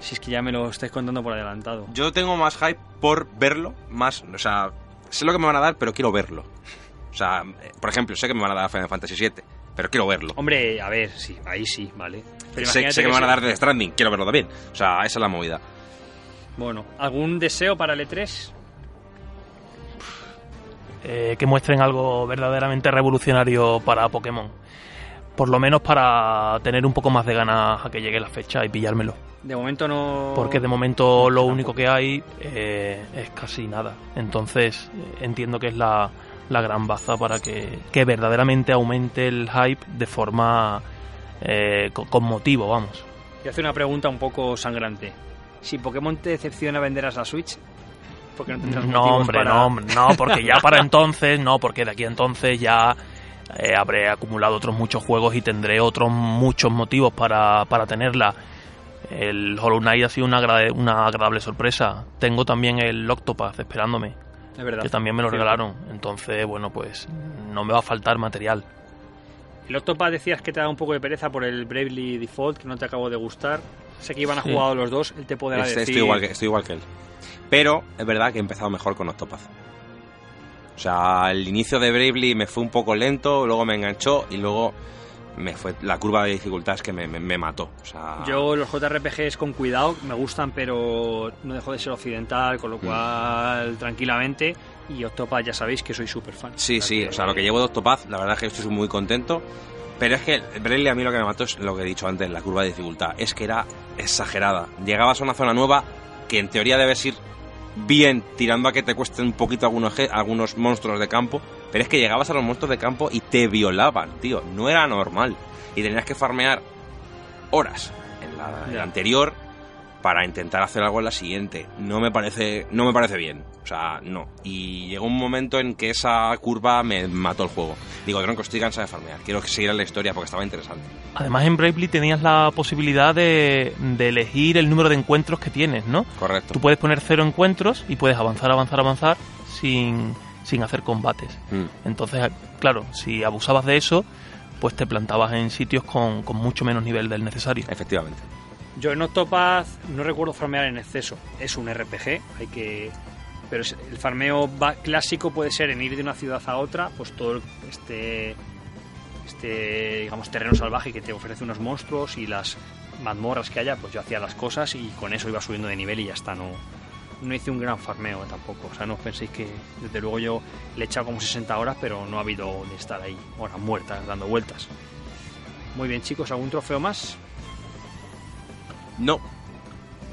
Si es que ya me lo estáis contando por adelantado. Yo tengo más hype por verlo, más, o sea, sé lo que me van a dar, pero quiero verlo. O sea, por ejemplo, sé que me van a dar Final Fantasy VII, pero quiero verlo. Hombre, a ver, sí, ahí sí, vale. Pero Sé, que me van a dar Death Stranding, quiero verlo también. O sea, esa es la movida. Bueno, ¿algún deseo para el E E3? eh, que muestren algo verdaderamente revolucionario para Pokémon. Por lo menos para tener un poco más de ganas a que llegue la fecha y pillármelo. De momento no. Porque de momento lo Tampoco. único que hay eh, es casi nada. Entonces eh, entiendo que es la, la gran baza para que, que verdaderamente aumente el hype de forma eh, con, con motivo, vamos. Voy a hacer una pregunta un poco sangrante. Si Pokémon te decepciona venderás la Switch, porque no tendrás No, hombre, para- no, hombre, no, porque ya para entonces, no, porque de aquí a entonces ya eh, habré acumulado otros muchos juegos y tendré otros muchos motivos para, para tenerla. El Hollow Knight ha sido una, agrade- una agradable sorpresa. Tengo también el Octopath esperándome, Es verdad. que también me lo regalaron. Entonces, bueno, pues no me va a faltar material. El Octopath decías que te da un poco de pereza por el Bravely Default, que no te acabo de gustar. Sé que iban a Sí. jugar los dos, él te podrá Este- decir... estoy, igual que, estoy igual que él. Pero es verdad que he empezado mejor con Octopath. O sea, el inicio de Bravely me fue un poco lento, luego me enganchó y luego me fue la curva de dificultad es que me, me- me mató. O sea, Yo los JRPGs con cuidado me gustan, pero no dejo de ser occidental, con lo Mm. cual tranquilamente. Y Octopath ya sabéis que soy súper fan. Sí, sí, o sea, lo que llevo de Octopath, la verdad es que estoy muy contento. Pero es que Bravely a mí lo que me mató es lo que he dicho antes, la curva de dificultad. Es que era exagerada. Llegabas a una zona nueva que en teoría debes ir bien, tirando a que te cuesten un poquito algunos, algunos monstruos de campo. Pero es que llegabas a los monstruos de campo y te violaban, tío. No era normal. Y tenías que farmear horas en la, en la Ya. anterior para intentar hacer algo en la siguiente. No me parece, no me parece bien. O sea, no. Y llegó un momento en que esa curva me mató el juego. Digo, tronco, estoy cansado de farmear. Quiero seguir en la historia porque estaba interesante. Además, en Bravely tenías la posibilidad de, de elegir el número de encuentros que tienes, ¿no? Correcto. Tú puedes poner cero encuentros y puedes avanzar, avanzar, avanzar sin, sin hacer combates. Mm. Entonces, claro, si abusabas de eso, pues te plantabas en sitios con, con mucho menos nivel del necesario. Efectivamente. Yo en Octopath no recuerdo farmear en exceso. Es un RPG, hay que. Pero el farmeo clásico puede ser en ir de una ciudad a otra, pues todo este. Este, digamos, terreno salvaje que te ofrece unos monstruos y las mazmorras que haya, pues yo hacía las cosas y con eso iba subiendo de nivel y ya está. No, no hice un gran farmeo tampoco. O sea, no os penséis que, desde luego, yo le he echado como 60 horas, pero no ha habido de estar ahí horas muertas, dando vueltas. Muy bien, chicos, ¿algún trofeo más? No.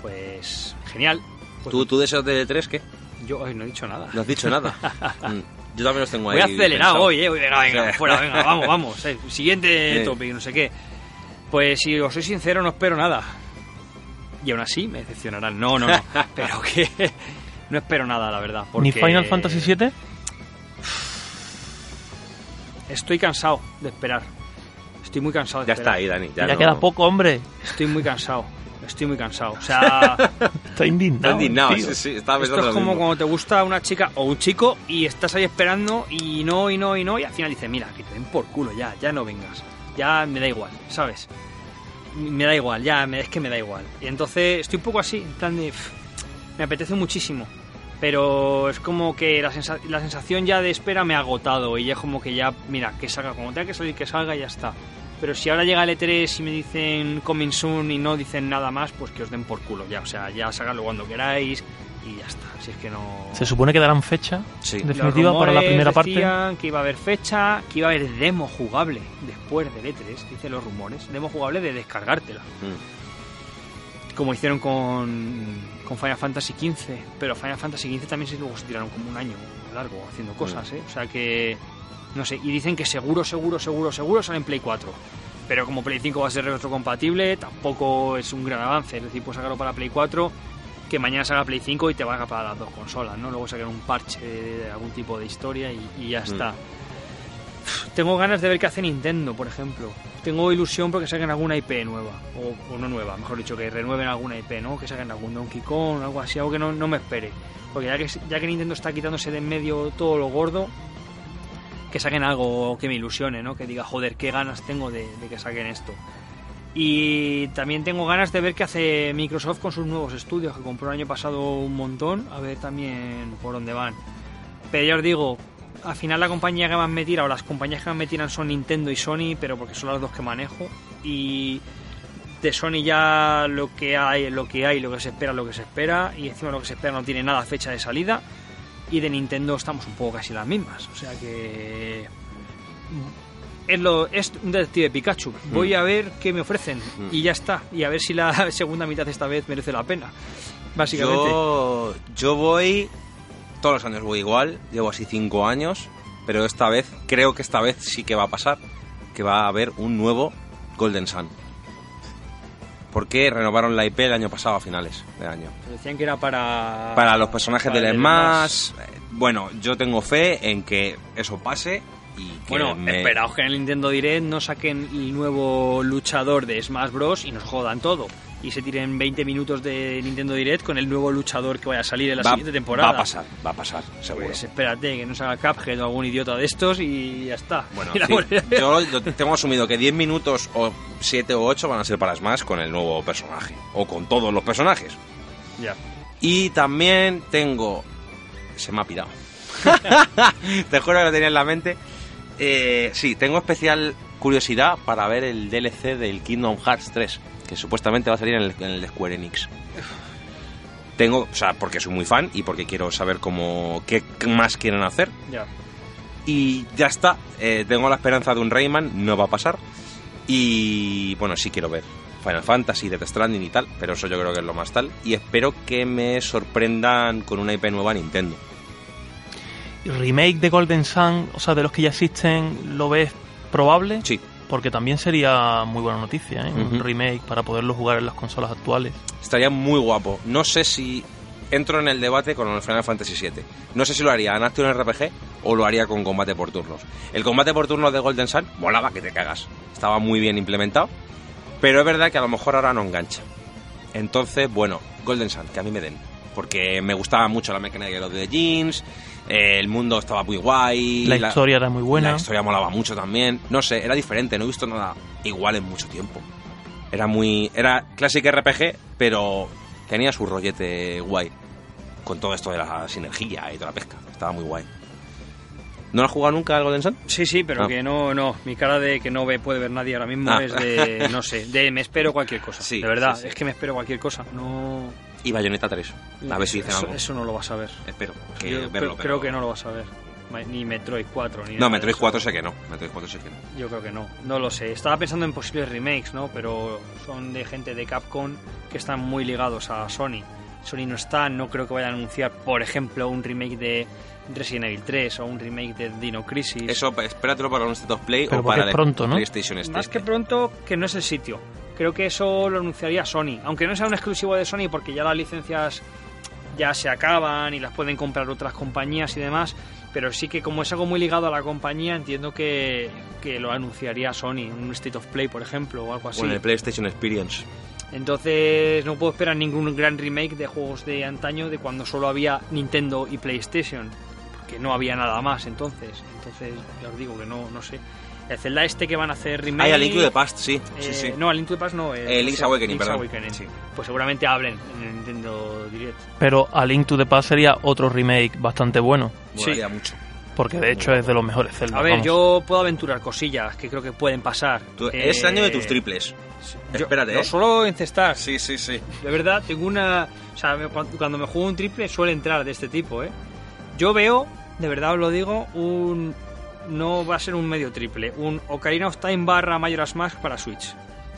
Pues genial. Pues ¿Tú, ¿Tú deseos de 3 qué? Yo ay, no he dicho nada. No has dicho nada. <laughs> Mm. Yo también los tengo ahí. Voy acelerado pensado. hoy, eh. Venga, venga, Sí. fuera, venga, vamos, <laughs> vamos. eh, Siguiente Sí. topic, no sé qué. Pues si os soy sincero, no espero nada. Y aún así me decepcionarán. No, no, no. <laughs> pero que no espero nada, la verdad. ¿Ni porque Final Fantasy VII? <sighs> Estoy cansado de esperar. Estoy muy cansado de Ya está esperar. ahí, Dani. Ya, Ya, no- queda poco, hombre. Estoy muy cansado. Estoy muy cansado. O sea, <laughs> Está indignado. Está indignado, tío. sí, sí. Estaba Esto es como mismo. cuando te gusta una chica o un chico y estás ahí esperando y no, y no, y no, y al final dices, mira, que te den por culo ya, ya no vengas. Ya me da igual, ¿sabes? Me da igual, ya, me- es que me da igual. Y entonces estoy un poco así, en plan de... pff, me apetece muchísimo. Pero es como que la, sensa- la sensación ya de espera me ha agotado y ya es como que ya, mira, que salga, como tenga que salir, que salga y ya está. Pero si ahora llega el E3 y me dicen coming soon y no dicen nada más, pues que os den por culo ya. O sea, ya sagadlo cuando queráis y ya está. Si es que no... Se supone que darán fecha Sí. Los definitiva para la primera parte. decían que iba a haber fecha, que iba a haber demo jugable después del E3, dicen los rumores. Demo jugable de descargártela. Mm. Como hicieron con, con Final Fantasy XV. Pero Final Fantasy XV también se, luego se tiraron como un año largo haciendo cosas, ¿eh? O sea que No sé, y dicen que seguro, seguro, seguro, seguro sale en Play 4. Pero como Play 5 va a ser retrocompatible, tampoco es un gran avance. Es decir, puedes sacarlo para Play 4, que mañana salga Play 5 y te valga para las dos consolas, ¿no? Luego sacar un parche de algún tipo de historia y, y ya está. Tengo ganas de ver qué hace Nintendo, por ejemplo. Tengo ilusión porque saquen alguna IP nueva, o, o no nueva, mejor dicho, que renueven alguna IP, ¿no? Que saquen algún Donkey Kong, algo así, algo que no, no me espere. Porque ya que, ya que Nintendo está quitándose de en medio todo lo gordo, que saquen algo que me ilusione, ¿no? Que diga, joder, qué ganas tengo de, que saquen esto. Y también tengo ganas de ver qué hace Microsoft con sus nuevos estudios, que compró el año pasado un montón, a ver también por dónde van. Pero ya os digo, al final la compañía que más me tira, o las compañías que más me tiran son Nintendo y Sony, pero porque son las dos que manejo. Y de Sony ya lo que hay, lo que hay, lo que se espera, lo que se espera, y encima lo que se espera no tiene nada fecha de salida. Y de Nintendo estamos un poco casi las mismas. O sea que es, lo, es un detective Pikachu. Voy a ver qué me ofrecen y ya está. Y a ver si la <laughs> segunda mitad esta vez merece la pena. Básicamente. Yo, yo voy. Todos los años voy igual. Llevo así cinco años. Pero esta vez, creo que esta vez sí que va a pasar. Que va a haber un nuevo Golden Sun. Porque renovaron la IP el año pasado a finales de año. Decían que era para. Para los personajes para del el Smash. eh, Bueno, yo tengo fe en que eso pase. Y que Bueno, me- esperaos que en el Nintendo Direct no saquen el nuevo luchador de Smash Bros. y nos jodan todo. Y se tiren 20 minutos de Nintendo Direct con el nuevo luchador que vaya a salir en la va, siguiente temporada. va a pasar, va a pasar, seguro. Pues espérate, que no salga Cuphead o algún idiota de estos y ya está. Bueno, <laughs> sí, yo tengo asumido que 10 minutos o 7 o 8 van a ser para Smash con el nuevo personaje. O con todos los personajes. Ya. Y también tengo... Se me ha pirado. <laughs> <laughs> Te juro que lo tenía en la mente. Eh, sí, tengo especial curiosidad para ver el DLC del Kingdom Hearts 3. Que supuestamente va a salir en el, en el de Square Enix. Tengo, o sea, porque soy muy fan y porque quiero saber cómo, qué más quieren hacer. Ya. Y ya está. Eh, tengo la esperanza de un Rayman, no va a pasar. Y bueno, sí quiero ver Final Fantasy, Death Stranding y tal, pero eso yo creo que es lo más tal. Y espero que me sorprendan con una IP nueva Nintendo. remake de Golden Sun, o sea, de los que ya existen, ¿lo ves probable? Sí, Porque también sería muy buena noticia, ¿eh? Un remake para poderlo jugar en las consolas actuales. estaría muy guapo. No sé si entro en el debate con el Final Fantasy VII. No sé si lo haría en Action RPG o lo haría con combate por turnos. El combate por turnos de Golden Sun molaba que te cagas. Estaba muy bien implementado. Pero es verdad que a lo mejor ahora no engancha. Entonces, bueno, Golden Sun, que a mí me den. Porque me gustaba mucho la mecánica de los de jeans. Eh, el mundo estaba muy guay. La, historia era muy buena. La historia molaba mucho también. No sé, era diferente, no he visto nada igual en mucho tiempo. Era muy. Era Classic RPG, pero tenía su rollete guay. Con todo esto de la sinergia y toda la pesca. Estaba muy guay. ¿No has jugado nunca al Golden Sun? Sí, sí, pero Ah. que no, no. Mi cara de que no ve, puede ver nadie ahora mismo Ah. es de, no sé, de me espero cualquier cosa. <laughs> Sí, de verdad, sí, sí. es que me espero cualquier cosa. No. Y Bayonetta 3. A ver si dicen eso, algo. eso no lo vas a ver. Espero que Yo verlo, creo, pero- creo que no lo vas a ver. Ni Metroid 4, ni No, Metroid eso. 4 sé que no. Metroid 4 sé que no. Yo creo que no, no lo sé. Estaba pensando en posibles remakes, ¿no? Pero son de gente de Capcom que están muy ligados a Sony. Sony no está, no creo que vayan a anunciar, por ejemplo, un remake de Resident Evil 3 o un remake de Dino Crisis. Eso, espératelo para un State of Play Pero o para el pronto, ¿no? PlayStation este. Más que pronto, que no es el sitio. Creo que eso lo anunciaría Sony. Aunque no sea un exclusivo de Sony, porque ya las licencias ya se acaban y las pueden comprar otras compañías y demás. Pero sí que como es algo muy ligado a la compañía, entiendo que, que lo anunciaría Sony. en Un State of Play, por ejemplo, o algo así. O en el PlayStation Experience. Entonces no puedo esperar ningún gran remake de juegos de antaño de cuando solo había Nintendo y PlayStation. Porque no había nada más entonces. Entonces ya os digo que no, no sé. El Zelda este que van a hacer remake... Ah, a Link to the Past, sí. sí, Eh, sí. No, a Link to the Past no. el- Eh, Link's Awakening, Link's perdón. Awakening. Sí. Pues seguramente hablen en el Nintendo Direct. Pero A Link to the Past sería otro remake bastante bueno. Molaría mucho. Porque de hecho es de los mejores Zelda. A ver, vamos. yo puedo aventurar cosillas que creo que pueden pasar. Tú- Eh, Es año de tus triples. yo- Espérate, No ¿eh? solo encestar. Sí, sí, sí. De verdad, tengo una. O sea, cuando me juego un triple suele entrar de este tipo, ¿eh? Yo veo, de verdad os lo digo, un. No va a ser un medio triple, un Ocarina of Time barra Majora's Mask para Switch.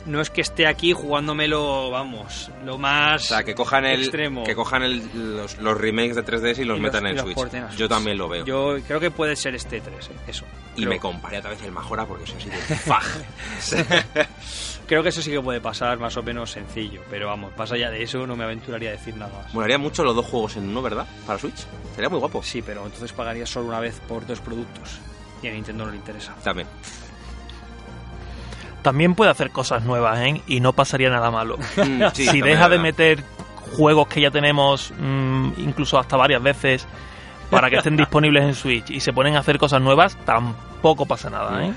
no es que esté aquí jugándomelo, vamos, lo más O sea, que cojan el extremo. que cojan el- los, los remakes de 3DS y los Y metan en los Switch. a Yo Switch. también lo veo. Yo creo que puede ser este 3, eh, eso. y Creo- me compraré otra vez el Majora porque soy así de faj. Creo que eso sí que puede pasar más o menos sencillo, pero vamos, más allá de eso no me aventuraría a decir nada más. Molaría mucho los dos juegos en uno, ¿verdad? Para Switch. Sería muy guapo. Sí, pero entonces pagarías solo una vez por dos productos y a Nintendo no le interesa. También. También puede hacer cosas nuevas, ¿eh? Y no pasaría nada malo. <laughs> Mm, sí, si deja de meter juegos que ya tenemos, mm, incluso hasta varias veces, para que estén <laughs> disponibles en Switch y se ponen a hacer cosas nuevas, tampoco pasa nada, ¿eh?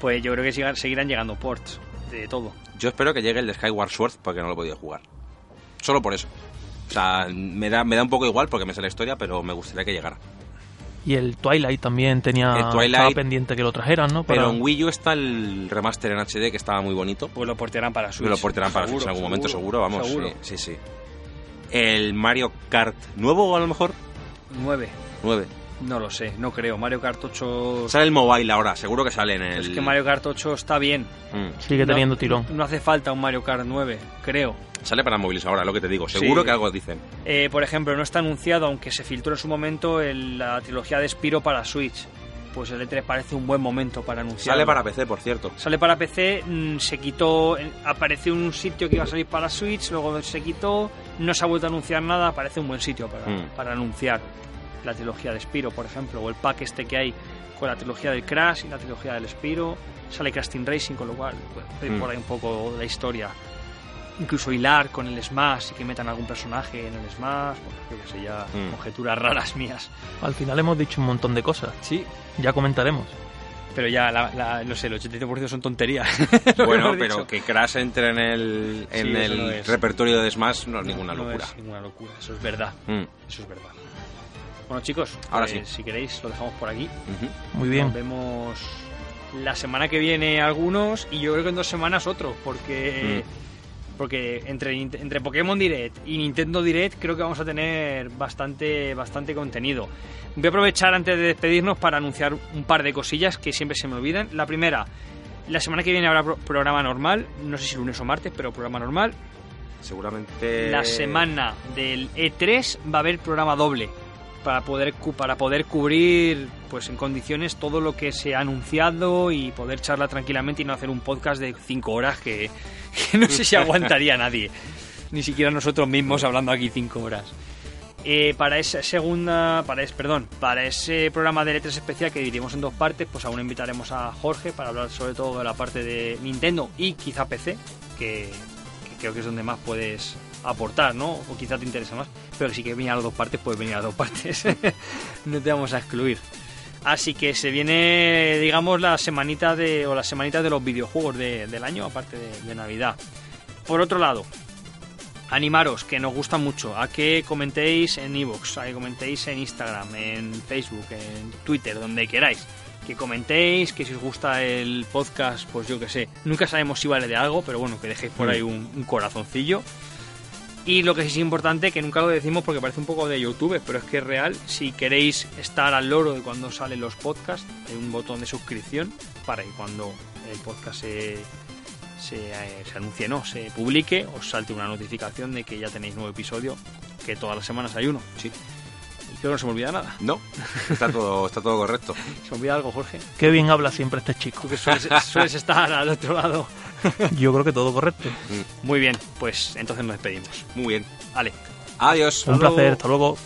Pues yo creo que sigan- seguirán llegando ports de todo. Yo espero que llegue el de Skyward Sword porque no lo he podido jugar. Solo por eso. O sea, me da, me da un poco igual porque me sé la historia, pero me gustaría que llegara. Y el Twilight también tenía Twilight- estaba pendiente que lo trajeran, ¿no? Para- Pero en Wii U está el remaster en HD que estaba muy bonito. Pues lo portearán para Switch. Que lo portarán para Seguro, Switch en algún momento, seguro, vamos. seguro. Sí, sí, sí. El Mario Kart nuevo, a lo mejor. 9. 9. No lo sé, no creo. Mario Kart 8... Sale el mobile ahora, seguro que sale en el. Es que Mario Kart 8 está bien. Mm. Sigue No- teniendo tirón. No hace falta un Mario Kart 9, creo. Sale para móviles ahora, lo que te digo. Seguro Sí. que algo dicen. Eh, por ejemplo, no está anunciado, aunque se filtró en su momento el- la trilogía de Spiro para Switch. Pues el E3 parece un buen momento para anunciar. Sale para PC, por cierto. Sale para PC, mm, se quitó, eh, apareció un sitio que iba a salir para Switch, luego se quitó, no se ha vuelto a anunciar nada, parece un buen sitio para, Mm. para anunciar la trilogía de Spiro, por ejemplo, o el pack este que hay con la trilogía del Crash y la trilogía del Spiro, sale Team Racing, con lo cual, pues, Mm. por ahí un poco la historia. Incluso hilar con el Smash y que metan algún personaje en el Smash, bueno, yo que sé, ya Mm. conjeturas raras mías. Al final hemos dicho un montón de cosas. Sí, Ya comentaremos. pero ya, la, la- no sé, el 80% son tonterías. <laughs> Que Bueno, pero que Crash entre en el, en Sí, el no repertorio de Smash no es ninguna No locura. es ninguna locura, eso es verdad. Mm. Eso es verdad. Bueno, chicos, Ahora pues, sí. si queréis, lo dejamos por aquí. Ujú. Muy bien. Nos vemos la semana que viene algunos y yo creo que en dos semanas otros, porque Mm. porque entre, entre Pokémon Direct y Nintendo Direct creo que vamos a tener bastante, bastante contenido. Voy a aprovechar antes de despedirnos para anunciar un par de cosillas que siempre se me olvidan. La primera, la semana que viene habrá pro- programa normal, no sé si lunes o martes, pero programa normal. Seguramente. La semana del E3 va a haber programa doble para poder para poder cubrir pues en condiciones todo lo que se ha anunciado y poder charlar tranquilamente y no hacer un podcast de 5 horas <laughs> que, no sé si aguantaría nadie ni siquiera nosotros mismos hablando aquí 5 horas. Eh, para esa segunda para es, perdón para ese programa de E3 especial que dividimos en dos partes pues aún invitaremos a Jorge para hablar sobre todo de la parte de Nintendo y quizá PC que creo que es donde más puedes aportar, ¿no? O quizá te interesa más, pero si quieres venir a las dos partes, puedes venir a las dos partes. <laughs> no te vamos a excluir. Así que se viene, digamos, la semanita de, o las semanitas de los videojuegos de- del año, aparte de, de Navidad. Por otro lado, animaros, que nos gusta mucho, a que comentéis en iVoox, a que comentéis en Instagram, en Facebook, en Twitter, donde queráis. Que comentéis, que si os gusta el podcast, pues yo que sé. Nunca sabemos si vale de algo, pero bueno, que dejéis por Mm. ahí un, un corazoncillo. Y lo que sí es importante, que nunca lo decimos porque parece un poco de YouTube, pero es que es real. Si queréis estar al loro de cuando salen los podcasts, hay un botón de suscripción para que cuando el podcast se, se, eh, se anuncie, no, se publique, os salte una notificación de que ya tenéis nuevo episodio, que todas las semanas hay uno. Sí. Y creo que no se me olvida nada. No, está todo, <laughs> está todo correcto. ¿Se me olvida algo, Jorge? Qué bien habla siempre este chico. Tú que sueles, sueles estar al otro lado. <laughs> Yo creo que todo correcto. Muy bien, pues entonces nos despedimos. Muy bien. Vale. Adiós. Un Hasta luego. placer. Hasta luego.